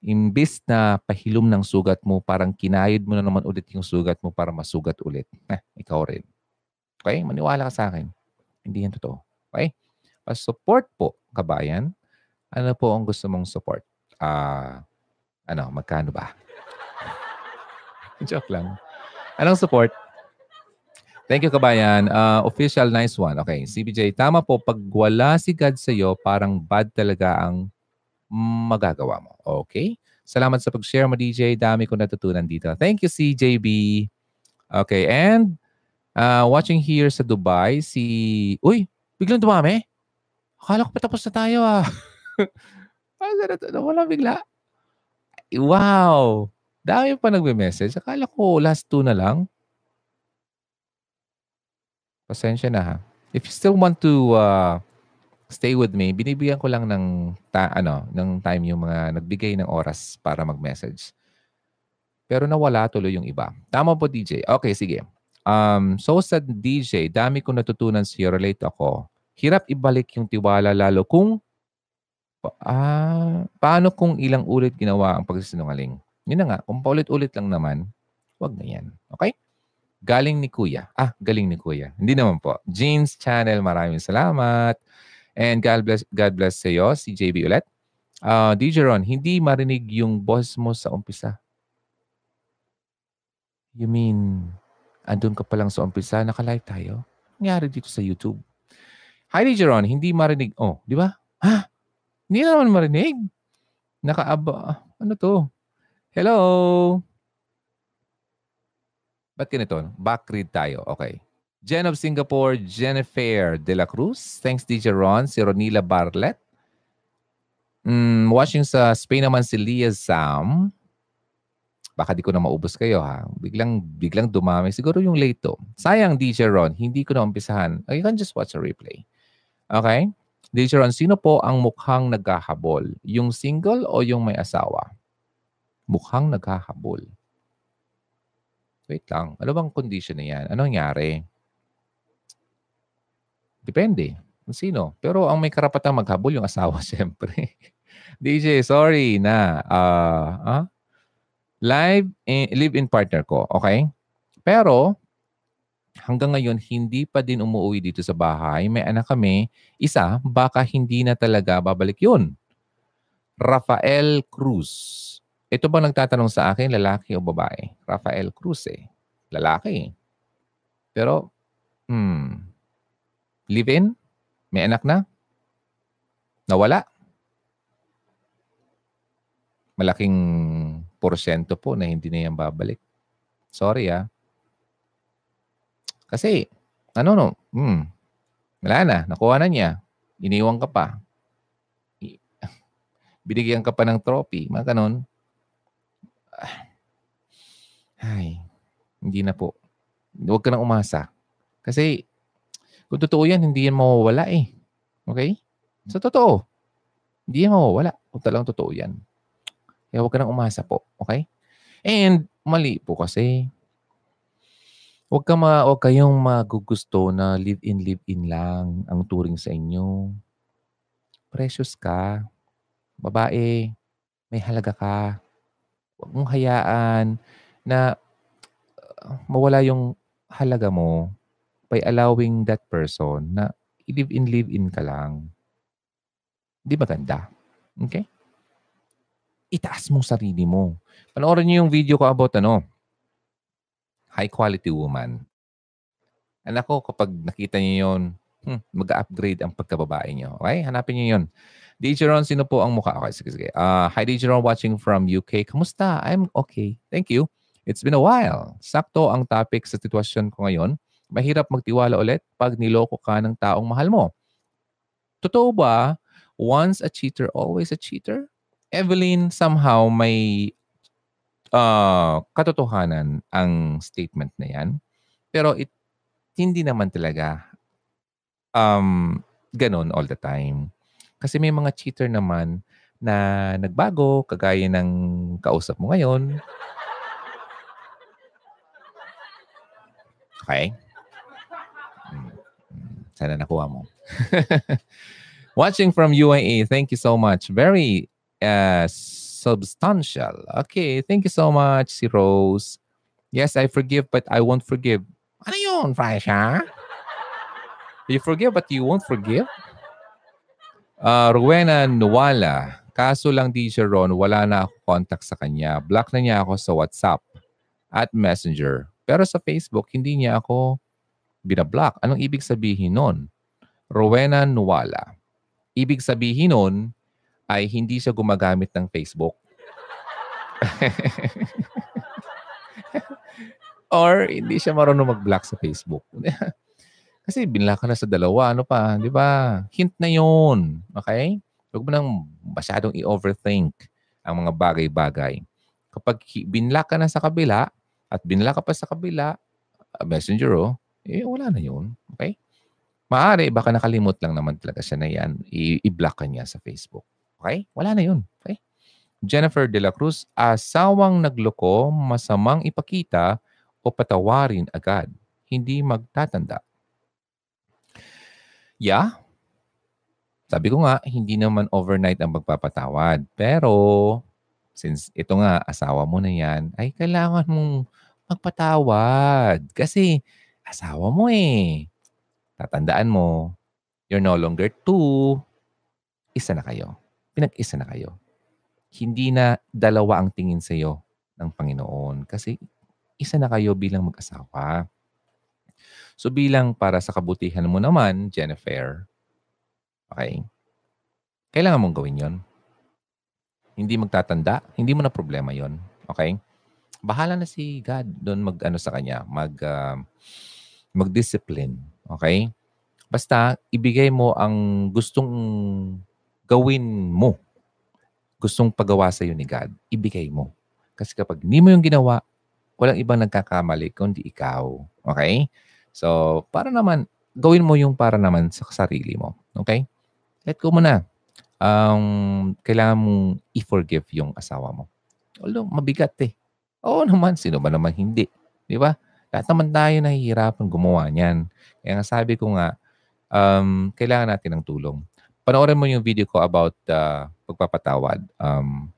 imbis na pahilom ng sugat mo, parang kinayod mo na naman ulit yung sugat mo para masugat ulit. Eh, ikaw rin. Okay? Maniwala ka sa akin. Hindi yan totoo. Okay? Pa-support po, kabayan. Ano po ang gusto mong support? Ah, uh, ano, magkano ba? Joke lang. Anong support? Thank you, kabayan. Uh, official, nice one. Okay, CBJ, tama po. Pag wala si God sa iyo, parang bad talaga ang magagawa mo. Okay? Salamat sa pag-share mo, DJ. Dami ko natutunan dito. Thank you, CJB. Okay, and uh, watching here sa Dubai, si... Uy, biglang dumami. Akala ko pa tapos na tayo ah. Wala bigla. Wow! Dami pa nagme-message. Akala ko last two na lang. Pasensya na ha. If you still want to uh, stay with me, binibigyan ko lang ng ta- ano, ng time yung mga nagbigay ng oras para mag-message. Pero nawala tuloy yung iba. Tama po DJ. Okay, sige. Um, so sa DJ, dami kong natutunan siya, relate ako. Hirap ibalik yung tiwala lalo kung ah, paano kung ilang ulit ginawa ang pagsisinungaling? Yun na nga, kung paulit-ulit lang naman, wag na yan. Okay? Galing ni Kuya. Ah, galing ni Kuya. Hindi naman po. Jeans Channel, maraming salamat. And God bless, God bless sa iyo, si JB ulit. Uh, DJ Ron, hindi marinig yung boss mo sa umpisa. You mean, andun ka pa lang sa umpisa, naka-live tayo? Nangyari dito sa YouTube. Hi, DJ Ron, hindi marinig. Oh, di ba? Ha? Hindi naman marinig. Nakaaba. Ano to? Hello? Ba't ganito? Backread tayo. Okay. Jen of Singapore, Jennifer De La Cruz. Thanks DJ Ron. Si Ronila Bartlett. Mm, watching sa Spain naman si Leah Sam. Baka di ko na maubos kayo ha. Biglang, biglang dumami. Siguro yung late to. Sayang DJ Ron, hindi ko na umpisahan. You can just watch a replay. Okay? DJ Ron, sino po ang mukhang naghahabol? Yung single o yung may asawa? Mukhang naghahabol. Wait lang. Ano bang condition na yan? Anong nangyari? Depende kung sino. Pero ang may karapatang maghabol yung asawa, siyempre. DJ, sorry na. Uh, uh, live in, live-in partner ko, okay? Pero, hanggang ngayon, hindi pa din umuwi dito sa bahay. May anak kami. Isa, baka hindi na talaga babalik yun. Rafael Cruz. Ito ba nagtatanong sa akin, lalaki o babae? Rafael Cruz eh. Lalaki. Pero, hmm, live-in? May anak na? Nawala? Malaking porsyento po na hindi na yan babalik. Sorry ah. Kasi, ano no, hmm, wala na, nakuha na niya. Iniwan ka pa. Binigyan ka pa ng trophy, mga ganon. Ay, hindi na po. Huwag ka nang umasa. Kasi kung totoo yan, hindi yan mawawala eh. Okay? Sa totoo. Hindi yan mawawala. Kung talagang totoo yan. Kaya huwag ka nang umasa po. Okay? And mali po kasi. Huwag ka ma, huwag kayong magugusto na live-in, live-in lang ang turing sa inyo. Precious ka. Babae, may halaga ka. Huwag mong hayaan na uh, mawala yung halaga mo by allowing that person na live-in, live-in ka lang. Di ba ganda? Okay? Itaas mong sarili mo. Panoorin niyo yung video ko about ano, high quality woman. Anak ko, kapag nakita niyo yun, hmm, mag-upgrade ang pagkababae niyo. Okay? Hanapin niyo yun. DJ Ron, sino po ang mukha? Okay, sige, sige. Uh, hi, DJ Ron, watching from UK. Kamusta? I'm okay. Thank you. It's been a while. Sakto ang topic sa sitwasyon ko ngayon mahirap magtiwala ulit pag niloko ka ng taong mahal mo. Totoo ba, once a cheater, always a cheater? Evelyn, somehow may uh, katotohanan ang statement na yan. Pero it, hindi naman talaga um, ganun all the time. Kasi may mga cheater naman na nagbago, kagaya ng kausap mo ngayon. Okay? Sana nakuha mo. Watching from UAE, thank you so much. Very uh, substantial. Okay, thank you so much, si Rose. Yes, I forgive but I won't forgive. Ano yun, Francia? You forgive but you won't forgive? Uh, Rowena Nuwala. Kaso lang DJ Ron, wala na ako contact sa kanya. Block na niya ako sa WhatsApp at Messenger. Pero sa Facebook, hindi niya ako binablock. Anong ibig sabihin nun? Rowena Nuwala. Ibig sabihin nun ay hindi siya gumagamit ng Facebook. Or hindi siya marunong mag-block sa Facebook. Kasi binla ka na sa dalawa, ano pa, di ba? Hint na yon Okay? Huwag mo nang masyadong i-overthink ang mga bagay-bagay. Kapag binla ka na sa kabila at binla ka pa sa kabila, uh, messenger oh, eh wala na yun. Okay? Maari, baka nakalimot lang naman talaga siya na yan. I- i-block ka niya sa Facebook. Okay? Wala na yun. Okay? Jennifer De La Cruz, asawang nagloko, masamang ipakita o patawarin agad. Hindi magtatanda. Yeah. Sabi ko nga, hindi naman overnight ang magpapatawad. Pero, since ito nga, asawa mo na yan, ay kailangan mong magpatawad. Kasi, asawa mo eh. Tatandaan mo, you're no longer two. Isa na kayo. Pinag-isa na kayo. Hindi na dalawa ang tingin sa iyo ng Panginoon. Kasi isa na kayo bilang mag-asawa. So bilang para sa kabutihan mo naman, Jennifer, okay, kailangan mong gawin yon. Hindi magtatanda, hindi mo na problema yon. Okay? Bahala na si God doon mag-ano sa kanya, mag, uh, mag-discipline. Okay? Basta, ibigay mo ang gustong gawin mo. Gustong pagawa sa iyo ni God. Ibigay mo. Kasi kapag hindi mo yung ginawa, walang ibang nagkakamali kundi ikaw. Okay? So, para naman, gawin mo yung para naman sa sarili mo. Okay? Let go mo na. Um, kailangan mong i-forgive yung asawa mo. Although, mabigat eh. Oo naman, sino ba naman hindi? Di ba? Lahat naman tayo nahihirapan gumawa niyan. Kaya nga sabi ko nga, um, kailangan natin ng tulong. Panoorin mo yung video ko about uh, pagpapatawad. Um,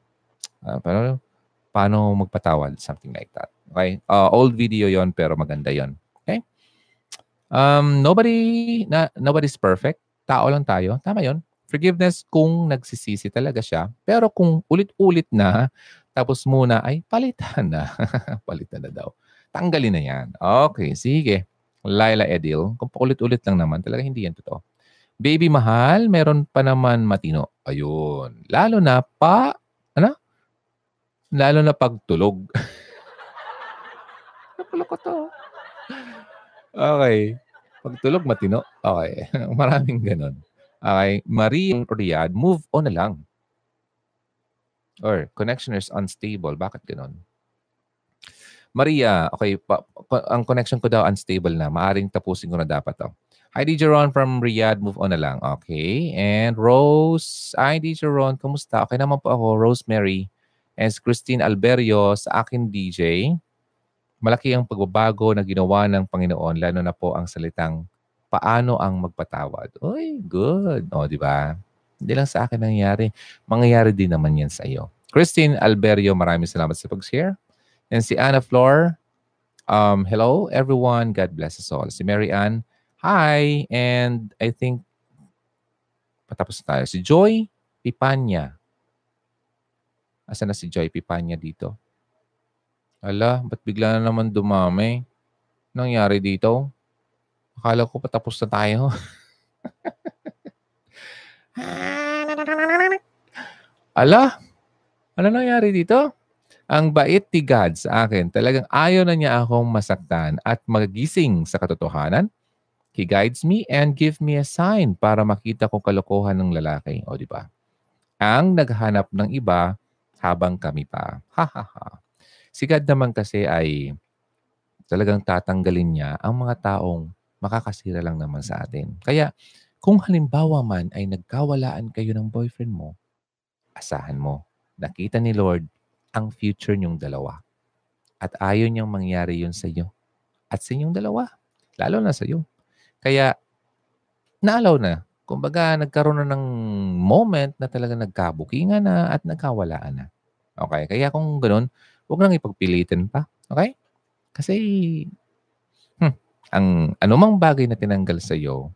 uh, paano, paano magpatawad? Something like that. Okay? Uh, old video yon pero maganda yon Um, nobody, na, nobody's perfect. Tao lang tayo. Tama yon. Forgiveness kung nagsisisi talaga siya. Pero kung ulit-ulit na, tapos muna ay palitan na. palitan na daw. Tanggalin na yan. Okay, sige. Laila Edil, kung paulit-ulit lang naman, talaga hindi yan totoo. Baby mahal, meron pa naman matino. Ayun. Lalo na pa, ano? Lalo na pagtulog. Napulok ko to. Okay. Pagtulog matino. Okay. Maraming ganun. Okay. Marie Riyadh, move on na lang. Or connection is unstable. Bakit ganun? Maria, okay, pa, ang connection ko daw unstable na. Maaring tapusin ko na dapat to. Hi, DJ Ron from Riyadh. Move on na lang. Okay. And Rose. Hi, DJ Ron. Kamusta? Okay naman po ako. Rosemary. And Christine Alberio sa akin DJ malaki ang pagbabago na ginawa ng Panginoon, lalo na po ang salitang paano ang magpatawad. Uy, good. O, di ba? Hindi lang sa akin nangyayari. Mangyayari din naman yan sa iyo. Christine Alberio, maraming salamat sa pag-share. And si Anna Flor, um, hello everyone. God bless us all. Si Mary Ann, hi. And I think, patapos na tayo. Si Joy Pipanya. Asa na si Joy Pipanya dito? Ala, ba't bigla na naman dumami? Nangyari dito? Akala ko patapos na tayo. Ala, ano nangyari dito? Ang bait ni God sa akin, talagang ayaw na niya akong masaktan at magising sa katotohanan. He guides me and give me a sign para makita ko kalokohan ng lalaki. O di ba? Ang naghanap ng iba habang kami pa. Ha ha ha. Si God naman kasi ay talagang tatanggalin niya ang mga taong makakasira lang naman sa atin. Kaya kung halimbawa man ay nagkawalaan kayo ng boyfriend mo, asahan mo, nakita ni Lord ang future niyong dalawa. At ayaw niyang mangyari yun sa iyo. At sa inyong dalawa. Lalo na sa iyo. Kaya, naalaw na. Kumbaga, nagkaroon na ng moment na talaga nagkabukingan na at nagkawalaan na. Okay? Kaya kung ganun, huwag nang ipagpilitin pa. Okay? Kasi, hmm, ang anumang bagay na tinanggal sa iyo,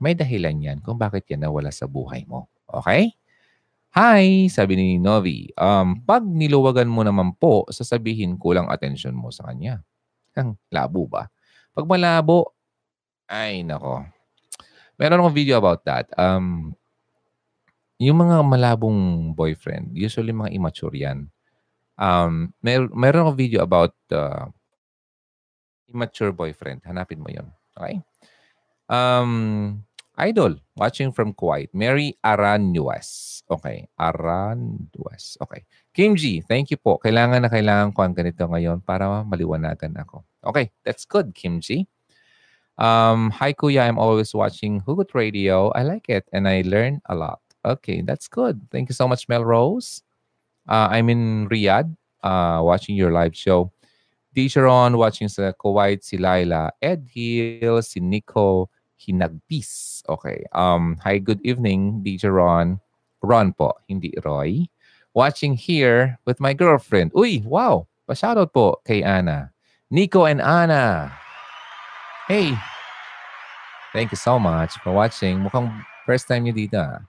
may dahilan yan kung bakit yan nawala sa buhay mo. Okay? Hi, sabi ni Novi. Um, pag niluwagan mo naman po, sasabihin kulang atensyon mo sa kanya. Ang labo ba? Pag malabo, ay nako. Meron akong video about that. Um, yung mga malabong boyfriend, usually mga immature yan. Um, mer meron akong video about uh, immature boyfriend. Hanapin mo yon Okay? Um, Idol, watching from Kuwait. Mary Aranuas. Okay, Aranuas. Okay. Kim G, thank you po. Kailangan na kailangan ko ang ganito ngayon para maliwanagan ako. Okay, that's good, Kim G. Um, hi Kuya, I'm always watching Hugot Radio. I like it and I learn a lot. Okay, that's good. Thank you so much, Melrose. Uh, I'm in Riyadh uh, watching your live show. Teacher on watching sa Kuwait, si Laila, Ed Hill, si Nico, Hinagpis. Okay. Um, hi, good evening, DJ Ron. Po, hindi Roy. Watching here with my girlfriend. Uy, wow. Pa-shoutout po kay Ana. Nico and Ana. Hey. Thank you so much for watching. Mukhang first time niyo dito. Ah.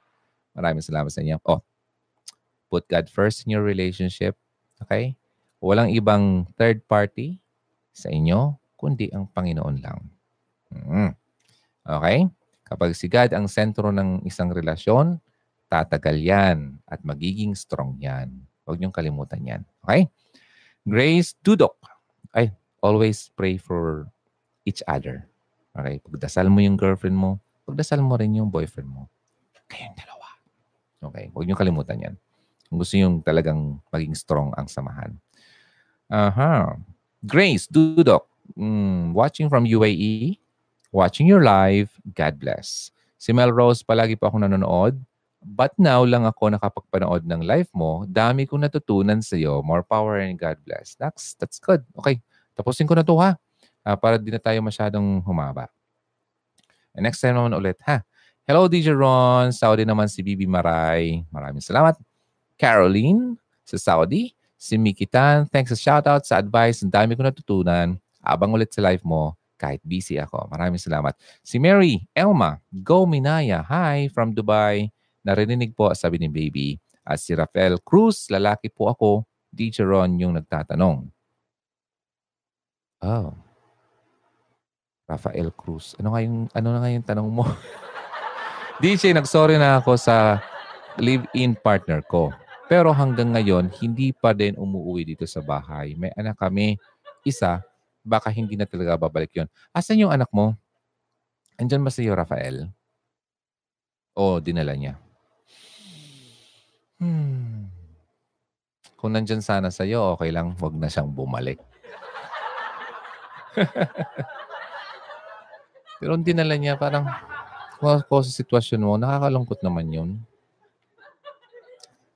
Maraming salamat sa inyo. Oh, put God first in your relationship. Okay? Walang ibang third party sa inyo, kundi ang Panginoon lang. Mm. Okay? Kapag si God ang sentro ng isang relasyon, tatagal yan at magiging strong yan. Huwag niyong kalimutan yan. Okay? Grace Dudok. Ay, always pray for each other. Okay? Pagdasal mo yung girlfriend mo, pagdasal mo rin yung boyfriend mo. Kayong dalawa. Okay? Huwag niyong kalimutan yan. Kung gusto yung talagang maging strong ang samahan. Aha. Grace Dudok. Mm, watching from UAE watching your live. God bless. Si Melrose, palagi pa ako nanonood. But now lang ako nakapagpanood ng live mo. Dami kong natutunan sa iyo. More power and God bless. That's, that's good. Okay. Tapusin ko na to ha. Uh, para di na tayo masyadong humaba. And next time naman ulit ha. Hello DJ Ron. Saudi naman si Bibi Maray. Maraming salamat. Caroline sa Saudi. Si Miki Tan. Thanks sa shoutout, sa advice. Ang dami kong natutunan. Abang ulit sa live mo kahit busy ako. Maraming salamat. Si Mary, Elma, Go Minaya, hi from Dubai. Narinig po, sabi ni Baby. At si Rafael Cruz, lalaki po ako. DJ Ron yung nagtatanong. Oh. Rafael Cruz. Ano nga yung, ano na nga yung tanong mo? DJ, nagsorry na ako sa live-in partner ko. Pero hanggang ngayon, hindi pa din umuwi dito sa bahay. May anak kami, isa, baka hindi na talaga babalik yon. Asan yung anak mo? Andyan ba si Rafael? O, dinala niya? Hmm. Kung nandyan sana sa'yo, okay lang. Huwag na siyang bumalik. Pero hindi dinala niya, parang ko sa sitwasyon mo, nakakalungkot naman yun.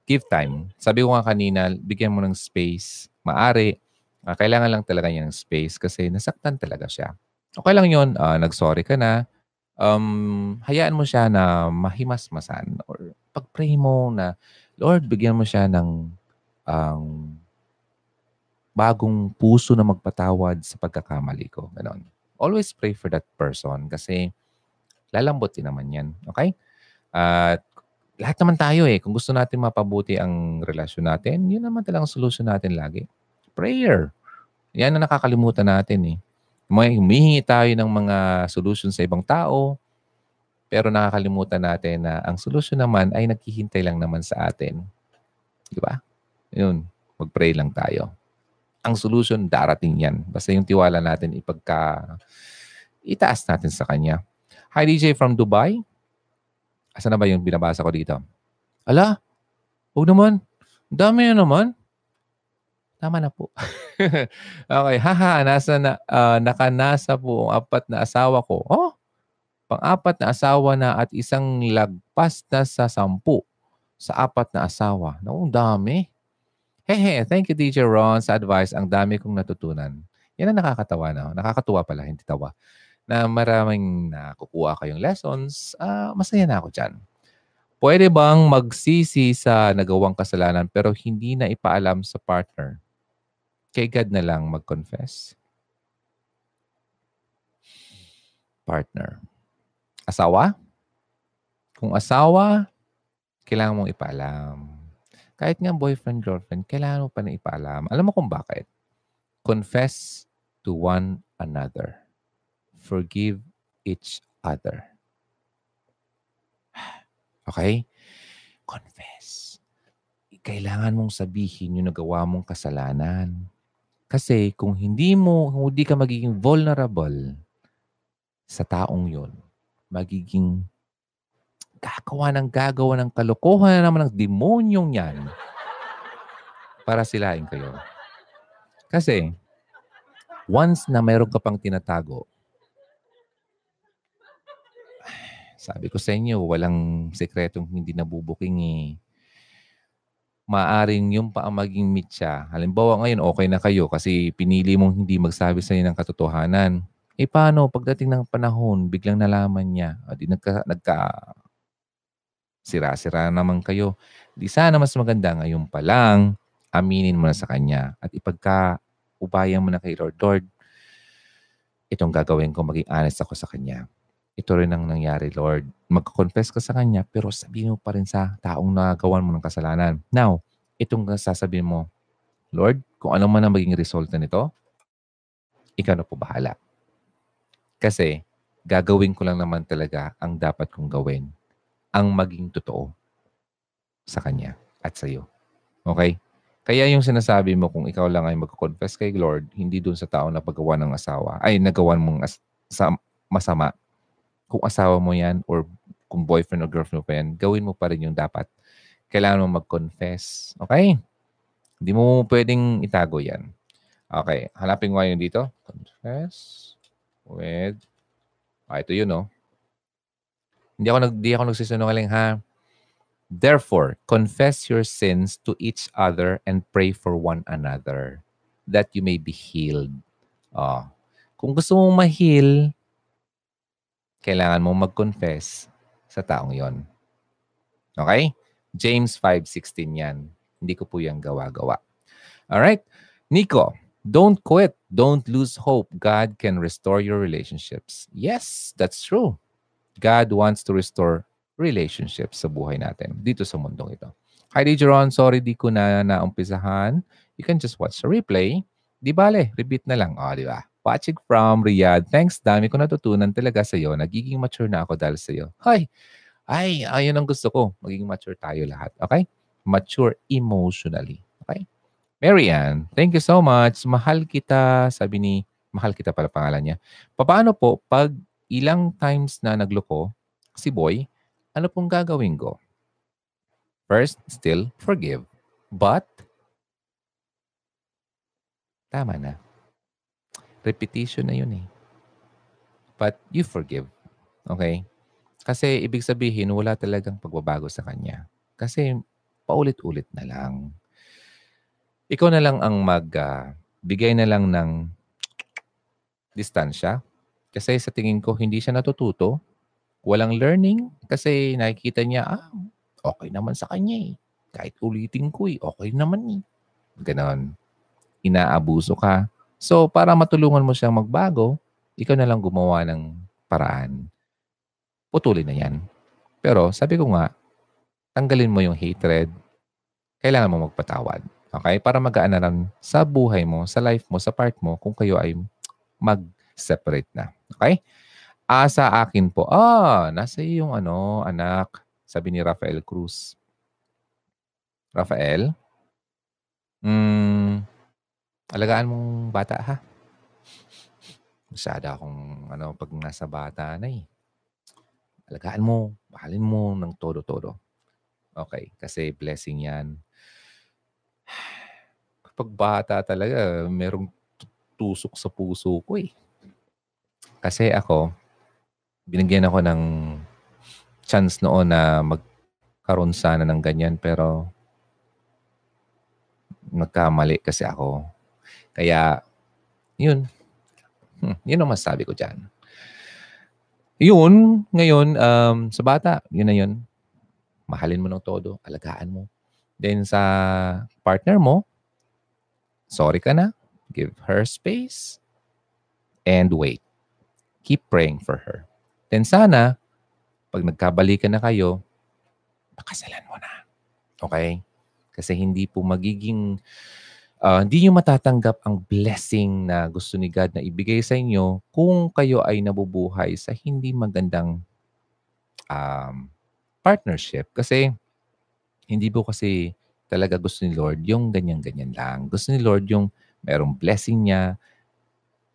Give time. Sabi ko nga kanina, bigyan mo ng space. Maari, Uh, kailangan lang talaga niya ng space kasi nasaktan talaga siya. Okay lang yun, uh, nag-sorry ka na. Um, hayaan mo siya na mahimasmasan or pag-pray mo na, Lord, bigyan mo siya ng um, bagong puso na magpatawad sa pagkakamali ko. Ganon. Always pray for that person kasi lalambot din naman yan. Okay? At lahat naman tayo eh. Kung gusto natin mapabuti ang relasyon natin, yun naman talagang solution natin lagi prayer. Yan ang nakakalimutan natin eh. May humihingi tayo ng mga solution sa ibang tao, pero nakakalimutan natin na ang solution naman ay naghihintay lang naman sa atin. Di ba? Yun, mag-pray lang tayo. Ang solution, darating yan. Basta yung tiwala natin ipagka, itaas natin sa Kanya. Hi DJ from Dubai. Asa na ba yung binabasa ko dito? Ala, huwag naman. Dami na naman. Tama na po. okay, haha, nasa na, uh, nakanasa po ang apat na asawa ko. Oh, pang-apat na asawa na at isang lagpas na sa sampu sa apat na asawa. Naku, dami. Hehe, thank you DJ Ron sa advice. Ang dami kong natutunan. Yan ang nakakatawa na. Nakakatuwa pala, hindi tawa. Na maraming nakukuha kayong lessons. Uh, masaya na ako dyan. Pwede bang magsisi sa nagawang kasalanan pero hindi na ipaalam sa partner? Kay God na lang mag-confess? Partner. Asawa? Kung asawa, kailangan mong ipaalam. Kahit nga boyfriend, girlfriend, kailangan mo pa na ipaalam. Alam mo kung bakit? Confess to one another. Forgive each other. Okay? Confess. Kailangan mong sabihin yung nagawa mong kasalanan. Kasi kung hindi mo, hindi ka magiging vulnerable sa taong yon, magiging gagawa ng gagawa ng kalokohan na naman ng demonyong yan para silain kayo. Kasi, once na mayroon ka pang tinatago, Sabi ko sa inyo, walang sekretong hindi nabubuking eh. Maaring yung pa maging mitya. Halimbawa ngayon, okay na kayo kasi pinili mong hindi magsabi sa inyo ng katotohanan. Eh paano, pagdating ng panahon, biglang nalaman niya, o di nagka, nagka sira-sira naman kayo. Di sana mas maganda ngayon pa lang, aminin mo na sa kanya at ipagka ubayan mo na kay Lord, Lord, itong gagawin ko, maging honest ako sa kanya ito rin ang nangyari, Lord. Mag-confess ka sa Kanya, pero sabihin mo pa rin sa taong nagawan mo ng kasalanan. Now, itong sasabihin mo, Lord, kung ano man ang maging resulta nito, ikaw na po bahala. Kasi, gagawin ko lang naman talaga ang dapat kong gawin. Ang maging totoo sa Kanya at sa iyo. Okay? Kaya yung sinasabi mo kung ikaw lang ay mag-confess kay Lord, hindi dun sa tao na paggawa ng asawa, ay nagawan mong as- sa masama, kung asawa mo yan or kung boyfriend or girlfriend mo pa yan, gawin mo pa rin yung dapat. Kailangan mo mag-confess. Okay? Hindi mo pwedeng itago yan. Okay. Hanapin mo yun dito. Confess with... Ah, ito yun, no? Hindi ako, nag, hindi ako nagsisinungaling, ha? Therefore, confess your sins to each other and pray for one another that you may be healed. Oh. Kung gusto mong ma-heal, kailangan mo mag-confess sa taong yon. Okay? James 5.16 yan. Hindi ko po yan gawa-gawa. Alright? Nico, don't quit. Don't lose hope. God can restore your relationships. Yes, that's true. God wants to restore relationships sa buhay natin dito sa mundong ito. Hi, Dijeron. Sorry, di ko na naumpisahan. You can just watch the replay. Di bale, repeat na lang. O, oh, di ba? Watching from Riyadh. Thanks, dami ko natutunan talaga sa iyo. Nagiging mature na ako dahil sa iyo. Hi! Ay, ayun ang gusto ko. Maging mature tayo lahat. Okay? Mature emotionally. Okay? Marianne, thank you so much. Mahal kita. Sabi ni, mahal kita pala pangalan niya. Paano po pag ilang times na nagloko si boy, ano pong gagawin ko? First, still forgive. But, tama na repetition na yun eh. But you forgive. Okay? Kasi ibig sabihin, wala talagang pagbabago sa kanya. Kasi paulit-ulit na lang. Ikaw na lang ang magbigay uh, na lang ng distansya. Kasi sa tingin ko, hindi siya natututo. Walang learning. Kasi nakikita niya, ah, okay naman sa kanya eh. Kahit ulitin ko eh, okay naman eh. Ganon. Inaabuso ka So, para matulungan mo siyang magbago, ikaw na lang gumawa ng paraan. Putulin na yan. Pero sabi ko nga, tanggalin mo yung hatred. Kailangan mo magpatawad. Okay? Para magaan na sa buhay mo, sa life mo, sa part mo, kung kayo ay mag-separate na. Okay? Ah, sa akin po, ah, nasa yung ano, anak, sabi ni Rafael Cruz. Rafael? Hmm, Alagaan mong bata ha. Masyada akong ano, pag nasa bata na eh. Alagaan mo, mahalin mo ng todo-todo. Okay, kasi blessing yan. Kapag bata talaga, merong tusok sa puso ko eh. Kasi ako, binigyan ako ng chance noon na magkaroon sana ng ganyan pero nagkamali kasi ako. Kaya, yun. Hmm, yun ang masasabi ko dyan. Yun, ngayon, um, sa bata, yun na yun. mahalin mo ng todo, alagaan mo. Then sa partner mo, sorry ka na, give her space, and wait. Keep praying for her. Then sana, pag nagkabalikan na kayo, pakasalan mo na. Okay? Kasi hindi po magiging, uh, hindi nyo matatanggap ang blessing na gusto ni God na ibigay sa inyo kung kayo ay nabubuhay sa hindi magandang um, partnership. Kasi hindi po kasi talaga gusto ni Lord yung ganyan-ganyan lang. Gusto ni Lord yung merong blessing niya,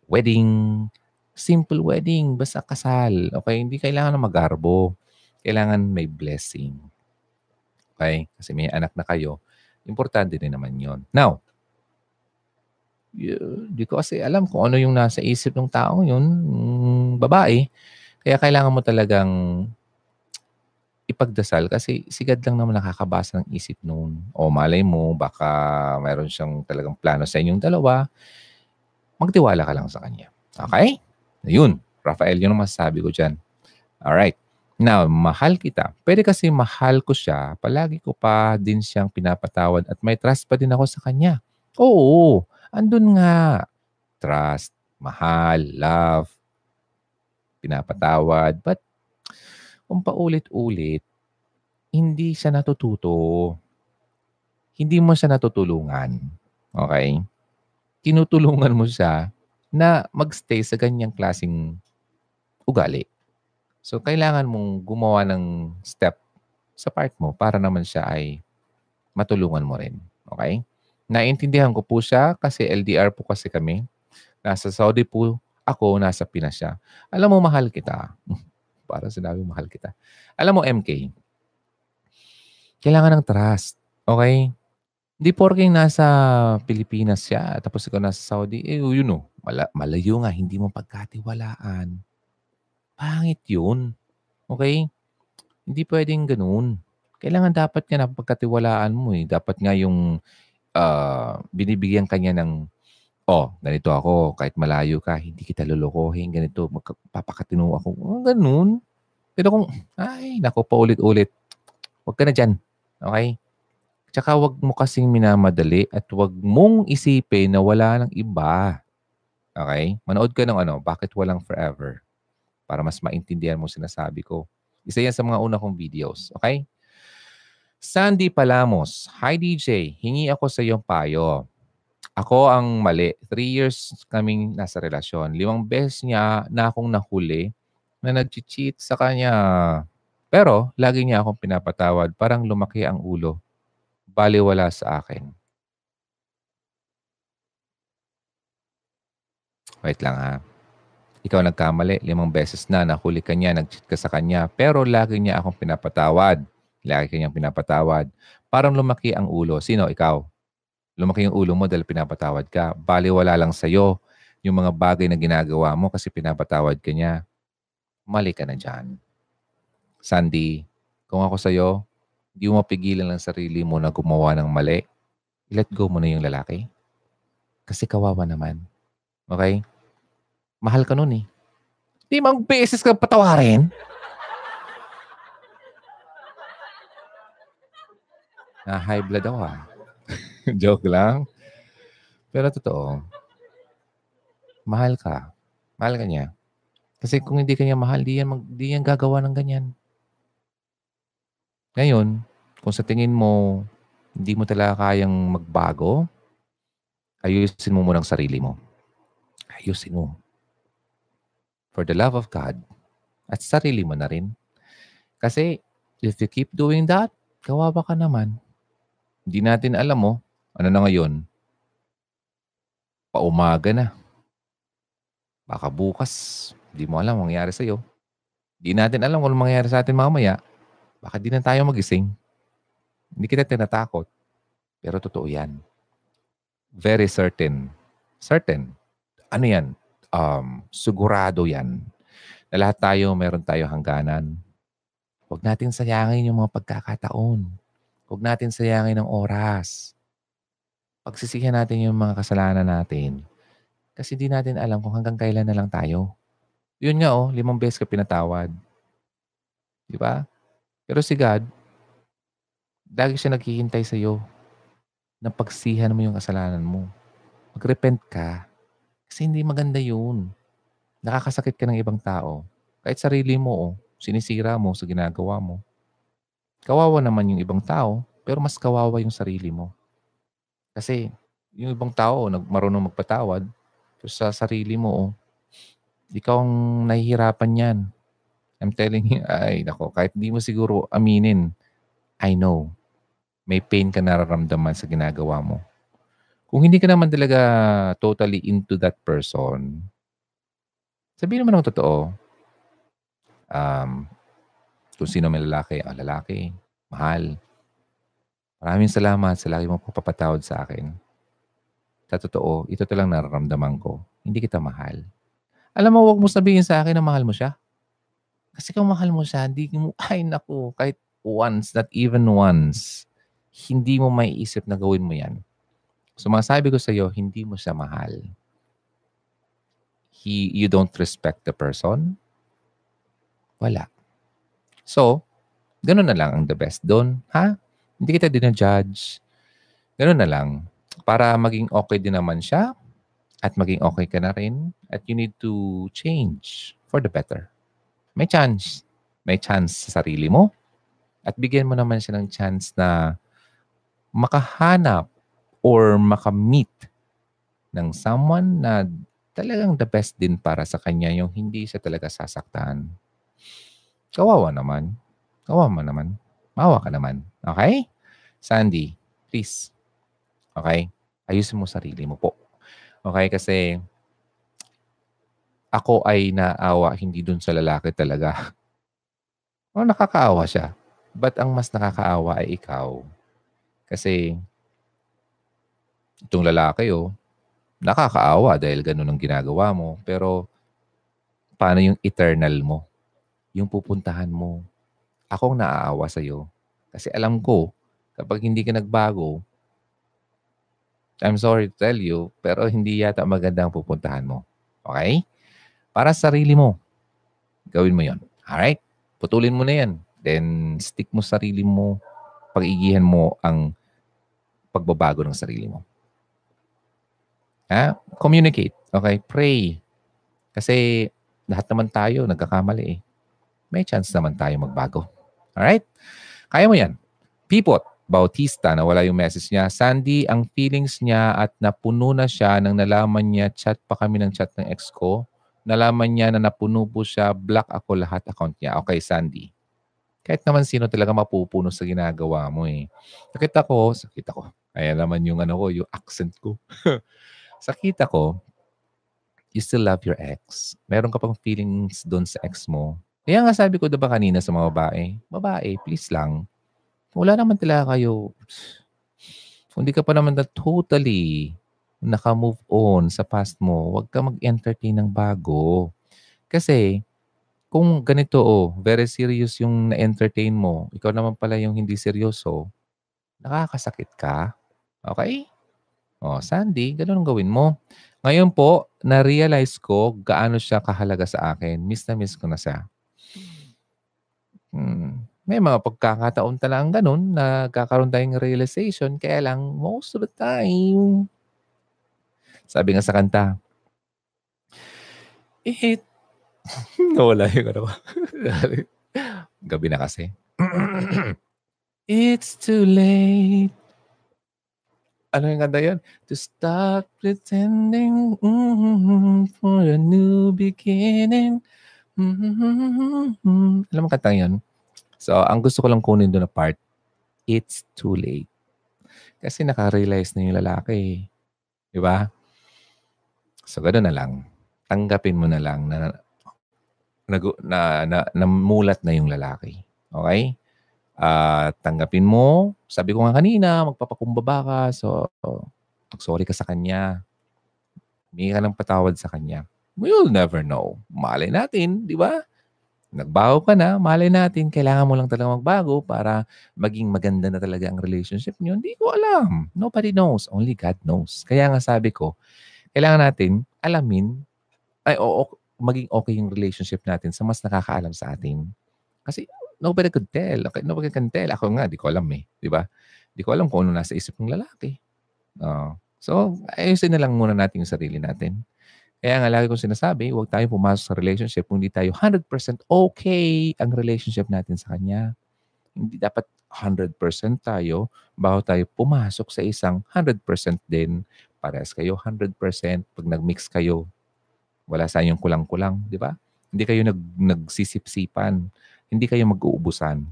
wedding, simple wedding, basta kasal. Okay? Hindi kailangan na magarbo. Kailangan may blessing. Okay? Kasi may anak na kayo. Importante din naman yon. Now, di ko kasi alam kung ano yung nasa isip ng tao yun, mm, babae. Kaya kailangan mo talagang ipagdasal kasi sigad lang naman nakakabasa ng isip noon. O malay mo, baka mayroon siyang talagang plano sa inyong dalawa. Magtiwala ka lang sa kanya. Okay? Ayun. Rafael, yun ang masasabi ko dyan. Alright. Now, mahal kita. Pwede kasi mahal ko siya, palagi ko pa din siyang pinapatawad at may trust pa din ako sa kanya. Oo, andun nga. Trust, mahal, love, pinapatawad. But kung paulit-ulit, hindi siya natututo. Hindi mo siya natutulungan. Okay? Tinutulungan mo siya na magstay sa ganyang klasing ugali. So, kailangan mong gumawa ng step sa part mo para naman siya ay matulungan mo rin. Okay? Naintindihan ko po siya kasi LDR po kasi kami. Nasa Saudi po ako, nasa Pinas siya. Alam mo, mahal kita. para sinabi mahal kita. Alam mo, MK, kailangan ng trust. Okay? Hindi porking nasa Pilipinas siya, tapos ikaw nasa Saudi, eh, you know, mala- malayo nga, hindi mo pagkatiwalaan. Pangit yun. Okay? Hindi pwedeng ganun. Kailangan dapat nga napagkatiwalaan mo eh. Dapat nga yung uh, binibigyan kanya ng, oh, ganito ako, kahit malayo ka, hindi kita lulukohin, ganito, magpapakatino ako. Oh, ganun. Pero kung, ay, nako, paulit-ulit, huwag ka na dyan. Okay? Tsaka huwag mo kasing minamadali at huwag mong isipin na wala ng iba. Okay? Manood ka ng ano, bakit walang forever? para mas maintindihan mo sinasabi ko. Isa yan sa mga una kong videos. Okay? Sandy Palamos. Hi DJ, hingi ako sa iyong payo. Ako ang mali. Three years kaming nasa relasyon. Limang beses niya na akong nahuli na nag-cheat sa kanya. Pero lagi niya akong pinapatawad. Parang lumaki ang ulo. Baliwala sa akin. Wait lang ha. Ikaw nagkamali, limang beses na, nahuli ka niya, nag-cheat ka sa kanya, pero lagi niya akong pinapatawad. Lagi kanyang pinapatawad. Parang lumaki ang ulo. Sino? Ikaw. Lumaki yung ulo mo dahil pinapatawad ka. Baliwala lang sa'yo yung mga bagay na ginagawa mo kasi pinapatawad ka niya. Mali ka na dyan. Sandy, kung ako sa'yo, hindi mo mapigilan ang sarili mo na gumawa ng mali, let go mo na yung lalaki. Kasi kawawa naman. Okay? Mahal ka nun eh. Limang beses ka patawarin. Na high blood ako ah. Joke lang. Pero totoo. Mahal ka. Mahal ka niya. Kasi kung hindi ka niya mahal, di yan, mag, di yan gagawa ng ganyan. Ngayon, kung sa tingin mo, hindi mo talaga kayang magbago, ayusin mo muna ang sarili mo. Ayusin mo for the love of God at sarili mo na rin. Kasi if you keep doing that, kawawa ka naman. Hindi natin alam mo, ano na ngayon? Paumaga na. Baka bukas, hindi mo alam mangyayari sa'yo. Hindi natin alam kung mangyayari sa atin mamaya. Baka di na tayo magising. Hindi kita tinatakot. Pero totoo yan. Very certain. Certain. Ano yan? um, sigurado yan na lahat tayo meron tayo hangganan. Huwag natin sayangin yung mga pagkakataon. Huwag natin sayangin ang oras. Pagsisihan natin yung mga kasalanan natin. Kasi di natin alam kung hanggang kailan na lang tayo. Yun nga oh, limang beses ka pinatawad. Di ba? Pero si God, Lagi siya naghihintay sa'yo na pagsihan mo yung kasalanan mo. Mag-repent ka. Kasi hindi maganda yun. Nakakasakit ka ng ibang tao. Kahit sarili mo, oh, sinisira mo sa ginagawa mo. Kawawa naman yung ibang tao, pero mas kawawa yung sarili mo. Kasi yung ibang tao, nag marunong magpatawad, pero sa sarili mo, oh, ikaw ang nahihirapan yan. I'm telling you, ay nako, kahit di mo siguro aminin, I know may pain ka nararamdaman sa ginagawa mo. Kung hindi ka naman talaga totally into that person, sabihin naman ng totoo, um, kung sino may lalaki, ang lalaki, mahal. Maraming salamat sa lagi mo papatawad sa akin. Sa totoo, ito talang nararamdaman ko. Hindi kita mahal. Alam mo, wag mo sabihin sa akin na mahal mo siya. Kasi kung mahal mo siya, hindi mo, ay naku, kahit once, not even once, hindi mo maiisip na gawin mo yan. So masabi ko sa iyo, hindi mo siya mahal. He, you don't respect the person? Wala. So, ganun na lang ang the best doon. Ha? Hindi kita dinajudge. Ganun na lang. Para maging okay din naman siya at maging okay ka na rin at you need to change for the better. May chance. May chance sa sarili mo at bigyan mo naman siya ng chance na makahanap or makamit ng someone na talagang the best din para sa kanya yung hindi siya talaga sasaktan. Kawawa naman. Kawawa naman. Mawa ka naman. Okay? Sandy, please. Okay? Ayusin mo sarili mo po. Okay? Kasi ako ay naawa hindi dun sa lalaki talaga. o nakakaawa siya. But ang mas nakakaawa ay ikaw. Kasi itong lalaki, oh, nakakaawa dahil ganun ang ginagawa mo. Pero paano yung eternal mo? Yung pupuntahan mo. Akong naaawa sa'yo. Kasi alam ko, kapag hindi ka nagbago, I'm sorry to tell you, pero hindi yata maganda ang pupuntahan mo. Okay? Para sa sarili mo, gawin mo yon. Alright? Putulin mo na yan. Then, stick mo sarili mo pag-igihan mo ang pagbabago ng sarili mo. Ha? Communicate. Okay? Pray. Kasi lahat naman tayo nagkakamali eh. May chance naman tayo magbago. Alright? Kaya mo yan. Pipot. Bautista, na wala yung message niya. Sandy, ang feelings niya at napuno na siya nang nalaman niya, chat pa kami ng chat ng ex ko. Nalaman niya na napuno po siya, block ako lahat account niya. Okay, Sandy kahit naman sino talaga mapupuno sa ginagawa mo eh. Sakit ako, sakit ako. Kaya naman yung ano ko, yung accent ko. sakit ako, you still love your ex. Meron ka pang feelings doon sa ex mo. Kaya nga sabi ko diba kanina sa mga babae, babae, please lang. Wala naman talaga kayo, kung hindi ka pa naman na totally naka-move on sa past mo, huwag ka mag-entertain ng bago. Kasi, kung ganito, oh, very serious yung na-entertain mo, ikaw naman pala yung hindi seryoso, nakakasakit ka. Okay? Oh, Sandy, ganun ang gawin mo. Ngayon po, na-realize ko gaano siya kahalaga sa akin. Miss na miss ko na siya. Hmm. May mga pagkakataon talagang ganun na kakaroon tayong realization. Kaya lang, most of the time, sabi nga sa kanta, it Nawala yung ano. Gabi na kasi. It's too late. Ano yung ganda yun? To stop pretending mm-hmm, for a new beginning. Mm-hmm. Alam mo kantang yun? So, ang gusto ko lang kunin doon na part, it's too late. Kasi nakarealize na yung lalaki. Di ba? So, gano'n na lang. Tanggapin mo na lang na nag, na, na, namulat na yung lalaki. Okay? Uh, tanggapin mo. Sabi ko nga kanina, magpapakumbaba ka. So, sorry ka sa kanya. May ka ng patawad sa kanya. We'll never know. Malay natin, di ba? Nagbago ka na, malay natin, kailangan mo lang talaga magbago para maging maganda na talaga ang relationship niyo. Hindi ko alam. Nobody knows. Only God knows. Kaya nga sabi ko, kailangan natin alamin, ay, oo, maging okay yung relationship natin sa mas nakakaalam sa atin. Kasi nobody could tell. Okay, nobody can tell. Ako nga, di ko alam eh. Di ba? Di ko alam kung ano nasa isip ng lalaki. Uh, so, ayusin na lang muna natin yung sarili natin. Kaya nga lagi kong sinasabi, huwag tayo pumasok sa relationship kung hindi tayo 100% okay ang relationship natin sa kanya. Hindi dapat 100% tayo bago tayo pumasok sa isang 100% din. Parehas kayo 100% pag nag-mix kayo. Wala sa inyong kulang-kulang, di ba? Hindi kayo nag, nagsisipsipan. Hindi kayo mag-uubusan.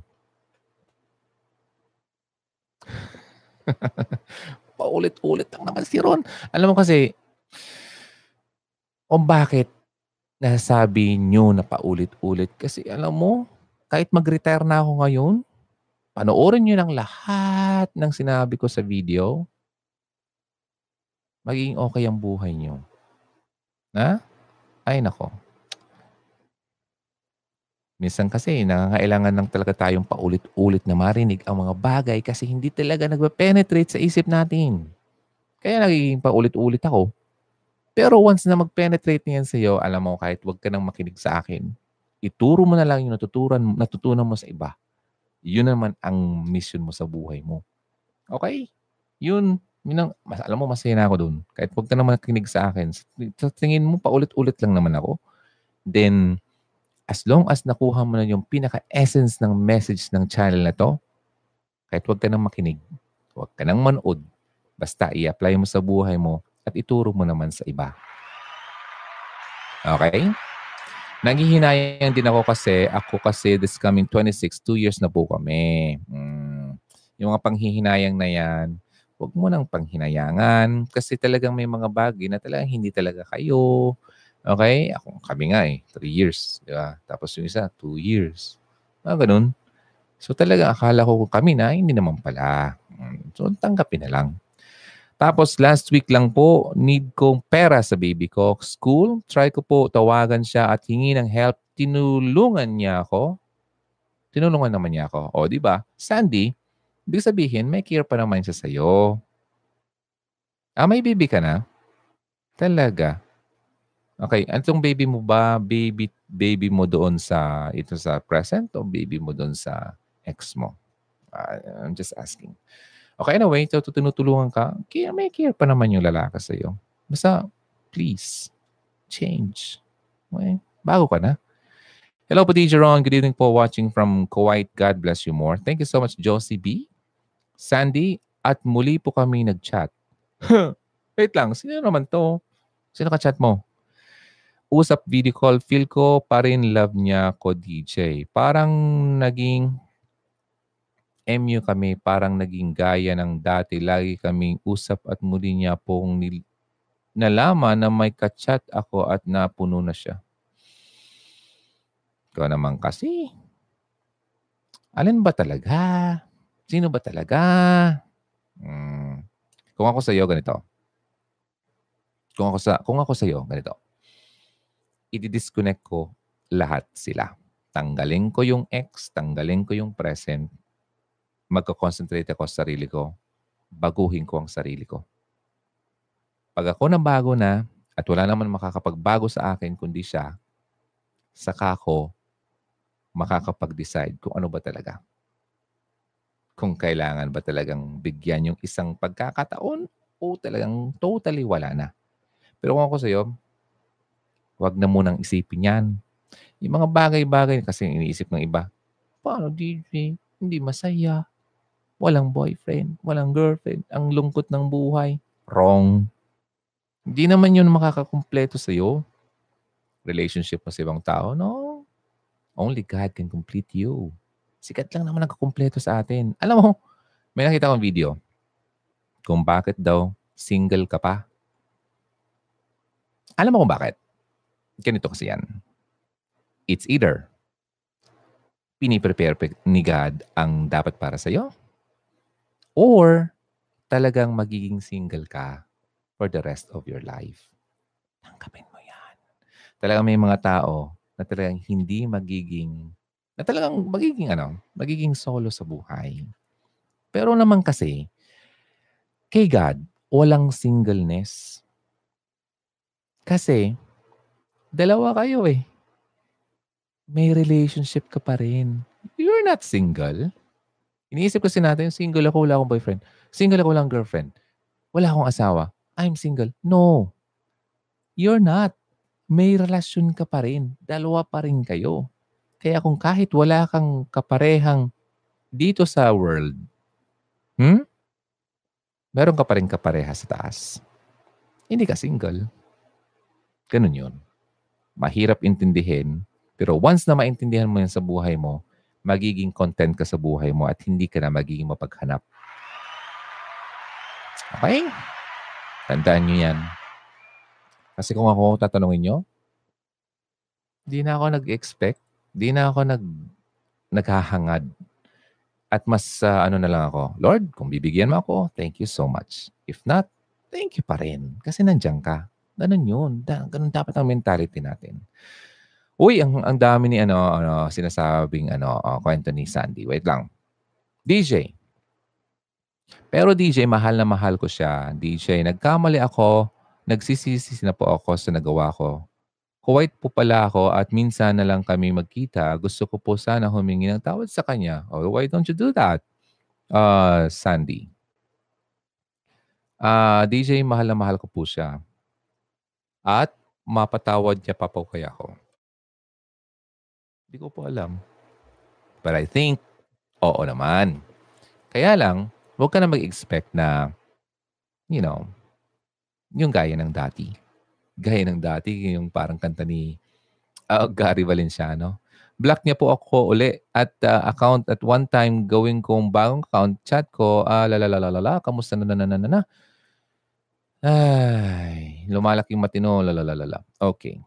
Paulit-ulit lang naman si Ron. Alam mo kasi, kung bakit nasasabi nyo na paulit-ulit. Kasi alam mo, kahit mag-retire na ako ngayon, panoorin nyo lang lahat ng sinabi ko sa video, magiging okay ang buhay nyo. Na? Ay nako. Minsan kasi nangangailangan lang talaga tayong paulit-ulit na marinig ang mga bagay kasi hindi talaga nagpe-penetrate sa isip natin. Kaya nagiging paulit-ulit ako. Pero once na mag-penetrate niyan sa iyo, alam mo kahit wag ka nang makinig sa akin, ituro mo na lang yung natutunan, natutunan mo sa iba. Yun naman ang mission mo sa buhay mo. Okay? Yun. Yun ang, mas, alam mo, masaya na ako dun. Kahit huwag ka naman nakinig sa akin. Sa tingin mo, paulit-ulit lang naman ako. Then, as long as nakuha mo na yung pinaka-essence ng message ng channel na to, kahit huwag ka nang makinig, huwag ka nang manood, basta i-apply mo sa buhay mo at ituro mo naman sa iba. Okay? Nanghihinayang din ako kasi, ako kasi this coming 26, 2 years na po kami. Mm, yung mga panghihinayang na yan, huwag mo nang panghinayangan kasi talagang may mga bagay na talagang hindi talaga kayo. Okay? Ako, kami nga eh, 3 years. Di ba? Tapos yung isa, 2 years. Ah, ganun. So talaga akala ko kami na, hindi naman pala. Mm, so tanggapin na lang. Tapos last week lang po, need kong pera sa baby ko. School, try ko po tawagan siya at hingi ng help. Tinulungan niya ako. Tinulungan naman niya ako. O, di ba? Sandy, ibig sabihin, may care pa naman siya sa'yo. Ah, may baby ka na? Talaga? Okay, antong baby mo ba? Baby baby mo doon sa ito sa present o baby mo doon sa ex mo? Uh, I'm just asking. Okay, anyway, so tinutulungan ka, kaya may care pa naman yung lalaki sa iyo. Basta, please, change. Okay? Bago ka na. Hello po, DJ. Good evening po watching from Kuwait. God bless you more. Thank you so much, Josie B. Sandy, at muli po kami nag-chat. Wait lang, sino naman to? Sino ka-chat mo? Usap video call, feel ko pa rin love niya ko DJ. Parang naging MU kami parang naging gaya ng dati. Lagi kaming usap at muli niya pong nil- nalaman na may kachat ako at napuno na siya. Ikaw naman kasi. Alin ba talaga? Sino ba talaga? Hmm. Kung ako sa iyo, ganito. Kung ako sa kung ako sa iyo, ganito. I-disconnect ko lahat sila. Tanggalin ko yung ex, tanggalin ko yung present, magko-concentrate ako sa sarili ko, baguhin ko ang sarili ko. Pag ako na bago na at wala naman makakapagbago sa akin kundi siya, saka ako makakapag-decide kung ano ba talaga. Kung kailangan ba talagang bigyan yung isang pagkakataon o talagang totally wala na. Pero kung ako sa'yo, huwag na munang isipin yan. Yung mga bagay-bagay kasi iniisip ng iba, paano DJ? Hindi masaya walang boyfriend, walang girlfriend, ang lungkot ng buhay. Wrong. Hindi naman yun makakakumpleto sa iyo. Relationship mo sa ibang tao, no. Only God can complete you. Sikat lang naman nagkakumpleto sa atin. Alam mo, may nakita akong video kung bakit daw single ka pa. Alam mo kung bakit? Ganito kasi yan. It's either piniprepare ni God ang dapat para sa iyo Or talagang magiging single ka for the rest of your life. Tangkapin mo yan. Talagang may mga tao na talagang hindi magiging, na talagang magiging ano, magiging solo sa buhay. Pero naman kasi, kay God, walang singleness. Kasi, dalawa kayo eh. May relationship ka pa rin. You're not single. Iniisip kasi natin, single ako, wala akong boyfriend. Single ako, lang girlfriend. Wala akong asawa. I'm single. No. You're not. May relasyon ka pa rin. Dalawa pa rin kayo. Kaya kung kahit wala kang kaparehang dito sa world, hmm? Meron ka pa rin kapareha sa taas. Hindi ka single. Ganun yun. Mahirap intindihin, pero once na maintindihan mo yan sa buhay mo, magiging content ka sa buhay mo at hindi ka na magiging mapaghanap. Okay? Tandaan nyo yan. Kasi kung ako tatanungin nyo, di na ako nag-expect, di na ako nag naghahangad. At mas uh, ano na lang ako, Lord, kung bibigyan mo ako, thank you so much. If not, thank you pa rin. Kasi nandiyan ka. Ganun yun. Da, ganun dapat ang mentality natin. Uy, ang, ang dami ni ano, ano sinasabing ano, uh, kwento ni Sandy. Wait lang. DJ. Pero DJ, mahal na mahal ko siya. DJ, nagkamali ako. Nagsisisi na po ako sa nagawa ko. Kuwait po pala ako at minsan na lang kami magkita. Gusto ko po sana humingi ng tawad sa kanya. Oh, why don't you do that? Uh, Sandy. Uh, DJ, mahal na mahal ko po siya. At mapatawad niya pa po kaya ako. Hindi ko po alam. But I think, oo naman. Kaya lang, huwag ka na mag-expect na, you know, yung gaya ng dati. Gaya ng dati, yung parang kanta ni uh, Gary Valenciano. Block niya po ako uli at uh, account at one time gawin kong bagong account chat ko, ah, lalalalala, kamusta na na na na na. Ay, lumalaking matino, lalalalala. Okay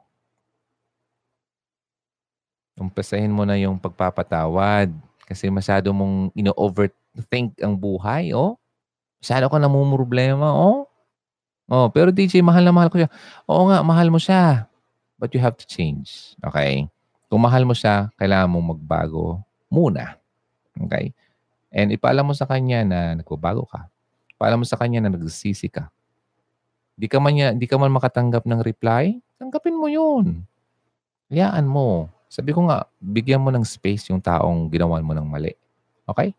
umpisahin mo na yung pagpapatawad kasi masyado mong ino-overthink ang buhay, oh. Masyado ka namumroblema, oh. Oh, pero DJ, mahal na mahal ko siya. Oo nga, mahal mo siya. But you have to change. Okay? Kung mahal mo siya, kailangan mong magbago muna. Okay? And ipaalam mo sa kanya na nagbabago ka. Ipaalam mo sa kanya na nagsisisi ka. Di ka man, niya, di ka man makatanggap ng reply, tanggapin mo yun. Hayaan mo. Sabi ko nga, bigyan mo ng space yung taong ginawan mo ng mali. Okay?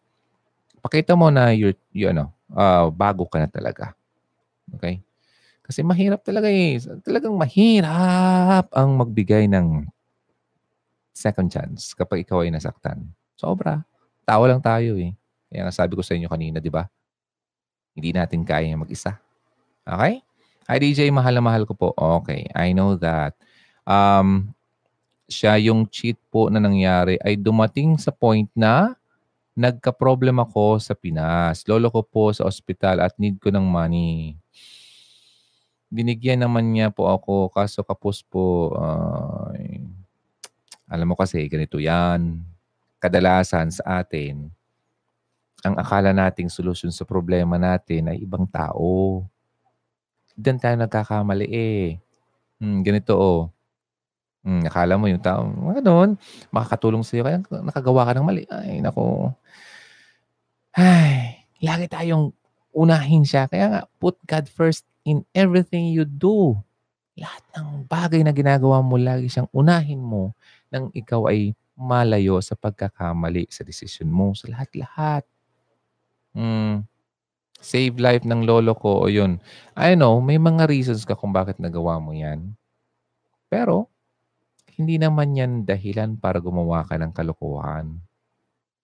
Pakita mo na you're, you, ano, uh, bago ka na talaga. Okay? Kasi mahirap talaga eh. Talagang mahirap ang magbigay ng second chance kapag ikaw ay nasaktan. Sobra. Tawa lang tayo eh. Kaya nga sabi ko sa inyo kanina, di ba? Hindi natin kaya mag-isa. Okay? Hi DJ, mahal na mahal ko po. Okay, I know that. Um, siya yung cheat po na nangyari ay dumating sa point na nagka-problem ako sa Pinas. Lolo ko po sa ospital at need ko ng money. Binigyan naman niya po ako kaso kapos po. Uh, alam mo kasi ganito yan. Kadalasan sa atin, ang akala nating solusyon sa problema natin ay ibang tao. Diyan tayo nagkakamali eh. Hmm, ganito oh Hmm, akala mo yung tao, mga gano'n, makakatulong sa'yo kaya nakagawa ka ng mali. Ay, nako. Ay, lagi tayong unahin siya. Kaya nga, put God first in everything you do. Lahat ng bagay na ginagawa mo, lagi siyang unahin mo nang ikaw ay malayo sa pagkakamali sa desisyon mo, sa lahat-lahat. Hmm. Save life ng lolo ko o yun. I know, may mga reasons ka kung bakit nagawa mo yan. Pero, hindi naman yan dahilan para gumawa ka ng kalokohan.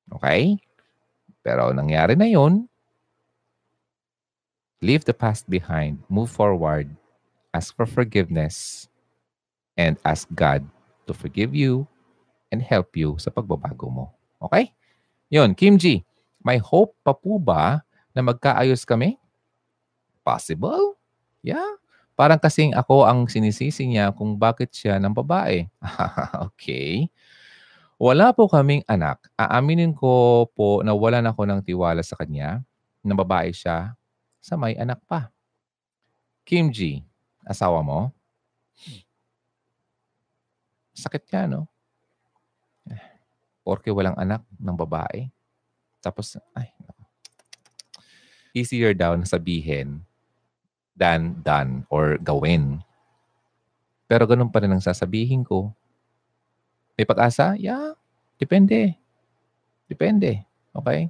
Okay? Pero nangyari na yun, leave the past behind, move forward, ask for forgiveness, and ask God to forgive you and help you sa pagbabago mo. Okay? Yun, Kim G, may hope pa po ba na magkaayos kami? Possible? Yeah. Parang kasing ako ang sinisisi niya kung bakit siya ng babae. okay. Wala po kaming anak. Aaminin ko po na wala na ako ng tiwala sa kanya na babae siya sa may anak pa. Kim G, asawa mo? Sakit niya, no? Porke walang anak ng babae. Tapos, ay, easier daw na sabihin than done or gawin. Pero ganun pa rin ang sasabihin ko. May pag-asa? Yeah, depende. Depende. Okay?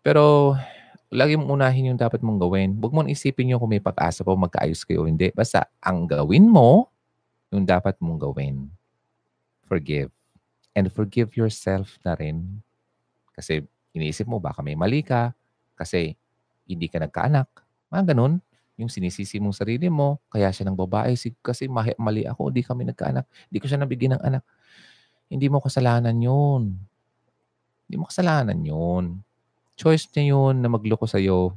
Pero lagi mong unahin yung dapat mong gawin. Huwag mo isipin yung kung may pag-asa pa magkaayos kayo o hindi. Basta ang gawin mo, yung dapat mong gawin. Forgive. And forgive yourself na rin. Kasi iniisip mo, baka may mali ka. Kasi hindi ka nagkaanak. Mga ganun. Yung sinisisi mong sarili mo, kaya siya ng babae. Kasi mali ako, hindi kami nagkaanak. Hindi ko siya nabigyan ng anak. Hindi mo kasalanan yun. Hindi mo kasalanan yun choice niya yun na magloko sa'yo.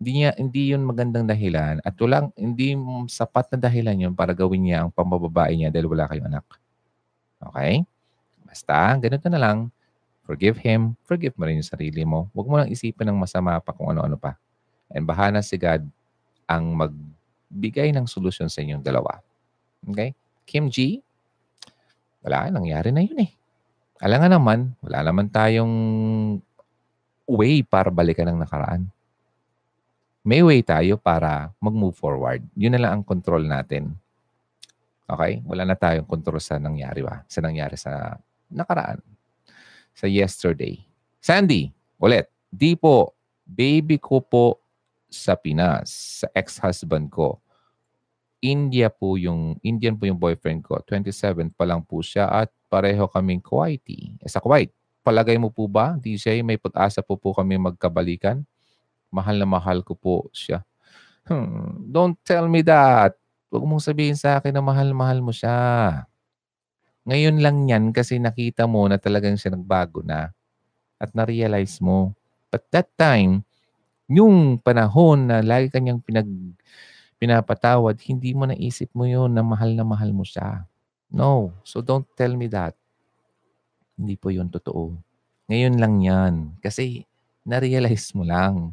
Hindi, niya, hindi yun magandang dahilan at walang, hindi sapat na dahilan yun para gawin niya ang pambababae niya dahil wala kayong anak. Okay? Basta, ganito na lang. Forgive him. Forgive mo rin yung sarili mo. Huwag mo lang isipin ng masama pa kung ano-ano pa. And bahana si God ang magbigay ng solusyon sa inyong dalawa. Okay? Kim G, wala, nangyari na yun eh. Alam nga naman, wala naman tayong way para balikan ang nakaraan. May way tayo para mag-move forward. Yun na lang ang control natin. Okay? Wala na tayong control sa nangyari ba? Sa nangyari sa nakaraan. Sa yesterday. Sandy, ulit. Di po, baby ko po sa Pinas, sa ex-husband ko. India po yung, Indian po yung boyfriend ko. 27 pa lang po siya at pareho kaming Kuwaiti. Eh, sa Kuwait palagay mo po ba, DJ, may pag-asa po po kami magkabalikan? Mahal na mahal ko po siya. Hmm, don't tell me that. Huwag mong sabihin sa akin na mahal-mahal mo siya. Ngayon lang yan kasi nakita mo na talagang siya nagbago na at na-realize mo. But that time, yung panahon na lagi kanyang pinag, pinapatawad, hindi mo naisip mo yun na mahal na mahal mo siya. No. So don't tell me that. Hindi po yun totoo. Ngayon lang yan. Kasi na-realize mo lang.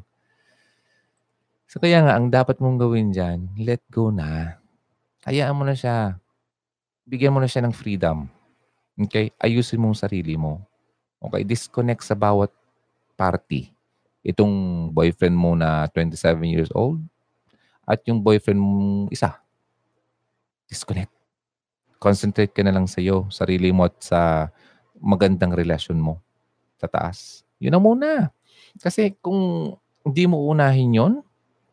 So kaya nga, ang dapat mong gawin dyan, let go na. Hayaan mo na siya. Bigyan mo na siya ng freedom. Okay? Ayusin mo sarili mo. Okay? Disconnect sa bawat party. Itong boyfriend mo na 27 years old at yung boyfriend mo isa. Disconnect. Concentrate ka na lang sa iyo, sarili mo at sa magandang relasyon mo sa taas. Yun na muna. Kasi kung hindi mo unahin yon,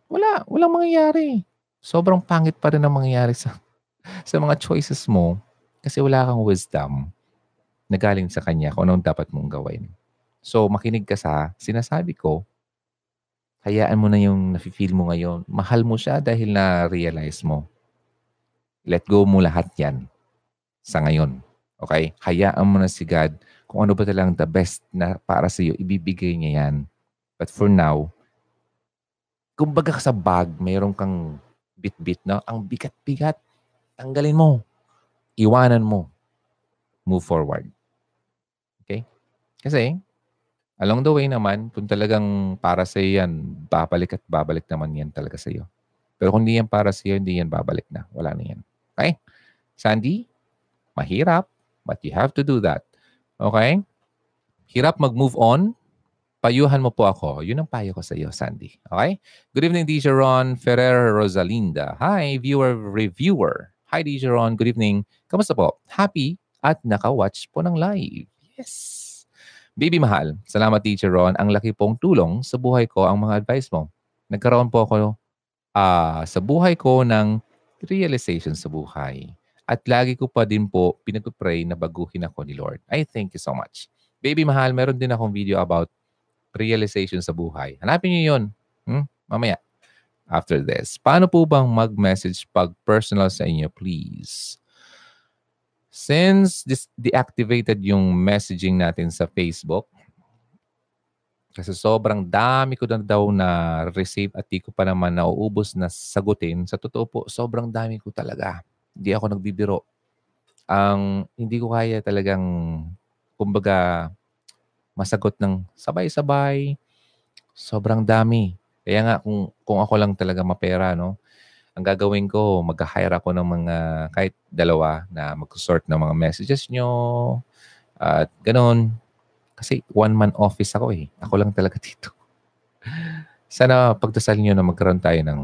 wala, walang mangyayari. Sobrang pangit pa rin ang mangyayari sa, sa mga choices mo kasi wala kang wisdom na galing sa kanya kung anong dapat mong gawin. So, makinig ka sa sinasabi ko, hayaan mo na yung nafe-feel mo ngayon. Mahal mo siya dahil na-realize mo. Let go mo lahat yan sa ngayon. Okay? Hayaan mo na si God kung ano ba talagang the best na para sa iyo, ibibigay niya yan. But for now, kumbaga sa bag, mayroon kang bit-bit na ang bigat-bigat. Tanggalin mo. Iwanan mo. Move forward. Okay? Kasi, along the way naman, kung talagang para sa iyo yan, babalik at babalik naman yan talaga sa iyo. Pero kung hindi yan para sa iyo, hindi yan babalik na. Wala na yan. Okay? Sandy, mahirap. But you have to do that. Okay? Hirap mag-move on. Payuhan mo po ako. Yun ang payo ko sa iyo, Sandy. Okay? Good evening, DJ Ron Ferrer Rosalinda. Hi, viewer, reviewer. Hi, DJ Ron. Good evening. Kamusta po? Happy at naka-watch po ng live. Yes. Baby Mahal, salamat DJ Ron. Ang laki pong tulong sa buhay ko ang mga advice mo. Nagkaroon po ako uh, sa buhay ko ng realization sa buhay. At lagi ko pa din po pinag-pray na baguhin ako ni Lord. I thank you so much. Baby mahal, meron din akong video about realization sa buhay. Hanapin niyo yun. Hmm? Mamaya. After this. Paano po bang mag-message pag personal sa inyo, please? Since this deactivated yung messaging natin sa Facebook, kasi sobrang dami ko na daw na receive at di ko pa naman nauubos na sagutin. Sa totoo po, sobrang dami ko talaga. Hindi ako nagbibiro. Ang hindi ko kaya talagang, kumbaga, masagot ng sabay-sabay. Sobrang dami. Kaya nga, kung, kung ako lang talaga mapera, no, ang gagawin ko, mag-hire ako ng mga, kahit dalawa, na mag-sort ng mga messages nyo, at ganun. Kasi one-man office ako eh. Ako lang talaga dito. Sana pagdasal nyo na magkaroon tayo ng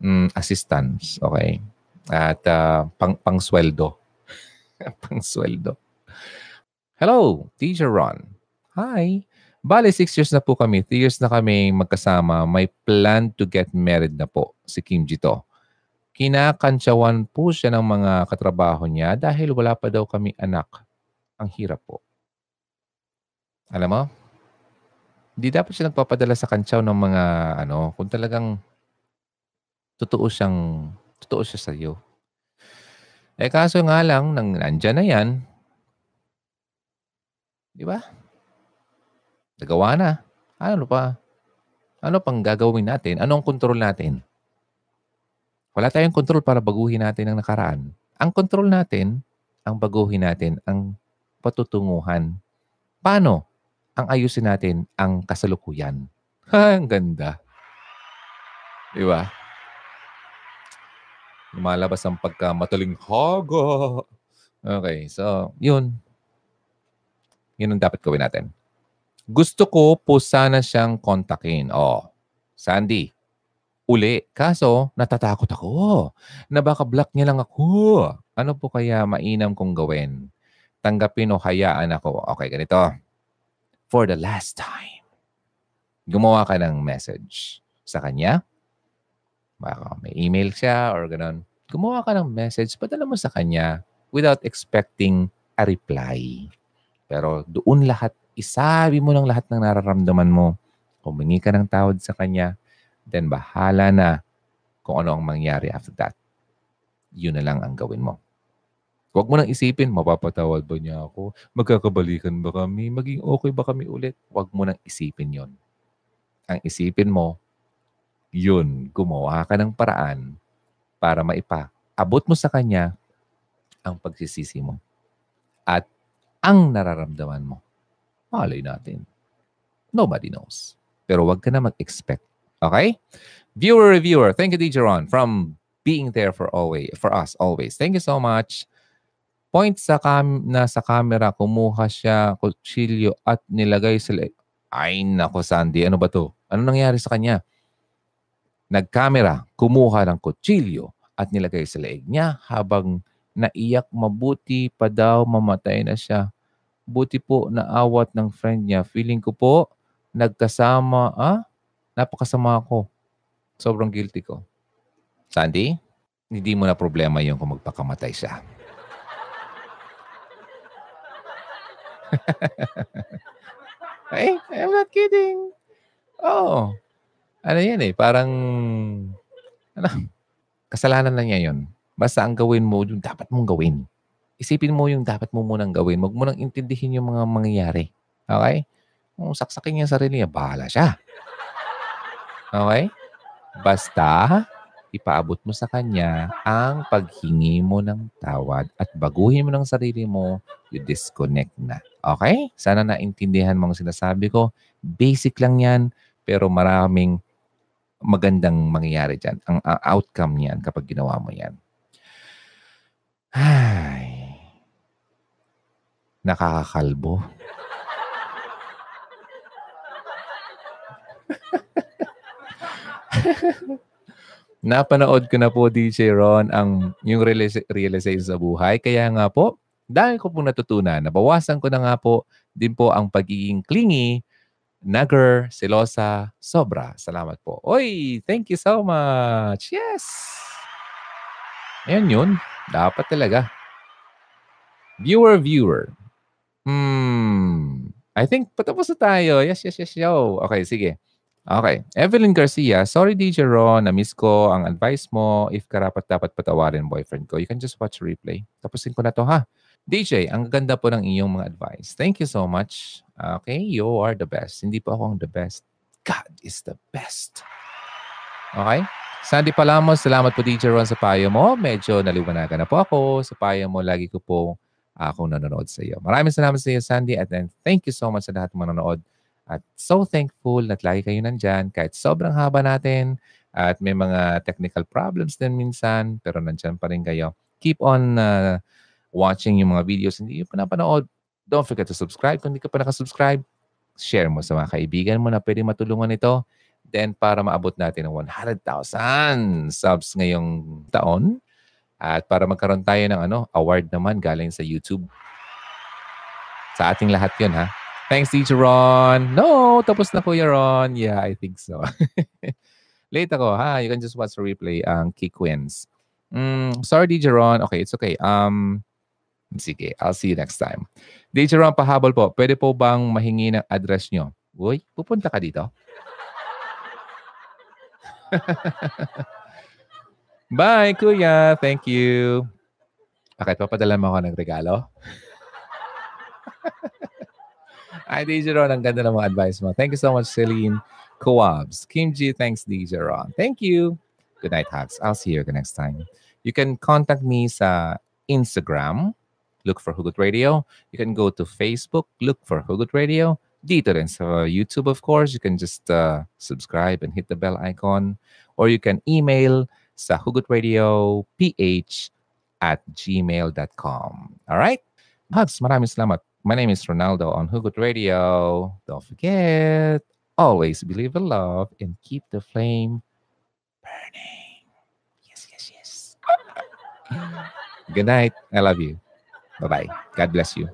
mm, assistance, okay? At uh, pang pangsweldo. pangsweldo. Hello, Teacher Ron. Hi. Bale, six years na po kami. Three years na kami magkasama. May plan to get married na po si Kim Jito. Kinakantsawan po siya ng mga katrabaho niya dahil wala pa daw kami anak. Ang hirap po. Alam mo, hindi dapat siya nagpapadala sa kantsaw ng mga ano, kung talagang totoo siyang, totoo siya sa iyo. Eh kaso nga lang, nang nandyan na yan, di ba? Nagawa na. Ano pa? Ano pang gagawin natin? Ano ang kontrol natin? Wala tayong kontrol para baguhin natin ang nakaraan. Ang kontrol natin, ang baguhin natin, ang patutunguhan. Paano? Ang ayusin natin ang kasalukuyan. Ang ganda. Di ba? Lumalabas ang pagkamataling hago. Okay, so yun. Yun ang dapat gawin natin. Gusto ko po sana siyang kontakin. Oh, Sandy, uli. Kaso, natatakot ako na baka block niya lang ako. Ano po kaya mainam kong gawin? Tanggapin o hayaan ako. Okay, ganito. For the last time, gumawa ka ng message sa kanya. Baka may email siya or ganun. Gumawa ka ng message, padala mo sa kanya without expecting a reply. Pero doon lahat isabi mo lang lahat ng nararamdaman mo. Humingi ka ng tawad sa Kanya. Then bahala na kung ano ang mangyari after that. Yun na lang ang gawin mo. Huwag mo nang isipin, mapapatawad ba niya ako? Magkakabalikan ba kami? Maging okay ba kami ulit? Huwag mo nang isipin yon. Ang isipin mo, yun, gumawa ka ng paraan para maipa. Abot mo sa kanya ang pagsisisi mo at ang nararamdaman mo. Malay natin. Nobody knows. Pero wag ka na mag-expect. Okay? Viewer reviewer, thank you DJ Ron from being there for always for us always. Thank you so much. Point sa cam na sa camera, kumuha siya kutsilyo at nilagay sa Ay, nako Sandy, ano ba to? Ano nangyari sa kanya? Nagkamera, kumuha ng kutsilyo at nilagay sa leeg niya habang naiyak mabuti pa daw mamatay na siya. Buti po naawat ng friend niya. Feeling ko po, nagkasama, ah, napakasama ako. Sobrang guilty ko. Sandy, hindi mo na problema yung kung magpakamatay siya. hey, I'm not kidding. Oh, ano yan eh, parang, ano, kasalanan na niya yun. Basta ang gawin mo, yung dapat mong gawin isipin mo yung dapat mo munang gawin. Huwag mo nang intindihin yung mga mangyayari. Okay? Kung saksakin niya sarili niya, bahala siya. Okay? Basta, ipaabot mo sa kanya ang paghingi mo ng tawad at baguhin mo ng sarili mo, you disconnect na. Okay? Sana naintindihan mo ang sinasabi ko. Basic lang yan, pero maraming magandang mangyayari dyan. Ang, ang outcome niyan kapag ginawa mo yan. Ay, Nakakakalbo. Napanood ko na po, DJ Ron, ang yung realization sa buhay. Kaya nga po, dahil ko po natutunan, nabawasan ko na nga po din po ang pagiging clingy, nagger, selosa, sobra. Salamat po. Oy, thank you so much. Yes! Ayan yun. Dapat talaga. Viewer, viewer. Hmm. I think patapos na tayo. Yes, yes, yes, yo. Okay, sige. Okay. Evelyn Garcia, sorry DJ Ron, na-miss ko ang advice mo. If karapat dapat patawarin boyfriend ko, you can just watch replay. Tapusin ko na to ha. DJ, ang ganda po ng iyong mga advice. Thank you so much. Okay, you are the best. Hindi po ako ang the best. God is the best. Okay? Sandy Palamos, salamat po DJ Ron sa payo mo. Medyo naliwanagan na po ako. Sa payo mo, lagi ko po akong nanonood sa iyo. Maraming salamat sa iyo, Sandy. At then, thank you so much sa lahat ng manonood. At so thankful na lagi kayo nandyan kahit sobrang haba natin at may mga technical problems din minsan pero nandyan pa rin kayo. Keep on uh, watching yung mga videos. Hindi yung panapanood. Don't forget to subscribe. Kung hindi ka pa nakasubscribe, share mo sa mga kaibigan mo na pwede matulungan ito. Then para maabot natin ng 100,000 subs ngayong taon, at para magkaroon tayo ng ano, award naman galing sa YouTube. Sa ating lahat yun, ha? Thanks, Teacher Ron. No, tapos na Kuya Ron. Yeah, I think so. Late ako, ha? You can just watch the replay ang um, Kick Wins. Mm, sorry, DJ Ron. Okay, it's okay. Um, sige, I'll see you next time. DJ Ron, pahabol po. Pwede po bang mahingi ng address nyo? Uy, pupunta ka dito? Bye, Kuya. Thank you. Bakit papadala mo ako ng regalo? Ay, DJ Ron, ang ganda ng mga advice mo. Thank you so much, Celine Coabs. Kim G, thanks, DJ Ron. Thank you. Good night, hugs. I'll see you the next time. You can contact me sa Instagram. Look for Hugot Radio. You can go to Facebook. Look for Hugot Radio. Dito rin sa YouTube, of course. You can just uh, subscribe and hit the bell icon. Or you can email sa hugotradioph at gmail.com. All right? Hugs, maraming salamat. My name is Ronaldo on Hugot Radio. Don't forget, always believe in love and keep the flame burning. Yes, yes, yes. Good night. I love you. Bye bye. God bless you.